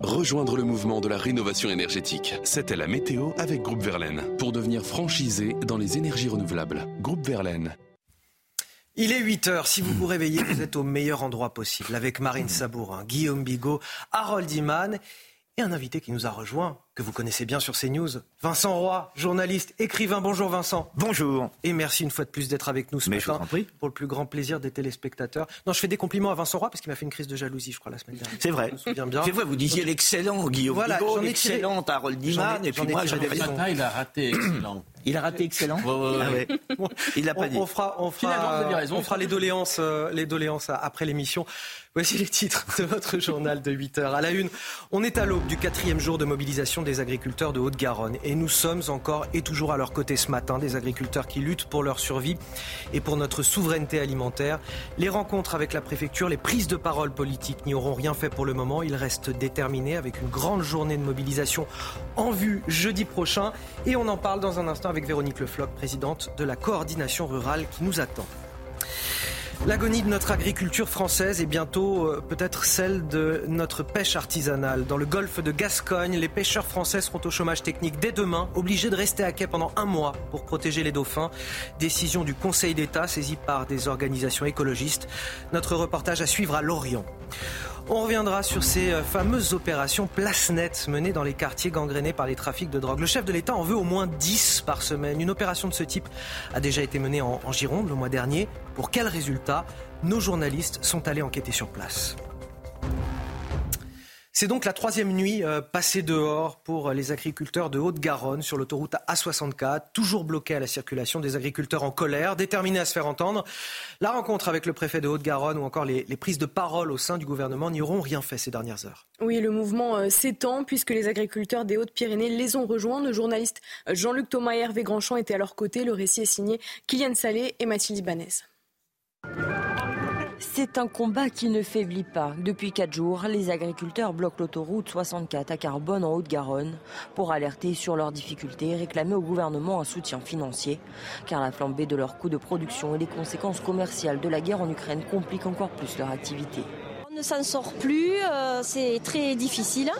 Rejoindre le mouvement de la rénovation énergétique. C'était la météo avec Groupe Verlaine. Pour devenir franchisé dans les énergies renouvelables. Groupe Verlaine. Il est 8 heures. Si vous vous réveillez, vous êtes au meilleur endroit possible avec Marine Sabourin, Guillaume Bigot, Harold Iman et un invité qui nous a rejoint, que vous connaissez bien sur CNews, Vincent Roy, journaliste, écrivain. Bonjour Vincent. Bonjour. Et merci une fois de plus d'être avec nous ce matin. Pour le plus grand plaisir des téléspectateurs. Non, je fais des compliments à Vincent Roy parce qu'il m'a fait une crise de jalousie, je crois, la semaine dernière. C'est vrai. C'est vrai, vous disiez l'excellent Guillaume voilà, l'excellent Harold Diman, et puis moi j'avais Il a raté excellent. Il a raté excellent. Ouais, ah Il l'a pas dit. On fera, on fera, on fera les doléances, euh, les doléances après l'émission. Voici les titres de votre journal de 8 heures. À la une, on est à l'aube du quatrième jour de mobilisation des agriculteurs de Haute-Garonne et nous sommes encore et toujours à leur côté ce matin, des agriculteurs qui luttent pour leur survie et pour notre souveraineté alimentaire. Les rencontres avec la préfecture, les prises de parole politiques n'y auront rien fait pour le moment. Ils restent déterminés avec une grande journée de mobilisation en vue jeudi prochain et on en parle dans un instant avec Véronique Lefloc, présidente de la coordination rurale qui nous attend. L'agonie de notre agriculture française est bientôt euh, peut-être celle de notre pêche artisanale. Dans le golfe de Gascogne, les pêcheurs français seront au chômage technique dès demain, obligés de rester à quai pendant un mois pour protéger les dauphins. Décision du Conseil d'État saisie par des organisations écologistes. Notre reportage à suivre à Lorient. On reviendra sur ces euh, fameuses opérations place nette menées dans les quartiers gangrénés par les trafics de drogue. Le chef de l'État en veut au moins 10 par semaine. Une opération de ce type a déjà été menée en, Gironde le mois dernier. Pour quel résultat Nos journalistes sont allés enquêter sur place. C'est donc la troisième nuit euh, passée dehors pour les agriculteurs de Haute-Garonne sur l'autoroute A64, toujours bloqués à la circulation, des agriculteurs en colère, déterminés à se faire entendre. La rencontre avec le préfet de Haute-Garonne ou encore les, prises de parole au sein du gouvernement n'y auront rien fait ces dernières heures. Oui, le mouvement euh, s'étend puisque les agriculteurs des Hautes-Pyrénées les ont rejoints. Nos journalistes euh, Jean-Luc Thomas et Hervé Grandchamp étaient à leur côté. Le récit est signé Kylian Salé et Mathilde Ibanez. C'est un combat qui ne faiblit pas. Depuis quatre jours, les agriculteurs bloquent l'autoroute 64 à Carbone en Haute-Garonne pour alerter sur leurs difficultés et réclamer au gouvernement un soutien financier. Car la flambée de leurs coûts de production et les conséquences commerciales de la guerre en Ukraine compliquent encore plus leur activité. On ne s'en sort plus, euh, c'est très difficile.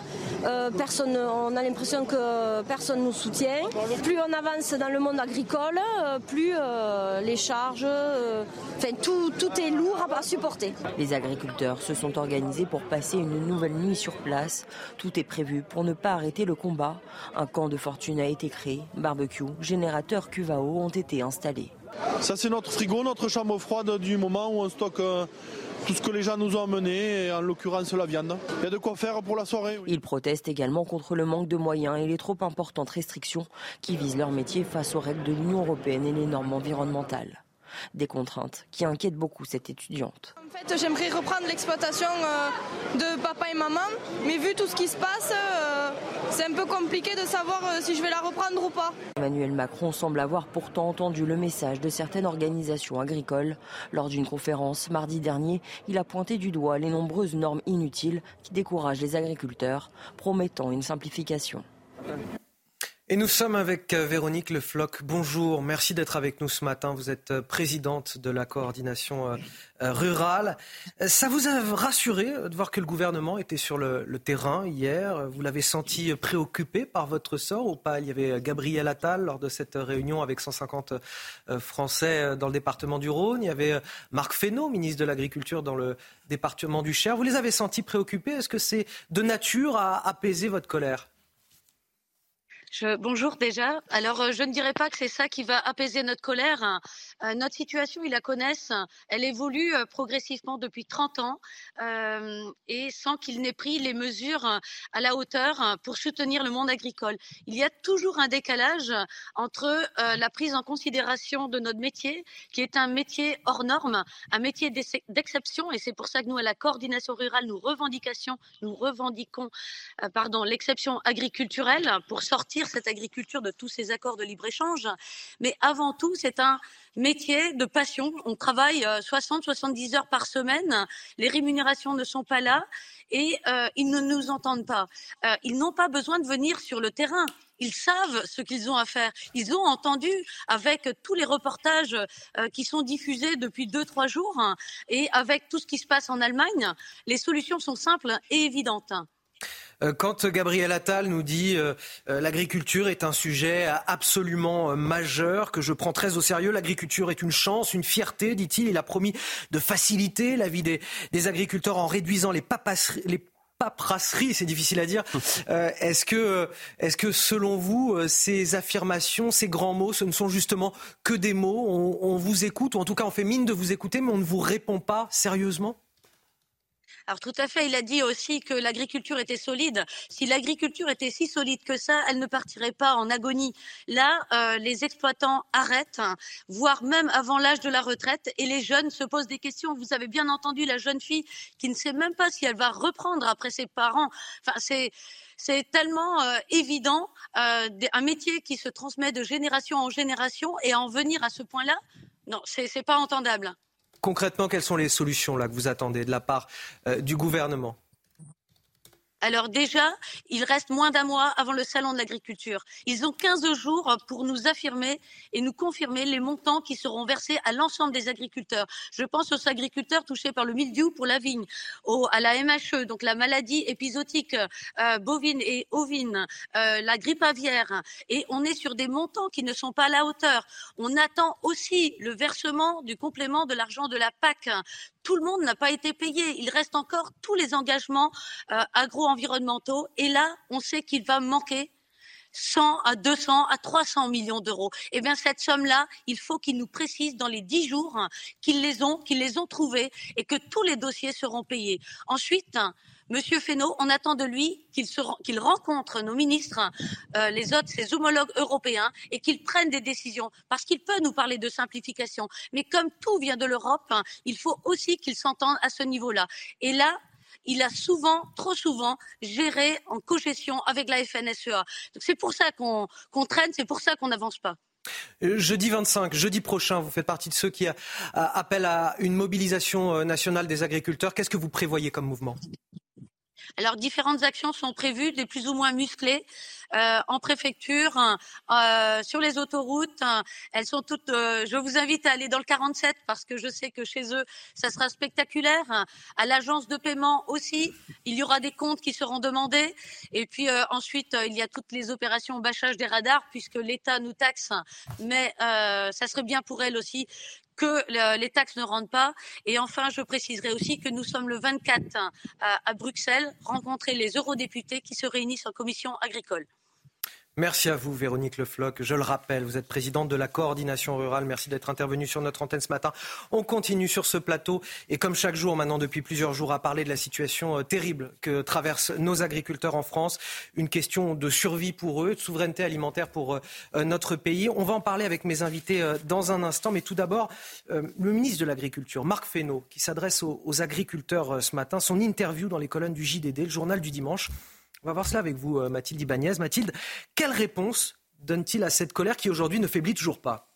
Euh, personne, on a l'impression que personne nous soutient. Plus on avance dans le monde agricole, euh, plus les charges, enfin tout, tout est lourd à supporter. Les agriculteurs se sont organisés pour passer une nouvelle nuit sur place. Tout est prévu pour ne pas arrêter le combat. Un camp de fortune a été créé, barbecue, générateur cuvao ont été installés. Ça c'est notre frigo, notre chambre froide du moment où on stocke tout ce que les gens nous ont amené, en l'occurrence la viande. Il y a de quoi faire pour la soirée. Ils protestent également contre le manque de moyens et les trop importantes restrictions qui visent leur métier face aux règles de l'Union européenne et les normes environnementales. Des contraintes qui inquiètent beaucoup cette étudiante. En fait, j'aimerais reprendre l'exploitation euh, de papa et maman, mais vu tout ce qui se passe, euh, c'est un peu compliqué de savoir euh, si je vais la reprendre ou pas. Emmanuel Macron semble avoir pourtant entendu le message de certaines organisations agricoles. Lors d'une conférence mardi dernier, il a pointé du doigt les nombreuses normes inutiles qui découragent les agriculteurs, promettant une simplification. Et nous sommes avec euh, Véronique Le Floch. Bonjour, merci d'être avec nous ce matin. Vous êtes euh, présidente de la coordination euh, rurale. Ça vous a rassuré de voir que le gouvernement était sur le, terrain hier? Vous l'avez senti préoccupé par votre sort ou pas? Il y avait Gabriel Attal lors de cette réunion avec 150 Français dans le département du Rhône. Il y avait Marc Fesneau, ministre de l'Agriculture dans le département du Cher. Vous les avez sentis préoccupés? Est-ce que c'est de nature à apaiser votre colère? Bonjour déjà. Alors, euh, je ne dirais pas que c'est ça qui va apaiser notre colère. Euh, notre situation, ils la connaissent. Elle évolue euh, progressivement depuis 30 ans et sans qu'il n'ait pris les mesures à la hauteur pour soutenir le monde agricole. Il y a toujours un décalage entre la prise en considération de notre métier, qui est un métier hors norme, un métier d'exception, et c'est pour ça que nous, à la coordination rurale, nous revendications, nous revendiquons, l'exception agriculturelle pour sortir cette agriculture de tous ces accords de libre-échange. Mais avant tout, c'est un métier de passion. On travaille 60-70 euh, heures par semaine. Les rémunérations ne sont pas là et euh, ils ne nous entendent pas. Euh, ils n'ont pas besoin de venir sur le terrain. Ils savent ce qu'ils ont à faire. Ils ont entendu avec tous les reportages qui sont diffusés depuis deux, trois jours et avec tout ce qui se passe en Allemagne. Les solutions sont simples et évidentes. Euh, quand Gabriel Attal nous dit euh, euh, l'agriculture est un sujet absolument majeur que je prends très au sérieux, l'agriculture est une chance, une fierté, dit-il. Il a promis de faciliter la vie des, agriculteurs en réduisant les paperasseries, c'est difficile à dire. est-ce que, est que, selon vous, ces affirmations, ces grands mots, ce ne sont justement que des mots? On, vous écoute, ou en tout cas on fait mine de vous écouter, mais on ne vous répond pas sérieusement? Alors tout à fait, il a dit aussi que l'agriculture était solide. Si l'agriculture était si solide que ça, elle ne partirait pas en agonie. Là, euh, les exploitants arrêtent, voire même avant l'âge de la retraite, et les jeunes se posent des questions. Vous avez bien entendu la jeune fille qui ne sait même pas si elle va reprendre après ses parents. Enfin, c'est c'est tellement euh, évident, euh, un métier qui se transmet de génération en génération et en venir à ce point-là, non, c'est pas entendable. Concrètement, quelles sont les solutions là, que vous attendez de la part euh, du gouvernement? Alors déjà, il reste moins d'un mois avant le salon de l'agriculture. Ils ont 15 jours pour nous affirmer et nous confirmer les montants qui seront versés à l'ensemble des agriculteurs. Je pense aux agriculteurs touchés par le mildiou pour la vigne, à la MHE, donc la maladie épisodique euh, bovine et ovine, euh, la grippe aviaire. Et on est sur des montants qui ne sont pas à la hauteur. On attend aussi le versement du complément de l'argent de la PAC tout le monde n'a pas été payé. Il reste encore tous les engagements euh, agro-environnementaux. Et là, on sait qu'il va manquer 100 à 200 à 300 millions d'euros. Eh bien, cette somme-là, il faut qu'ils nous précisent dans les 10 jours qu'ils les ont, qu'ils les ont trouvés et que tous les dossiers seront payés. Ensuite, Monsieur Fesneau, on attend de lui qu'il rencontre nos ministres, euh, les autres, ses homologues européens, et qu'il prenne des décisions, parce qu'il peut nous parler de simplification. Mais comme tout vient de l'Europe, hein, il faut aussi qu'il s'entende à ce niveau-là. Et là, il a souvent, trop souvent, géré en cogestion avec la FNSEA. C'est pour ça qu'on traîne, c'est pour ça qu'on n'avance pas. Euh, jeudi 25, jeudi prochain, vous faites partie de ceux qui appellent à une mobilisation euh, nationale des agriculteurs. Qu'est-ce que vous prévoyez comme mouvement? Alors différentes actions sont prévues, des plus ou moins musclées, euh, en préfecture, euh, sur les autoroutes. elles sont toutes. Euh, je vous invite à aller dans le 47 parce que je sais que chez eux, ça sera spectaculaire. À l'agence de paiement aussi, il y aura des comptes qui seront demandés. Et puis ensuite, il y a toutes les opérations bâchage des radars puisque l'État nous taxe, mais ça serait bien pour elles aussi que les taxes ne rentrent pas. Et enfin, je préciserai aussi que nous sommes le 24 à, Bruxelles, rencontrer les eurodéputés qui se réunissent en commission agricole. Merci à vous, Véronique Le Floch. Je le rappelle, vous êtes présidente de la coordination rurale. Merci d'être intervenue sur notre antenne ce matin. On continue sur ce plateau et comme chaque jour maintenant depuis plusieurs jours à parler de la situation euh, terrible que traversent nos agriculteurs en France. Une question de survie pour eux, de souveraineté alimentaire pour euh, euh, notre pays. On va en parler avec mes invités dans un instant. Mais tout d'abord, le ministre de l'Agriculture, Marc Fesneau, qui s'adresse aux agriculteurs ce matin. Son interview dans les colonnes du JDD, le journal du dimanche. On va voir cela avec vous, euh, Mathilde Ibanez. Mathilde, quelle réponse donne-t-il à cette colère qui aujourd'hui ne faiblit toujours pas?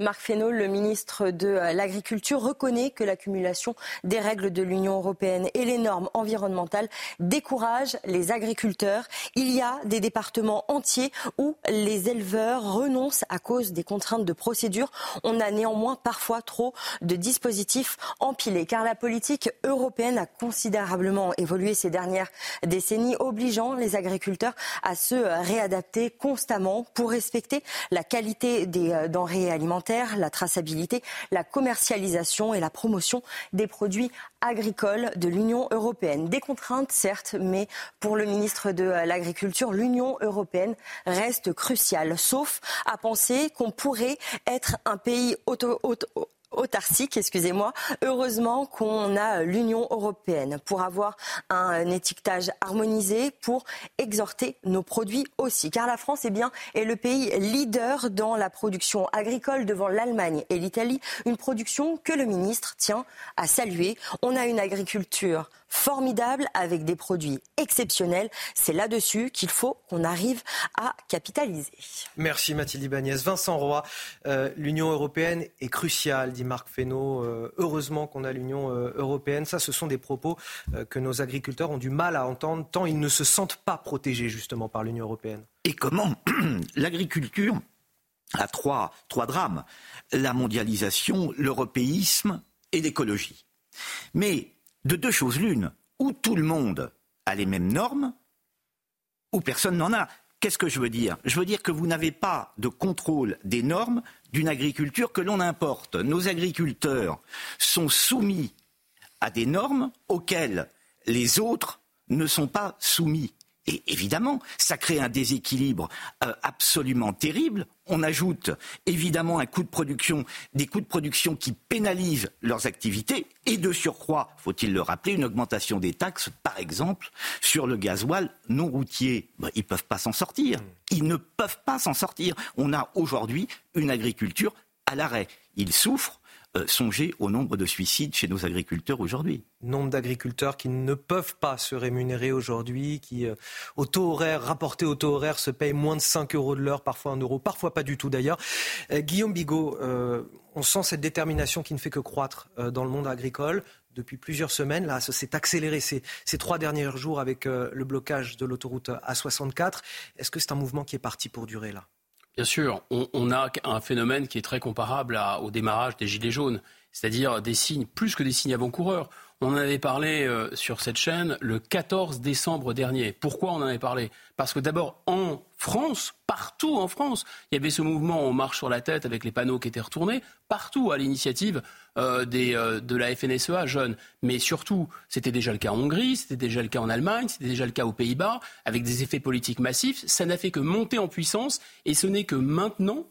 Marc Fesneau, le ministre de l'Agriculture, reconnaît que l'accumulation des règles de l'Union européenne et les normes environnementales découragent les agriculteurs. Il y a des départements entiers où les éleveurs renoncent à cause des contraintes de procédure. On a néanmoins parfois trop de dispositifs empilés car la politique européenne a considérablement évolué ces dernières décennies, obligeant les agriculteurs à se réadapter constamment pour respecter la qualité des euh, denrées alimentaires la traçabilité, la commercialisation et la promotion des produits agricoles de l'Union européenne. Des contraintes, certes, mais pour le ministre de l'Agriculture, l'Union européenne reste cruciale, sauf à penser qu'on pourrait être un pays auto, autarcique, excusez-moi. Heureusement qu'on a l'Union européenne pour avoir un étiquetage harmonisé, pour exhorter nos produits aussi. Car la France, eh bien, est le pays leader dans la production agricole devant l'Allemagne et l'Italie. Une production que le ministre tient à saluer. On a une agriculture formidable avec des produits exceptionnels. C'est là-dessus qu'il faut qu'on arrive à capitaliser. Merci Mathilde Ibanez. Vincent Roy, euh, l'Union européenne est cruciale, dit Marc Fesneau. Euh, heureusement qu'on a l'Union euh, européenne. Ça, ce sont des propos que nos agriculteurs ont du mal à entendre, tant ils ne se sentent pas protégés justement par l'Union européenne. Et comment l'agriculture a trois, trois drames la mondialisation, l'européisme et l'écologie. Mais de deux choses l'une, ou tout le monde a les mêmes normes, ou personne n'en a. Qu'est-ce que je veux dire? Je veux dire que vous n'avez pas de contrôle des normes d'une agriculture que l'on importe. Nos agriculteurs sont soumis à des normes auxquelles les autres ne sont pas soumis. Et évidemment, ça crée un déséquilibre euh, absolument terrible. On ajoute évidemment un coût de production, des coûts de production qui pénalisent leurs activités, et de surcroît, faut-il le rappeler, une augmentation des taxes, par exemple, sur le gasoil non routier. Ils ne peuvent pas s'en sortir. Ils ne peuvent pas s'en sortir. On a aujourd'hui une agriculture à l'arrêt. Ils souffrent euh, songer au nombre de suicides chez nos agriculteurs aujourd'hui. Nombre d'agriculteurs qui ne peuvent pas se rémunérer aujourd'hui, qui euh, au taux horaire, rapporté au taux horaire, se payent moins de 5 euros de l'heure, parfois 1 euro, parfois pas du tout d'ailleurs. Euh, Guillaume Bigot, on sent cette détermination qui ne fait que croître dans le monde agricole depuis plusieurs semaines. Là, ça s'est accéléré ces, trois derniers jours avec le blocage de l'autoroute A64. Est-ce que c'est un mouvement qui est parti pour durer là? Bien sûr, on, a un phénomène qui est très comparable au démarrage des Gilets jaunes, c'est-à-dire des signes, plus que des signes avant-coureurs. On en avait parlé euh, sur cette chaîne le 14 décembre dernier. Pourquoi on en avait parlé? Parce que d'abord, en France, partout en France, il y avait ce mouvement On marche sur la tête avec les panneaux qui étaient retournés, partout à l'initiative euh, euh, de la FNSEA jeunes. Mais surtout, c'était déjà le cas en Hongrie, c'était déjà le cas en Allemagne, c'était déjà le cas aux Pays-Bas, avec des effets politiques massifs. Ça n'a fait que monter en puissance et ce n'est que maintenant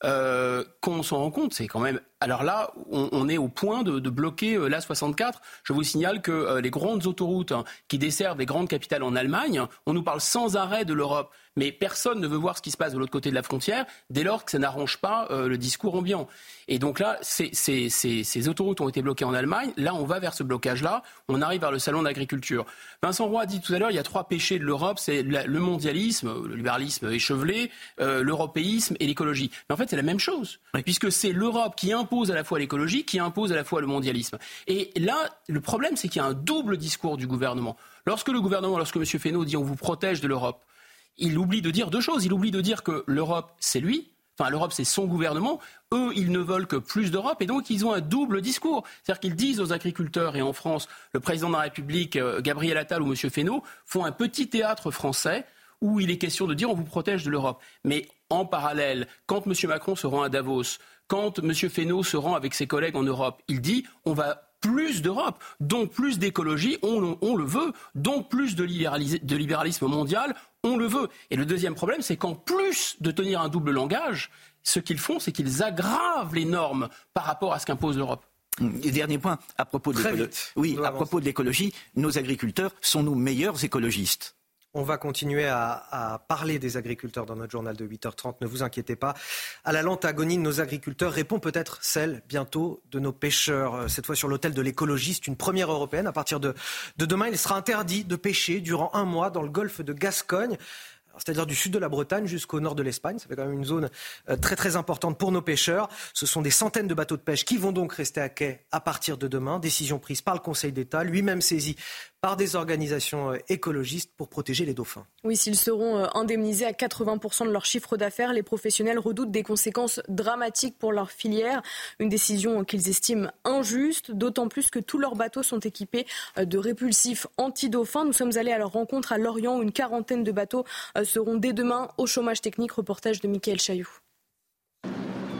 qu'on s'en rend compte. C'est quand même. Alors là, on, est au point de, bloquer euh, l'A64. Je vous signale que euh, les grandes autoroutes hein, qui desservent les grandes capitales en Allemagne, on nous parle sans arrêt de l'Europe, mais personne ne veut voir ce qui se passe de l'autre côté de la frontière dès lors que ça n'arrange pas le discours ambiant. Et donc là, ces, autoroutes ont été bloquées en Allemagne. Là, on va vers ce blocage-là. On arrive vers le salon d'agriculture. Vincent Roy a dit tout à l'heure, il y a trois péchés de l'Europe, c'est le mondialisme, le libéralisme échevelé, l'européisme et l'écologie. Mais en fait, c'est la même chose, puisque c'est l'Europe qui impose impose à la fois l'écologie, qui impose à la fois le mondialisme. Et là, le problème, c'est qu'il y a un double discours du gouvernement. Lorsque le gouvernement, lorsque M. Fesneau dit on vous protège de l'Europe, il oublie de dire deux choses. Il oublie de dire que l'Europe, c'est lui, Enfin, l'Europe, c'est son gouvernement. Eux, ils ne veulent que plus d'Europe et donc ils ont un double discours. C'est-à-dire qu'ils disent aux agriculteurs et en France, le président de la République, euh, Gabriel Attal ou M. Fesneau, font un petit théâtre français où il est question de dire on vous protège de l'Europe. Mais en parallèle, quand M. Macron se rend à Davos, quand M. Fesneau se rend avec ses collègues en Europe, il dit on va plus d'Europe, donc plus d'écologie, on, le veut, donc plus de, de libéralisme mondial, on le veut. Et le deuxième problème, c'est qu'en plus de tenir un double langage, ce qu'ils font, c'est qu'ils aggravent les normes par rapport à ce qu'impose l'Europe. Et dernier point, à propos de l'écologie. Oui, à propos de l'écologie, nos agriculteurs sont nos meilleurs écologistes. On va continuer à, parler des agriculteurs dans notre journal de 8h30, ne vous inquiétez pas. À la lente agonie de nos agriculteurs répond peut-être celle, bientôt, de nos pêcheurs. Euh, cette fois sur l'hôtel de l'écologiste, une première européenne. À partir de, de demain, il sera interdit de pêcher durant un mois dans le golfe de Gascogne c'est-à-dire du sud de la Bretagne jusqu'au nord de l'Espagne. Ça fait quand même une zone euh, très très importante pour nos pêcheurs. Ce sont des centaines de bateaux de pêche qui vont donc rester à quai à partir de demain. Décision prise par le Conseil d'État, lui-même saisi par des organisations euh, écologistes pour protéger les dauphins. Oui, s'ils seront euh, indemnisés à 80% de leur chiffre d'affaires, les professionnels redoutent des conséquences dramatiques pour leur filière. Une décision qu'ils estiment injuste, d'autant plus que tous leurs bateaux sont équipés de répulsifs anti-dauphins. Nous sommes allés à leur rencontre à Lorient où une quarantaine de bateaux seront dès demain au chômage technique. Reportage de Michael Chailloux.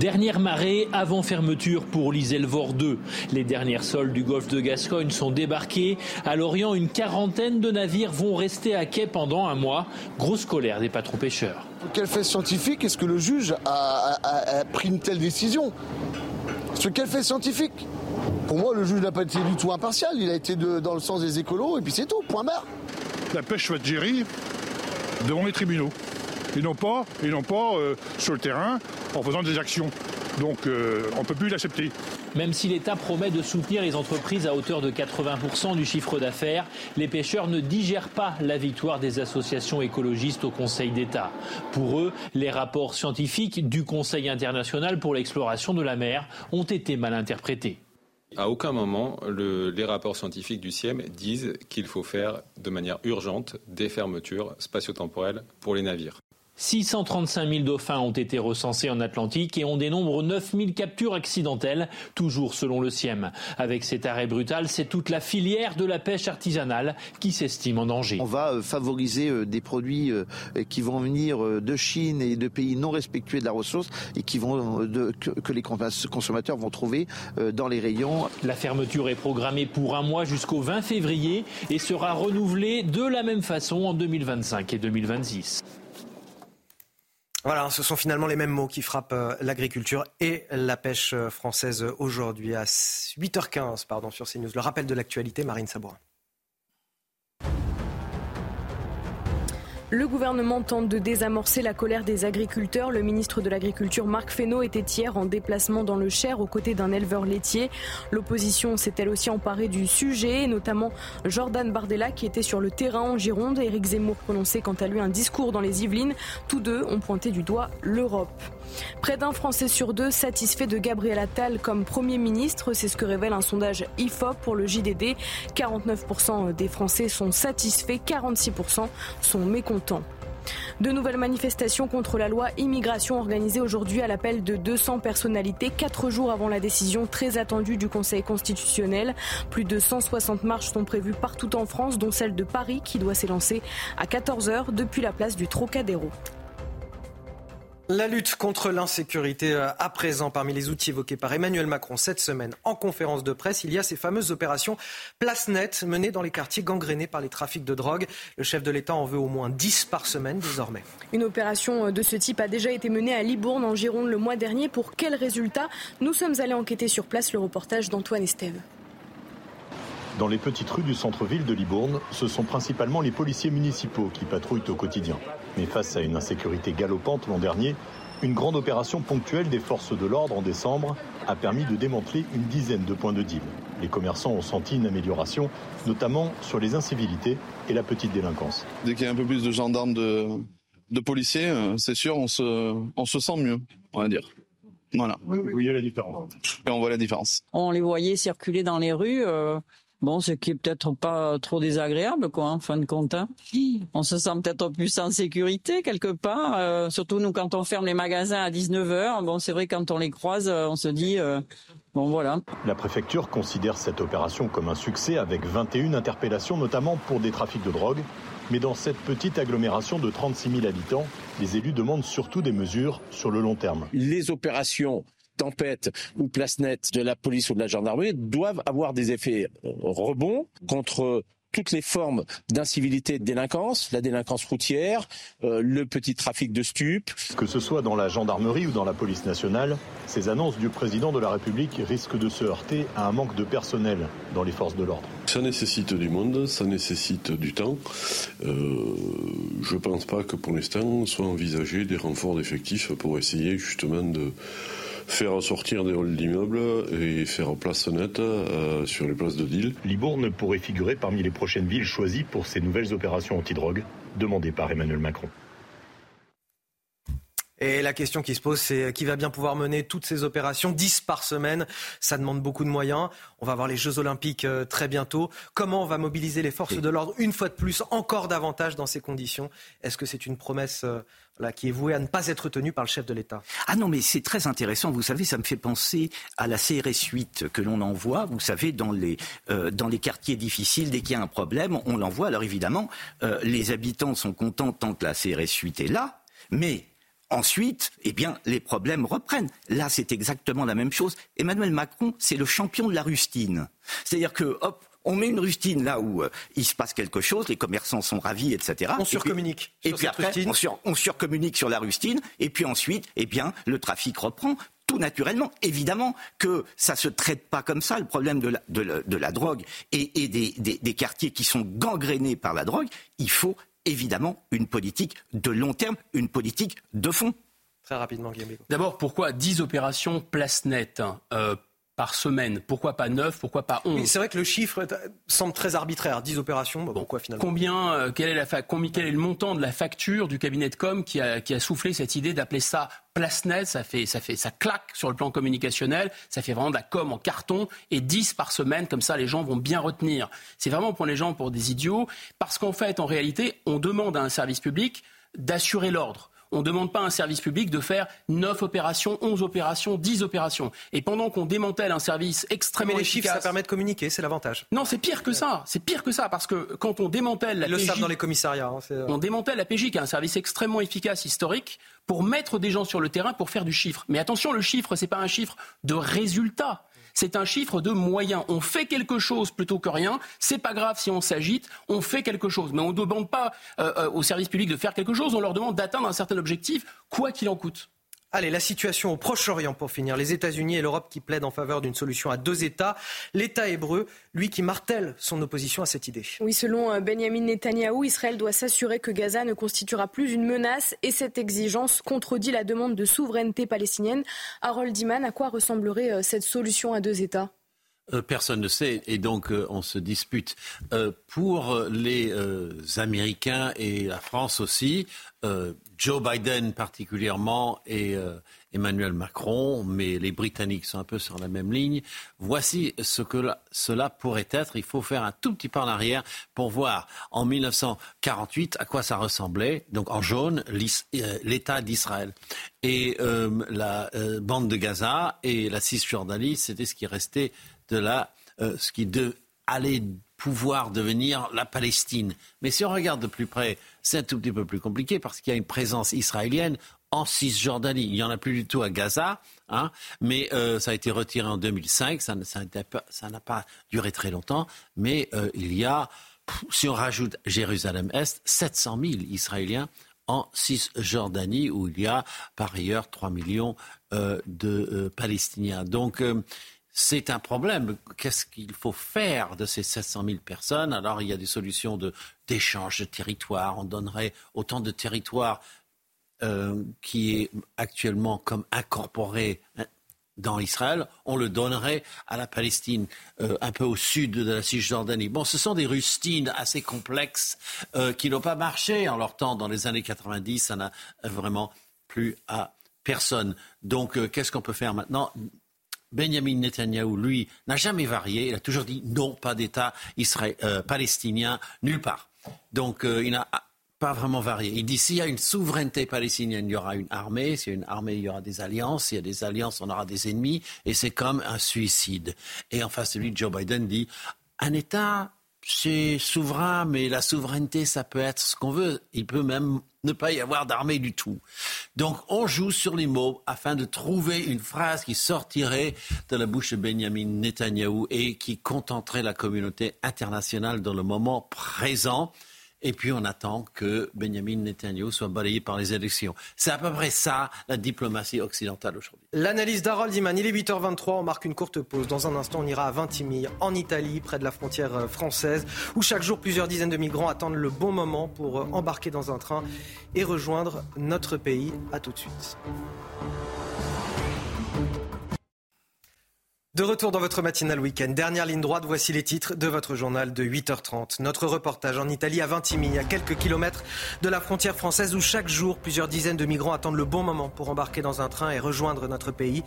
Dernière marée avant fermeture pour l'Iselvor 2. Les dernières sols du golfe de Gascogne sont débarquées. À Lorient, une quarantaine de navires vont rester à quai pendant un mois. Grosse colère des patrons pêcheurs. Quel fait scientifique est-ce que le juge a, pris une telle décision? Ce quel fait scientifique? Pour moi, le juge n'a pas été du tout impartial. Il a été dans le sens des écolos et puis c'est tout. Point barre. La pêche va être gérée devant les tribunaux. Et non pas, et non pas euh, sur le terrain en faisant des actions. Donc euh, on ne peut plus l'accepter. Même si l'État promet de soutenir les entreprises à hauteur de 80% du chiffre d'affaires, les pêcheurs ne digèrent pas la victoire des associations écologistes au Conseil d'État. Pour eux, les rapports scientifiques du Conseil international pour l'exploration de la mer ont été mal interprétés. À aucun moment, les rapports scientifiques du CIEM disent qu'il faut faire de manière urgente des fermetures spatio-temporelles pour les navires. 635 000 dauphins ont été recensés en Atlantique et on dénombre 9 000 captures accidentelles, toujours selon le CIEM. Avec cet arrêt brutal, c'est toute la filière de la pêche artisanale qui s'estime en danger. On va euh, favoriser euh, des produits euh, qui vont venir de Chine et de pays non respectueux de la ressource et qui vont, que les consommateurs vont trouver dans les rayons. La fermeture est programmée pour un mois jusqu'au 20 février et sera renouvelée de la même façon en 2025 et 2026. Voilà, ce sont finalement les mêmes mots qui frappent euh, l'agriculture et la pêche euh, française aujourd'hui à 8h15 pardon, sur CNews. Le rappel de l'actualité, Marine Sabourin. Le gouvernement tente de désamorcer la colère des agriculteurs. Le ministre de l'Agriculture, Marc Fesneau, était hier en déplacement dans le Cher aux côtés d'un éleveur laitier. L'opposition s'est elle aussi emparée du sujet, notamment Jordan Bardella qui était sur le terrain en Gironde. Éric Zemmour prononçait quant à lui un discours dans les Yvelines. Tous deux ont pointé du doigt l'Europe. Près d'un Français sur deux satisfait de Gabriel Attal comme Premier ministre. C'est ce que révèle un sondage IFOP pour le JDD. 49% des Français sont satisfaits, 46% sont mécontents. De nouvelles manifestations contre la loi immigration organisées aujourd'hui à l'appel de 200 personnalités, quatre jours avant la décision très attendue du Conseil constitutionnel. Plus de 160 marches sont prévues partout en France, dont celle de Paris qui doit s'élancer à 14h depuis la place du Trocadéro. La lutte contre l'insécurité euh, à présent parmi les outils évoqués par Emmanuel Macron cette semaine en conférence de presse, il y a ces fameuses opérations place nette menées dans les quartiers gangrénés par les trafics de drogue. Le chef de l'État en veut au moins 10 par semaine désormais. Une opération euh, de ce type a déjà été menée à Libourne en Gironde le mois dernier. Pour quels résultats Nous sommes allés enquêter sur place le reportage d'Antoine Estève. Dans les petites rues du centre-ville de Libourne, ce sont principalement les policiers municipaux qui patrouillent au quotidien. Mais face à une insécurité galopante l'an dernier, une grande opération ponctuelle des forces de l'ordre en décembre a permis de démanteler une dizaine de points de deal. Les commerçants ont senti une amélioration, notamment sur les incivilités et la petite délinquance. Dès qu'il y a un peu plus de gendarmes, de, policiers, euh, c'est sûr, on se, on se sent mieux, on va dire. Voilà. Vous voyez la différence. Et on voit la différence. On les voyait circuler dans les rues. euh, Bon, ce qui est peut-être pas trop désagréable, quoi, en fin de compte. hein. On se sent peut-être plus en sécurité quelque part, euh, surtout nous quand on ferme les magasins à 19h. Bon, c'est vrai quand on les croise, euh, on se dit, euh, bon voilà. La préfecture considère cette opération comme un succès avec 21 interpellations, notamment pour des trafics de drogue. Mais dans cette petite agglomération de 36 000 habitants, les élus demandent surtout des mesures sur le long terme. les opérations tempête ou place nette de la police ou de la gendarmerie doivent avoir des effets euh, rebonds contre toutes les formes d'incivilité et de délinquance, la délinquance routière, euh, le petit trafic de stupes. Que ce soit dans la gendarmerie ou dans la police nationale, ces annonces du président de la République risquent de se heurter à un manque de personnel dans les forces de l'ordre. Ça nécessite du monde, ça nécessite du temps. Euh, je ne pense pas que pour l'instant soit envisagé des renforts d'effectifs pour essayer justement de faire sortir des halls d'immeubles et faire place nette euh, sur les places de deal. Libourne pourrait figurer parmi les prochaines villes choisies pour ces nouvelles opérations antidrogue demandées par Emmanuel Macron. Et la question qui se pose, c'est qui va bien pouvoir mener toutes ces opérations? 10 par semaine, ça demande beaucoup de moyens. On va avoir les Jeux Olympiques euh, très bientôt. Comment on va mobiliser les forces de l'ordre une fois de plus, encore davantage dans ces conditions? Est-ce que c'est une promesse euh, voilà, qui est vouée à ne pas être tenue par le chef de l'État? Ah non, mais c'est très intéressant. Vous savez, ça me fait penser à la CRS 8 que l'on envoie. Vous savez, dans les, euh, dans les quartiers difficiles, dès qu'il y a un problème, on l'envoie. Alors évidemment, euh, les habitants sont contents tant que la CRS 8 est là, mais Ensuite, eh bien, les problèmes reprennent. Là, c'est exactement la même chose. Emmanuel Macron, c'est le champion de la rustine. C'est-à-dire que, hop, on met une rustine là où euh, il se passe quelque chose, les commerçants sont ravis, etc. On Et puis- surcommunique Et sur puis, cette après, rustine. on, sur- on surcommunique sur la rustine. Et puis ensuite, eh bien, le trafic reprend. Tout naturellement, évidemment que ça se traite pas comme ça, le problème de la, de la- de la drogue et, et des, des- des quartiers qui sont gangrénés par la drogue. Il faut évidemment une politique de long terme, une politique de fond. Très rapidement, Guillaume. D'abord, pourquoi 10 opérations place nette hein, euh, par semaine Pourquoi pas 9 Pourquoi pas 11 Oui, c'est vrai que le chiffre semble très arbitraire. 10 opérations, bah, pourquoi finalement Combien, euh, quel, est la fa- combi- quel est le montant de la facture du cabinet de com qui a, qui a soufflé cette idée d'appeler ça place nette ça fait, ça fait, ça claque sur le plan communicationnel, ça fait vraiment de la com en carton et 10 par semaine, comme ça les gens vont bien retenir. C'est vraiment pour les gens pour des idiots, parce qu'en fait, en réalité, on demande à un service public d'assurer l'ordre. On ne demande pas à un service public de faire 9 opérations, 11 opérations, 10 opérations. Et pendant qu'on démantèle un service extrêmement Mais les chiffres, ça efficace- permet de communiquer, c'est l'avantage. non, c'est pire que ça. C'est pire que ça parce que quand on démantèle la Ils le savent dans les commissariats. hein, c'est- on démantèle la PJ qui est un service extrêmement efficace historique pour mettre des gens sur le terrain pour faire du chiffre. Mais attention, le chiffre c'est pas un chiffre de résultat. C'est un chiffre de moyens. On fait quelque chose plutôt que rien. C'est pas grave si on s'agite. On fait quelque chose. Mais on ne demande pas euh, euh, aux services publics de faire quelque chose. On leur demande d'atteindre un certain objectif, quoi qu'il en coûte. Allez, la situation au Proche-Orient pour finir. Les États-Unis et l'Europe qui plaident en faveur d'une solution à deux États. L'État hébreu, lui qui martèle son opposition à cette idée. Oui, selon euh, Benjamin Netanyahou, Israël doit s'assurer que Gaza ne constituera plus une menace et cette exigence contredit la demande de souveraineté palestinienne. Harold Diman, à quoi ressemblerait euh, cette solution à deux États? Personne ne sait et donc euh, on se dispute. Euh, pour euh, les euh, Américains et la France aussi, euh, Joe Biden particulièrement et euh, Emmanuel Macron, mais les Britanniques sont un peu sur la même ligne. Voici ce que la- cela pourrait être. Il faut faire un tout petit pas en arrière pour voir en 1948 à quoi ça ressemblait. Donc en jaune, euh, l'État d'Israël. Et euh, la euh, bande de Gaza et la Cisjordanie, c'était ce qui restait de la, ce qui allait pouvoir devenir la Palestine. Mais si on regarde de plus près, c'est un tout petit peu plus compliqué parce qu'il y a une présence israélienne en Cisjordanie. Il n'y en a plus du tout à Gaza, hein, mais euh, ça a été retiré en 2005. Ça n'a pas- duré très longtemps, mais euh, il y a, si on rajoute Jérusalem-Est, 700 000 Israéliens en Cisjordanie, où il y a par ailleurs 3 millions euh, de Palestiniens. Donc, c'est un problème. Qu'est-ce qu'il faut faire de ces 700 000 personnes? Alors, il y a des solutions de- d'échange de, territoire. On donnerait autant de territoires euh, qui est actuellement comme incorporé hein, dans Israël, on le donnerait à la Palestine, euh, un peu au sud de la Cisjordanie. Bon, ce sont des rustines assez complexes euh, qui n'ont pas marché en leur temps dans les années 90. Ça n'a vraiment plus à personne. Donc, qu'est-ce qu'on peut faire maintenant? Benjamin Netanyahu, lui, n'a jamais varié. Il a toujours dit non, pas d'État palestinien, nulle part. Donc, il n'a pas vraiment varié. Il dit s'il y a une souveraineté palestinienne, il y aura une armée. S'il y a une armée, il y aura des alliances. S'il y a des alliances, on aura des ennemis. Et c'est comme un suicide. Et en face de lui, Joe Biden dit un État, c'est souverain, mais la souveraineté, ça peut être ce qu'on veut. Il peut même ne pas y avoir d'armée du tout. Donc on joue sur les mots afin de trouver une phrase qui sortirait de la bouche de Benjamin Netanyahou et qui contenterait la communauté internationale dans le moment présent. Et puis on attend que Benjamin Netanyahu soit balayé par les élections. C'est à peu près ça la diplomatie occidentale aujourd'hui. L'analyse d'Harold Iman, il est 8h23, on marque une courte pause. Dans un instant, on ira à Vintimille, en Italie, près de la frontière euh, française, où chaque jour plusieurs dizaines de migrants attendent le bon moment pour euh, embarquer dans un train et rejoindre notre pays. A tout de suite. De retour dans votre matinale week-end. Dernière ligne droite, voici les titres de votre journal de 8h30. Notre reportage en Italie, à Vintimille, à quelques kilomètres de la frontière française, où chaque jour, plusieurs dizaines de migrants attendent le bon moment pour embarquer dans un train et rejoindre notre pays.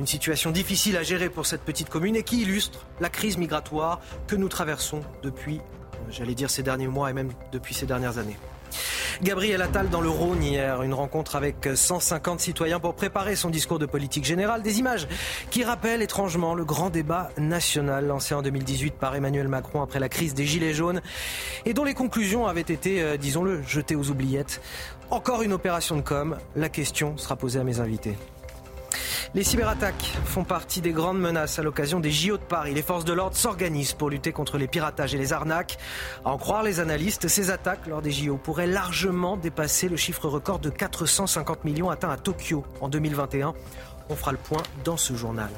Une situation difficile à gérer pour cette petite commune et qui illustre la crise migratoire que nous traversons depuis, j'allais dire, ces derniers mois et même depuis ces dernières années. Gabriel Attal dans le Rhône hier, une rencontre avec 150 citoyens pour préparer son discours de politique générale. Des images qui rappellent étrangement le grand débat national lancé en 2018 par Emmanuel Macron après la crise des Gilets jaunes et dont les conclusions avaient été, euh, disons-le, jetées aux oubliettes. Encore une opération de com. La question sera posée à mes invités. Les cyberattaques font partie des grandes menaces à l'occasion des JO de Paris. Les forces de l'ordre s'organisent pour lutter contre les piratages et les arnaques. À en croire les analystes, ces attaques lors des JO pourraient largement dépasser le chiffre record de 450 millions atteint à Tokyo en 2021. On fera le point dans ce journal.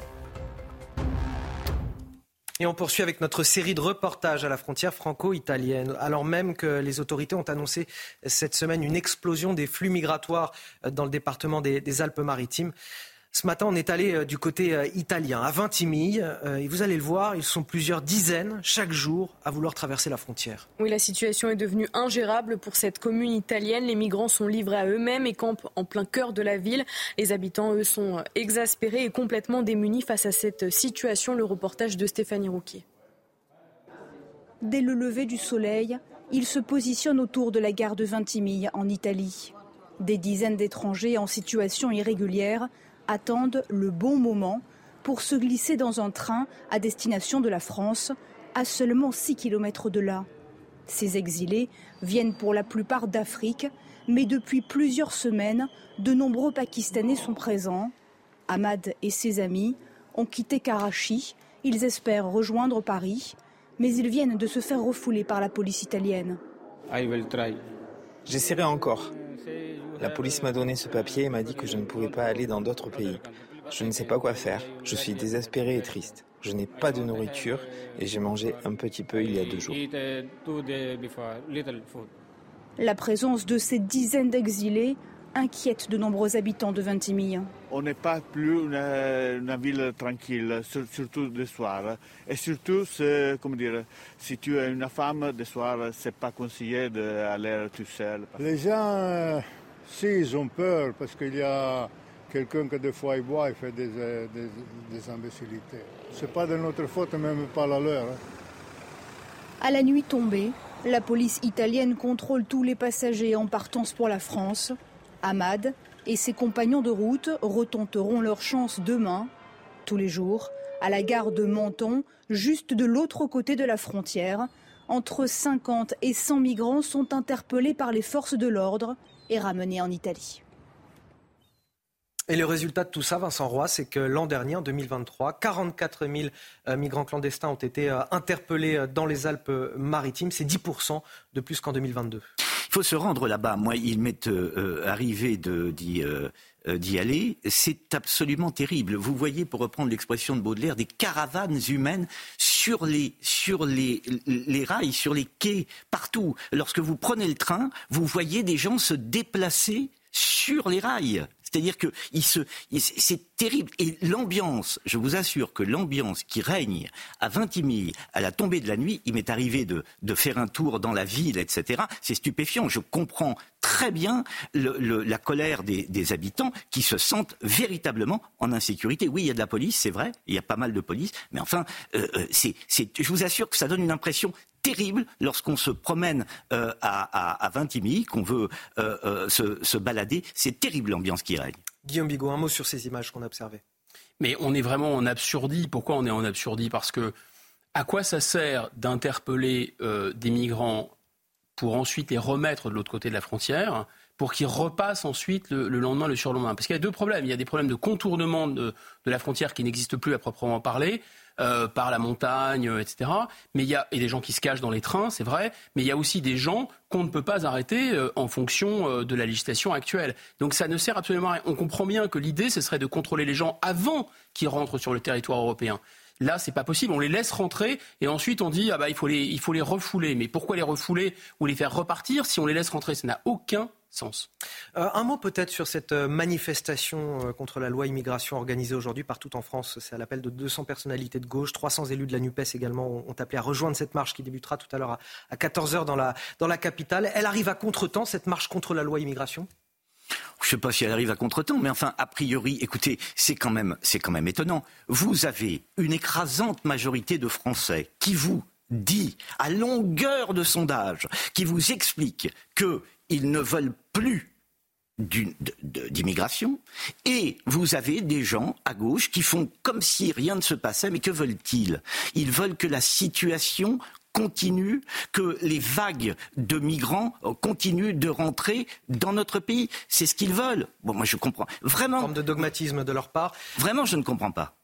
Et on poursuit avec notre série de reportages à la frontière franco-italienne, alors même que les autorités ont annoncé cette semaine une explosion des flux migratoires dans le département des, Alpes-Maritimes. Ce matin, on est allé euh, du côté euh, italien, à Vintimille. Euh, et vous allez le voir, ils sont plusieurs dizaines chaque jour à vouloir traverser la frontière. Oui, la situation est devenue ingérable pour cette commune italienne. Les migrants sont livrés à eux-mêmes et campent en plein cœur de la ville. Les habitants, eux, sont exaspérés et complètement démunis face à cette situation. Le reportage de Stéphanie Rouquier. Dès le lever du soleil, ils se positionnent autour de la gare de Vintimille, en Italie. Des dizaines d'étrangers en situation irrégulière attendent le bon moment pour se glisser dans un train à destination de la France, à seulement 6 km de là. Ces exilés viennent pour la plupart d'Afrique, mais depuis plusieurs semaines, de nombreux Pakistanais sont présents. Ahmad et ses amis ont quitté Karachi. Ils espèrent rejoindre Paris, mais ils viennent de se faire refouler par la police italienne. J'essaierai encore. La police m'a donné ce papier et m'a dit que je ne pouvais pas aller dans d'autres pays. Je ne sais pas quoi faire. Je suis désespéré et triste. Je n'ai pas de nourriture et j'ai mangé un petit peu il y a deux jours. La présence de ces dizaines d'exilés inquiète de nombreux habitants de Vintimille. On n'est pas plus une, ville tranquille, surtout le soir. Et surtout, comment dire, si tu es une femme, le soir, c'est pas conseillé d'aller tout seul. Les gens si, ils ont peur parce qu'il y a quelqu'un qui des fois il boit et fait des, des, des imbécilités. C'est pas de notre faute, même pas la leur. Hein. À la nuit tombée, la police italienne contrôle tous les passagers en partance pour la France. Ahmad et ses compagnons de route retenteront leur chance demain, tous les jours, à la gare de Menton, juste de l'autre côté de la frontière. Entre 50 et 100 migrants sont interpellés par les forces de l'ordre et ramené en Italie. Et le résultat de tout ça, Vincent Roy, c'est que l'an dernier, en 2023, 44 000 euh, migrants clandestins ont été euh, interpellés euh, dans les Alpes-Maritimes. C'est 10% de plus qu'en 2022. Il faut se rendre là-bas. Moi, il m'est arrivé d'y d'y aller, c'est absolument terrible. Vous voyez, pour reprendre l'expression de Baudelaire, des caravanes humaines sur les, rails, sur les quais, partout. Lorsque vous prenez le train, vous voyez des gens se déplacer sur les rails. C'est-à-dire que c'est terrible. Et l'ambiance, je vous assure que l'ambiance qui règne à Vintimille à la tombée de la nuit, il m'est arrivé de, faire un tour dans la ville, etc. C'est stupéfiant. Je comprends très bien la colère des, habitants qui se sentent véritablement en insécurité. Oui, il y a de la police, c'est vrai, il y a pas mal de police, mais enfin, euh, euh c'est, je vous assure que ça donne une impression terrible lorsqu'on se promène euh, à, à, à Vintimille, qu'on veut se balader. C'est terrible l'ambiance qui règne. Guillaume Bigot, un mot sur ces images qu'on a observées. Mais on est vraiment en absurdie. Pourquoi on est en absurdie? Parce que à quoi ça sert d'interpeller euh, des migrants pour ensuite les remettre de l'autre côté de la frontière pour qu'ils repassent ensuite le, le, lendemain, le surlendemain? Parce qu'il y a deux problèmes. Il y a des problèmes de contournement de, de la frontière qui n'existent plus à proprement parler, euh, par la montagne, etc. Mais il y a et des gens qui se cachent dans les trains, c'est vrai. Mais il y a aussi des gens qu'on ne peut pas arrêter euh, en fonction euh, de la législation actuelle. Donc ça ne sert absolument à rien. On comprend bien que l'idée, ce serait de contrôler les gens avant qu'ils rentrent sur le territoire européen. Là, c'est pas possible. On les laisse rentrer et ensuite on dit ah bah il faut les il faut les refouler. Mais pourquoi les refouler ou les faire repartir si on les laisse rentrer? Ça n'a aucun Sens. Euh, un mot peut-être sur cette euh, manifestation euh, contre la loi immigration organisée aujourd'hui partout en France. C'est à l'appel de 200 personnalités de gauche. 300 élus de la NUPES également ont, appelé à rejoindre cette marche qui débutera tout à l'heure à, 14h dans la, dans la capitale. Elle arrive à contre-temps, cette marche contre la loi immigration? Je ne sais pas si elle arrive à contre-temps, mais enfin, a priori, écoutez, c'est quand même, c'est quand même étonnant. Vous avez une écrasante majorité de Français qui vous dit, à longueur de sondage, qui vous explique que ils ne veulent plus d'immigration et vous avez des gens à gauche qui font comme si rien ne se passait mais que veulent-ils? Ils veulent que la situation continue, que les vagues de migrants continuent de rentrer dans notre pays. C'est ce qu'ils veulent. Bon, moi je comprends. Vraiment. Une forme de dogmatisme de leur part. Vraiment, je ne comprends pas.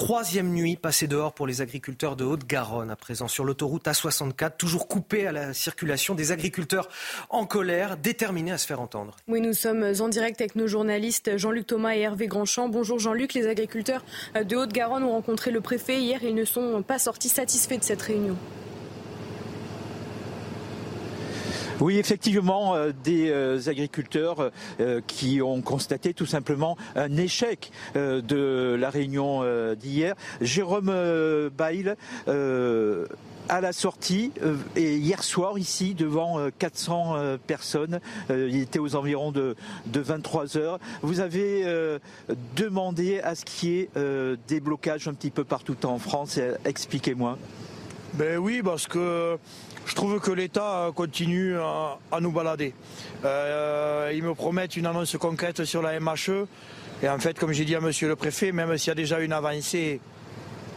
Troisième nuit passée dehors pour les agriculteurs de Haute-Garonne à présent sur l'autoroute A64, toujours coupée à la circulation, des agriculteurs en colère, déterminés à se faire entendre. Oui, nous sommes en direct avec nos journalistes Jean-Luc Thomas et Hervé Grandchamp. Bonjour Jean-Luc, les agriculteurs de Haute-Garonne ont rencontré le préfet hier, ils ne sont pas sortis satisfaits de cette réunion. Oui, effectivement, euh, des euh, agriculteurs euh, qui ont constaté tout simplement un échec de la réunion d'hier. Jérôme Bail à la sortie et hier soir ici devant 400 personnes. il était aux environs de, de 23 heures. Vous avez demandé à ce qu'il y ait des blocages un petit peu partout en France. Expliquez-moi. Ben oui, parce que je trouve que l'État continue à, nous balader. Euh, ils me promettent une annonce concrète sur la MHE. Et en fait, comme j'ai dit à monsieur le préfet, même s'il y a déjà une avancée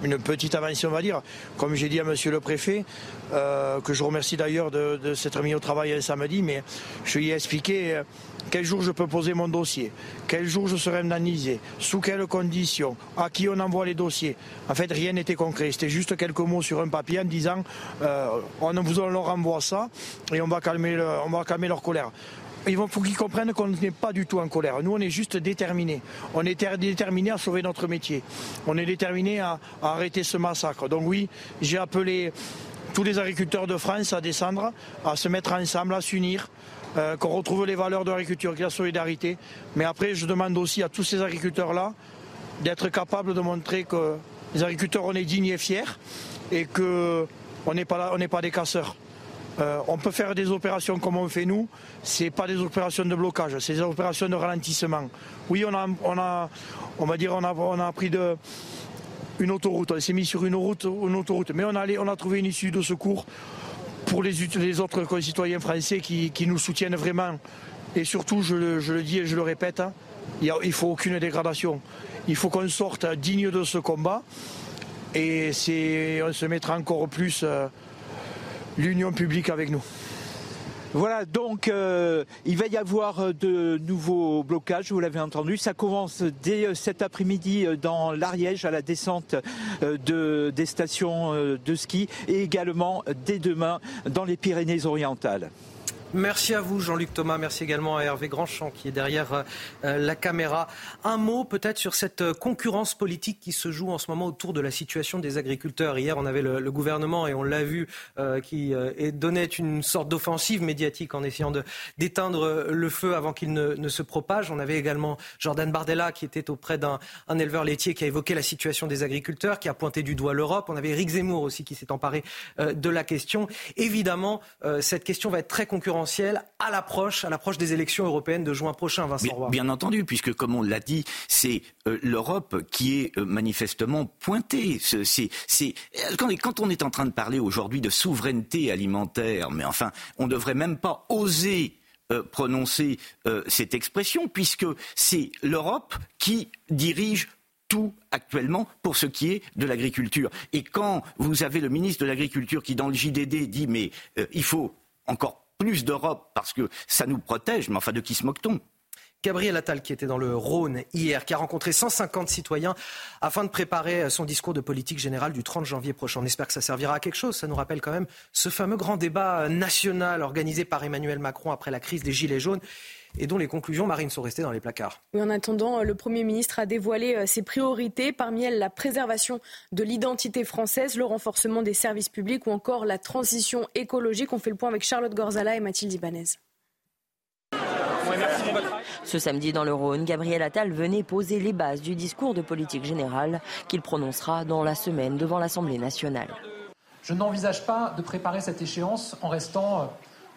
une petite avancée, on va dire. Comme j'ai dit à monsieur le préfet, euh, que je remercie d'ailleurs de, de s'être mis au travail samedi, mais je lui ai expliqué euh, quel jour je peux poser mon dossier, quel jour je serai indemnisé, sous quelles conditions, à qui on envoie les dossiers? En fait, rien n'était concret. C'était juste quelques mots sur un papier en disant euh, on vous leur envoie ça et on va calmer, leur colère. Il faut qu'ils comprennent qu'on n'est pas du tout en colère. Nous, on est juste déterminés. On est déterminés à sauver notre métier. On est déterminés à arrêter ce massacre. Donc oui, j'ai appelé tous les agriculteurs de France à descendre, à se mettre ensemble, à s'unir. Euh, qu'on retrouve les valeurs de l'agriculture, la solidarité. Mais après, je demande aussi à tous ces agriculteurs-là d'être capables de montrer que les agriculteurs, on est dignes et fiers et qu'on n'est pas, des casseurs. Euh, on peut faire des opérations comme on fait nous, c'est pas des opérations de blocage, c'est des opérations de ralentissement. Oui, on a, pris de, une autoroute, on s'est mis sur une, route, une autoroute, mais on a, on a trouvé une issue de secours pour les, autres concitoyens français qui, nous soutiennent vraiment. Et surtout, je le, je le dis et je le répète, hein, il ne faut aucune dégradation. Il faut qu'on sorte digne de ce combat. Et on se mettra encore plus euh, l'union publique avec nous. Voilà, donc euh, il va y avoir euh, de nouveaux blocages, vous l'avez entendu. Ça commence dès euh, cet après-midi dans l'Ariège à la descente de, des stations de ski et également dès demain dans les Pyrénées-Orientales. Merci à vous, Jean-Luc Thomas. Merci également à Hervé Grandchamp qui est derrière euh, la caméra. Un mot peut-être sur cette euh, concurrence politique qui se joue en ce moment autour de la situation des agriculteurs. Hier, on avait le, gouvernement et on l'a vu euh, qui donnait une sorte d'offensive médiatique en essayant d'éteindre le feu avant qu'il ne, ne, se propage. On avait également Jordan Bardella qui était auprès d'un éleveur laitier qui a évoqué la situation des agriculteurs, qui a pointé du doigt l'Europe. On avait Eric Zemmour aussi qui s'est emparé de la question. Évidemment, cette question va être très concurrentielle à l'approche, à l'approche des élections européennes de juin prochain, Vincent Roy. Bien entendu, puisque comme on l'a dit, c'est euh, l'Europe qui est euh, manifestement pointée. C'est, quand, quand, on est en train de parler aujourd'hui de souveraineté alimentaire, mais enfin, on ne devrait même pas oser euh, prononcer cette expression, puisque c'est l'Europe qui dirige tout actuellement pour ce qui est de l'agriculture. Et quand vous avez le ministre de l'Agriculture qui, dans le JDD, dit mais il faut encore plus d'Europe parce que ça nous protège, mais enfin de qui se moque-t-on? Gabriel Attal, qui était dans le Rhône hier, qui a rencontré 150 citoyens afin de préparer son discours de politique générale du 30 janvier prochain. On espère que ça servira à quelque chose. Ça nous rappelle quand même ce fameux grand débat national organisé par Emmanuel Macron après la crise des Gilets jaunes et dont les conclusions marines sont restées dans les placards. en attendant, le Premier ministre a dévoilé euh, ses priorités, parmi elles la préservation de l'identité française, le renforcement des services publics ou encore la transition écologique. On fait le point avec Charlotte Gorzala et Mathilde Ibanez. Ce samedi dans le Rhône, Gabriel Attal venait poser les bases du discours de politique générale qu'il prononcera dans la semaine devant l'Assemblée nationale. Je n'envisage pas de préparer cette échéance en restant euh,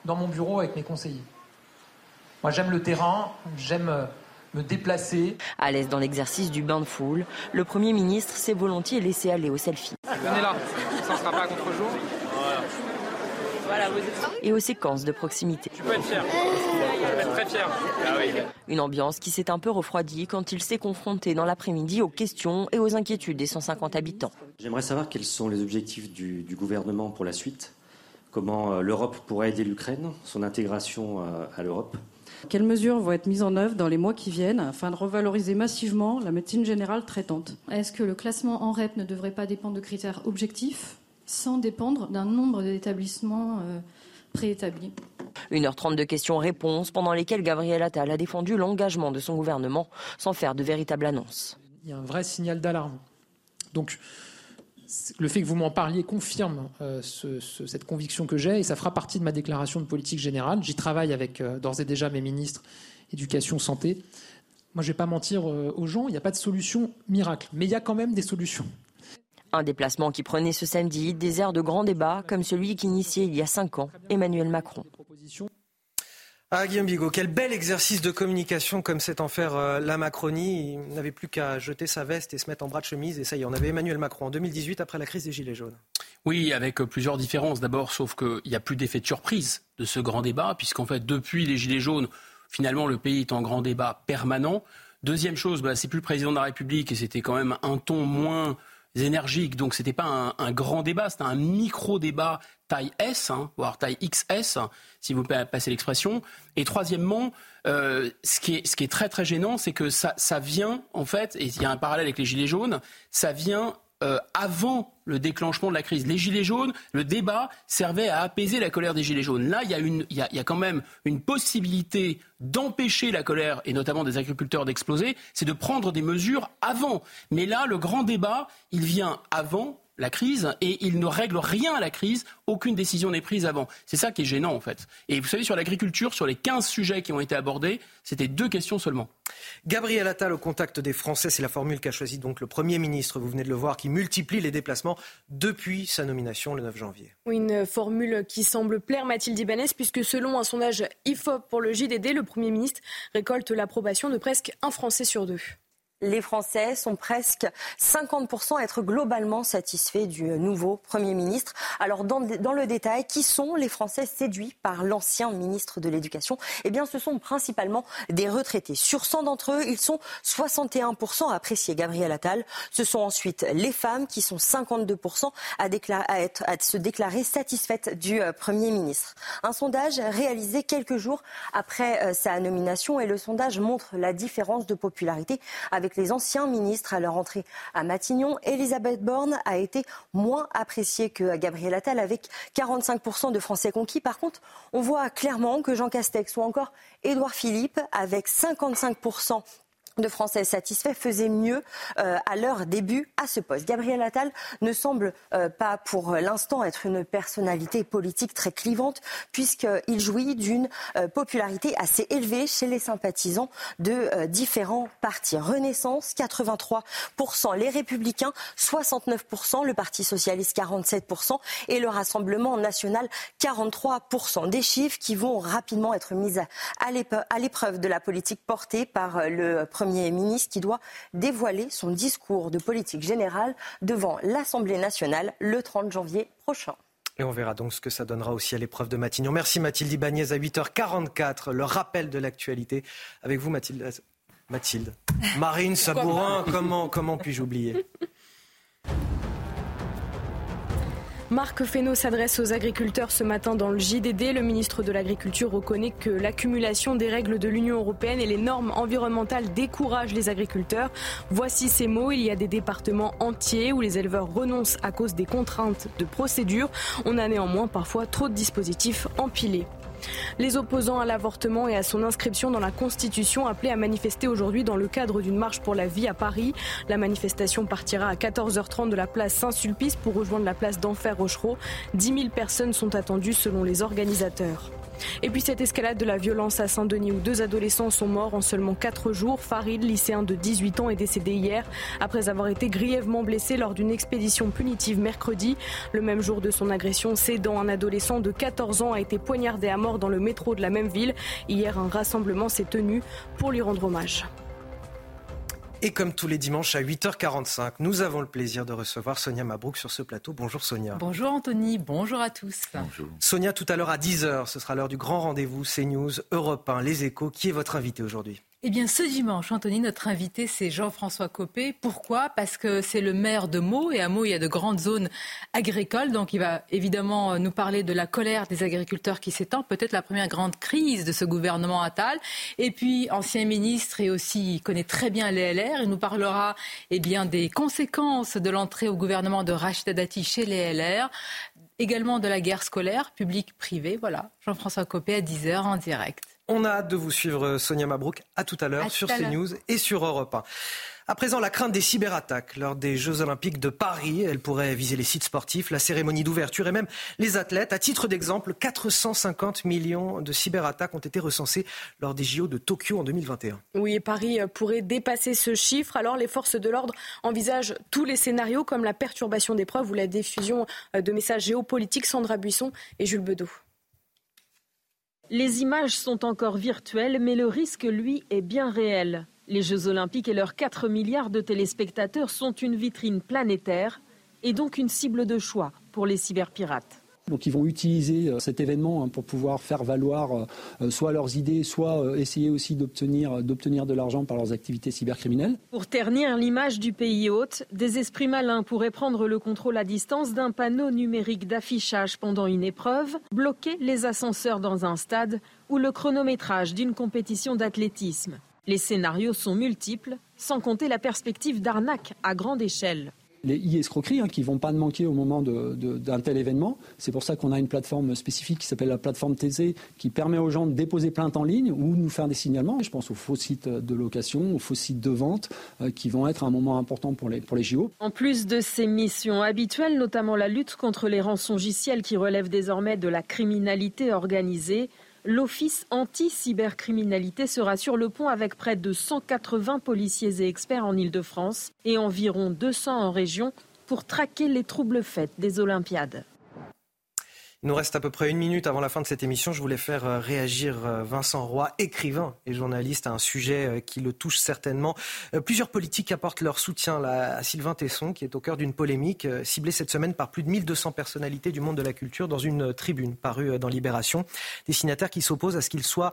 dans mon bureau avec mes conseillers. Moi j'aime le terrain, j'aime euh, me déplacer. À l'aise dans l'exercice du bain de foule, le Premier ministre s'est volontiers laissé aller au selfie. Venez là, ça ne sera pas contre-jour et aux séquences de proximité. Tu peux être fier. être très fier. Ah Une ambiance qui s'est un peu refroidie quand il s'est confronté dans l'après-midi aux questions et aux inquiétudes des 150 habitants. J'aimerais savoir quels sont les objectifs du, gouvernement pour la suite, comment euh, l'Europe pourrait aider l'Ukraine, son intégration euh, à l'Europe. Quelles mesures vont être mises en œuvre dans les mois qui viennent afin de revaloriser massivement la médecine générale traitante? Est-ce que le classement en REP ne devrait pas dépendre de critères objectifs sans dépendre d'un nombre d'établissements euh, préétablis? 1h30 de questions-réponses pendant lesquelles Gabriel Attal a défendu l'engagement de son gouvernement sans faire de véritable annonce. Il y a un vrai signal d'alarme. Donc, le fait que vous m'en parliez confirme euh, cette conviction que j'ai et ça fera partie de ma déclaration de politique générale. J'y travaille avec euh, d'ores et déjà mes ministres éducation, santé. Moi, je ne vais pas mentir aux gens, il n'y a pas de solution miracle, mais il y a quand même des solutions. Un déplacement qui prenait ce samedi des airs de grand débat comme celui qu'initiait il y a cinq ans Emmanuel Macron. Ah, Guillaume Bigot, quel bel exercice de communication comme c'est en faire euh, la Macronie. Il n'avait plus qu'à jeter sa veste et se mettre en bras de chemise. Et ça y est, on avait Emmanuel Macron en 2018 après la crise des Gilets jaunes. Oui, avec euh, plusieurs différences. D'abord, sauf qu'il n'y a plus d'effet de surprise de ce grand débat, puisqu'en fait, depuis les Gilets jaunes, finalement, le pays est en grand débat permanent. Deuxième chose, bah, c'est plus le président de la République et c'était quand même un ton moins énergiques. Donc c'était pas un, grand débat, c'était un micro débat taille S, hein, voire taille XS, si vous passez l'expression. Et troisièmement, euh, ce, qui est, très très gênant, c'est que ça, ça vient en fait, et il y a un parallèle avec les gilets jaunes, ça vient euh, avant le déclenchement de la crise. Les Gilets jaunes, le débat servait à apaiser la colère des Gilets jaunes. Là, il y a, quand même une possibilité d'empêcher la colère, et notamment des agriculteurs, d'exploser, c'est de prendre des mesures avant. Mais là, le grand débat, il vient avant la crise et il ne règle rien à la crise, aucune décision n'est prise avant. C'est ça qui est gênant en fait. Et vous savez, sur l'agriculture, sur les 15 sujets qui ont été abordés, c'était deux questions seulement. Gabriel Attal au contact des Français, c'est la formule qu'a choisie donc le Premier ministre, vous venez de le voir, qui multiplie les déplacements depuis sa nomination le 9 janvier. Oui, une formule qui semble plaire Mathilde Ibanez, puisque selon un sondage IFOP pour le JDD, le Premier ministre récolte l'approbation de presque un Français sur deux les Français sont presque 50% à être globalement satisfaits du nouveau Premier ministre. Alors dans, le détail, qui sont les Français séduits par l'ancien ministre de l'Éducation? Eh bien ce sont principalement des retraités. Sur 100 d'entre eux, ils sont 61% à apprécier Gabriel Attal. Ce sont ensuite les femmes qui sont 52% à, se déclarer satisfaites du euh, Premier ministre. Un sondage réalisé quelques jours après euh, sa nomination et le sondage montre la différence de popularité avec avec les anciens ministres à leur entrée à Matignon. Elisabeth Borne a été moins appréciée que Gabriel Attal avec 45% de Français conquis. Par contre, on voit clairement que Jean Castex ou encore Édouard Philippe avec 55% de Français satisfaits faisaient mieux euh, à leur début à ce poste. Gabriel Attal ne semble euh, pas pour l'instant être une personnalité politique très clivante puisqu'il jouit d'une euh, popularité assez élevée chez les sympathisants de différents partis. Renaissance 83%, les Républicains 69%, le Parti socialiste 47% et le Rassemblement national 43%. Des chiffres qui vont rapidement être mis à l'épreuve de la politique portée par le Premier Premier ministre qui doit dévoiler son discours de politique générale devant l'Assemblée nationale le 30 janvier prochain. Et on verra donc ce que ça donnera aussi à l'épreuve de Matignon. Merci Mathilde Ibanez à 8h44. Le rappel de l'actualité avec vous Mathilde. Mathilde. Marine Sabourin, comment, comment puis-je oublier? Marc Fesneau s'adresse aux agriculteurs ce matin dans le JDD. Le ministre de l'Agriculture reconnaît que l'accumulation des règles de l'Union européenne et les normes environnementales découragent les agriculteurs. Voici ces mots. Il y a des départements entiers où les éleveurs renoncent à cause des contraintes de procédure. On a néanmoins parfois trop de dispositifs empilés. Les opposants à l'avortement et à son inscription dans la Constitution appelaient à manifester aujourd'hui dans le cadre d'une marche pour la vie à Paris. La manifestation partira à 14h30 de la place Saint-Sulpice pour rejoindre la place d'Enfer Rochereau. 10 000 personnes sont attendues selon les organisateurs. Et puis cette escalade de la violence à Saint-Denis où deux adolescents sont morts en seulement quatre jours. Farid, lycéen de 18 ans, est décédé hier après avoir été grièvement blessé lors d'une expédition punitive mercredi. Le même jour de son agression, Cédant, un adolescent de 14 ans, a été poignardé à mort dans le métro de la même ville. Hier, un rassemblement s'est tenu pour lui rendre hommage. Et comme tous les dimanches à 8h45, nous avons le plaisir de recevoir Sonia Mabrouk sur ce plateau. Bonjour Sonia. Bonjour Anthony, bonjour à tous. Bonjour. Sonia, tout à l'heure à 10h, ce sera l'heure du grand rendez-vous CNews, Europe 1, Les Échos. Qui est votre invité aujourd'hui? Eh bien, ce dimanche, Anthony, notre invité, c'est Jean-François Copé. Pourquoi? Parce que c'est le maire de Meaux, et à Meaux, il y a de grandes zones agricoles. Donc, il va évidemment nous parler de la colère des agriculteurs qui s'étend, peut-être la première grande crise de ce gouvernement Attal. Et puis, ancien ministre et aussi, il connaît très bien les LR. Il nous parlera eh bien, des conséquences de l'entrée au gouvernement de Rachida Dati chez les LR également de la guerre scolaire, publique-privée. Voilà, Jean-François Copé à 10h en direct. On a hâte de vous suivre, Sonia Mabrouk. À tout à l'heure sur CNews et sur Europe 1. À présent, la crainte des cyberattaques lors des Jeux Olympiques de Paris. Elle pourrait viser les sites sportifs, la cérémonie d'ouverture et même les athlètes. À titre d'exemple, 450 millions de cyberattaques ont été recensées lors des JO de Tokyo en 2021. Oui, et Paris pourrait dépasser ce chiffre. Alors, les forces de l'ordre envisagent tous les scénarios comme la perturbation des preuves ou la diffusion de messages géopolitiques. Sandra Buisson et Jules Bedeau. Les images sont encore virtuelles, mais le risque, lui, est bien réel. Les Jeux olympiques et leurs 4 milliards de téléspectateurs sont une vitrine planétaire et donc une cible de choix pour les cyberpirates. Donc ils vont utiliser euh, cet événement hein, pour pouvoir faire valoir euh, euh, soit leurs idées, soit essayer aussi d'obtenir, d'obtenir de l'argent par leurs activités cybercriminelles. Pour ternir l'image du pays hôte, des esprits malins pourraient prendre le contrôle à distance d'un panneau numérique d'affichage pendant une épreuve, bloquer les ascenseurs dans un stade ou le chronométrage d'une compétition d'athlétisme. Les scénarios sont multiples, sans compter la perspective d'arnaque à grande échelle les e-escroqueries hein, qui ne vont pas manquer au moment d'un tel événement. C'est pour ça qu'on a une plateforme spécifique qui s'appelle la plateforme TZ qui permet aux gens de déposer plainte en ligne ou nous faire des signalements. Je pense aux faux sites de location, aux faux sites de vente euh, qui vont être un moment important pour les, pour JO. En plus de ces missions habituelles, notamment la lutte contre les rançongiciels qui relèvent désormais de la criminalité organisée, L'Office anti-cybercriminalité sera sur le pont avec près de 180 policiers et experts en Ile-de-France et environ 200 en région pour traquer les troubles faits des Olympiades. Il nous reste à peu près une minute avant la fin de cette émission. Je voulais faire euh, réagir euh, Vincent Roy, écrivain et journaliste, à un sujet euh, qui le touche certainement. Plusieurs politiques apportent leur soutien à Sylvain Tesson, qui est au cœur d'une polémique ciblée cette semaine par plus de 1200 personnalités du monde de la culture dans une tribune parue dans Libération. Des signataires qui s'opposent à ce qu'il soit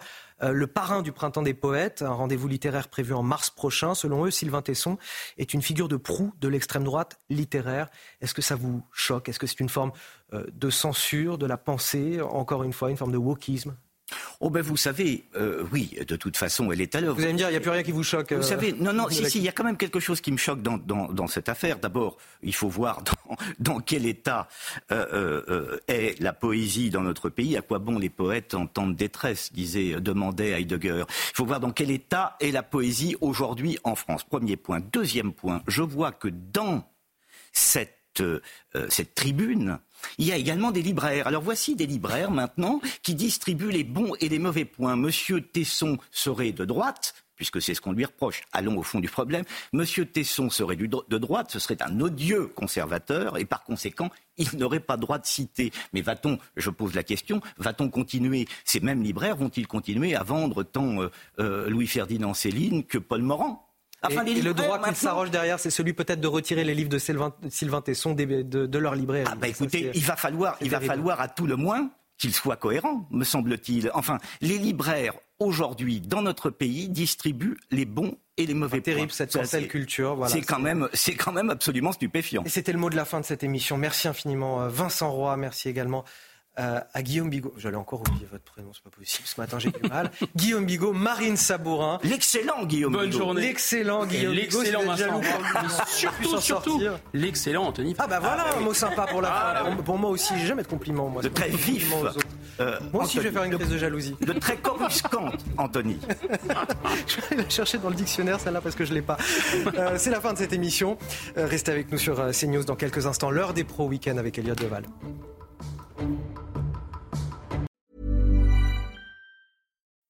le parrain du Printemps des Poètes, un rendez-vous littéraire prévu en mars prochain. Selon eux, Sylvain Tesson est une figure de proue de l'extrême droite littéraire. Est-ce que ça vous choque? Est-ce que c'est une forme euh, de censure de la pensée Encore une fois, une forme de wokisme? Oh ben vous savez, euh, oui, de toute façon, elle est à l'œuvre. Vous allez me dire, il n'y a plus rien qui vous choque. Vous euh, savez, non, non, si, si, il y a quand même quelque chose qui me choque dans, dans, dans cette affaire. D'abord, il faut voir dans, dans quel état euh, est la poésie dans notre pays. À quoi bon les poètes en temps de détresse, disait, demandait Heidegger. Il faut voir dans quel état est la poésie aujourd'hui en France. Premier point. Deuxième point, je vois que dans cette, cette tribune, il y a également des libraires. Alors voici des libraires maintenant qui distribuent les bons et les mauvais points. Monsieur Tesson serait de droite, puisque c'est ce qu'on lui reproche. Allons au fond du problème. Monsieur Tesson serait de droite, ce serait un odieux conservateur, et par conséquent, il n'aurait pas droit de citer. Mais va-t-on, je pose la question, va-t-on continuer, ces mêmes libraires vont-ils continuer à vendre tant euh, euh, Louis-Ferdinand Céline que Paul Morand? Et, les et le droit qu'il s'arroge derrière, c'est celui peut-être de retirer les livres de Sylvain, Sylvain Tesson de, de leur librairie. Ah bah écoutez, il va falloir, c'est il va terrible. falloir à tout le moins qu'il soit cohérent, me semble-t-il. Enfin, les libraires aujourd'hui dans notre pays distribuent les bons et les mauvais terrible, points. cette c'est- culture, voilà. C'est quand même, c'est quand même absolument stupéfiant. Et c'était le mot de la fin de cette émission. Merci infiniment, euh, Vincent Roy. Merci également euh, à Guillaume Bigot. J'allais encore oublier votre prénom, c'est pas possible. Ce matin, j'ai du mal. Guillaume Bigot, Marine Sabourin. L'excellent Guillaume Bonne Bigot. journée. L'excellent Guillaume Bigot. L'excellent Vincent. surtout, surtout, l'excellent Anthony. Ah bah voilà Ah, un oui. mot sympa pour la Ah, fin. oui. Pour, pour moi aussi, j'ai jamais de compliments. Moi, De très vif. compliments aux autres. euh, Moi aussi, je vais Anthony. faire une crise de jalousie. De très coruscante, Anthony. Je vais la chercher dans le dictionnaire, celle-là, parce que je ne l'ai pas. Euh, c'est la fin de cette émission. Euh, restez avec nous sur euh, CNews dans quelques instants. L'heure des pros week-end avec Elliot Deval.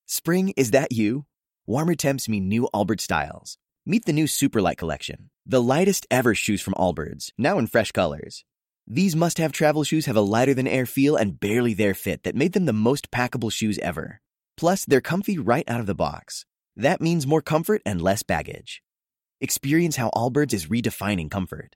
Spring, is that you? Warmer temps mean new Allbirds styles. Meet the new Superlight collection, the lightest ever shoes from Allbirds, now in fresh colors. These must have travel shoes have a lighter than air feel and barely there fit that made them the most packable shoes ever. Plus, they're comfy right out of the box. That means more comfort and less baggage. Experience how Allbirds is redefining comfort.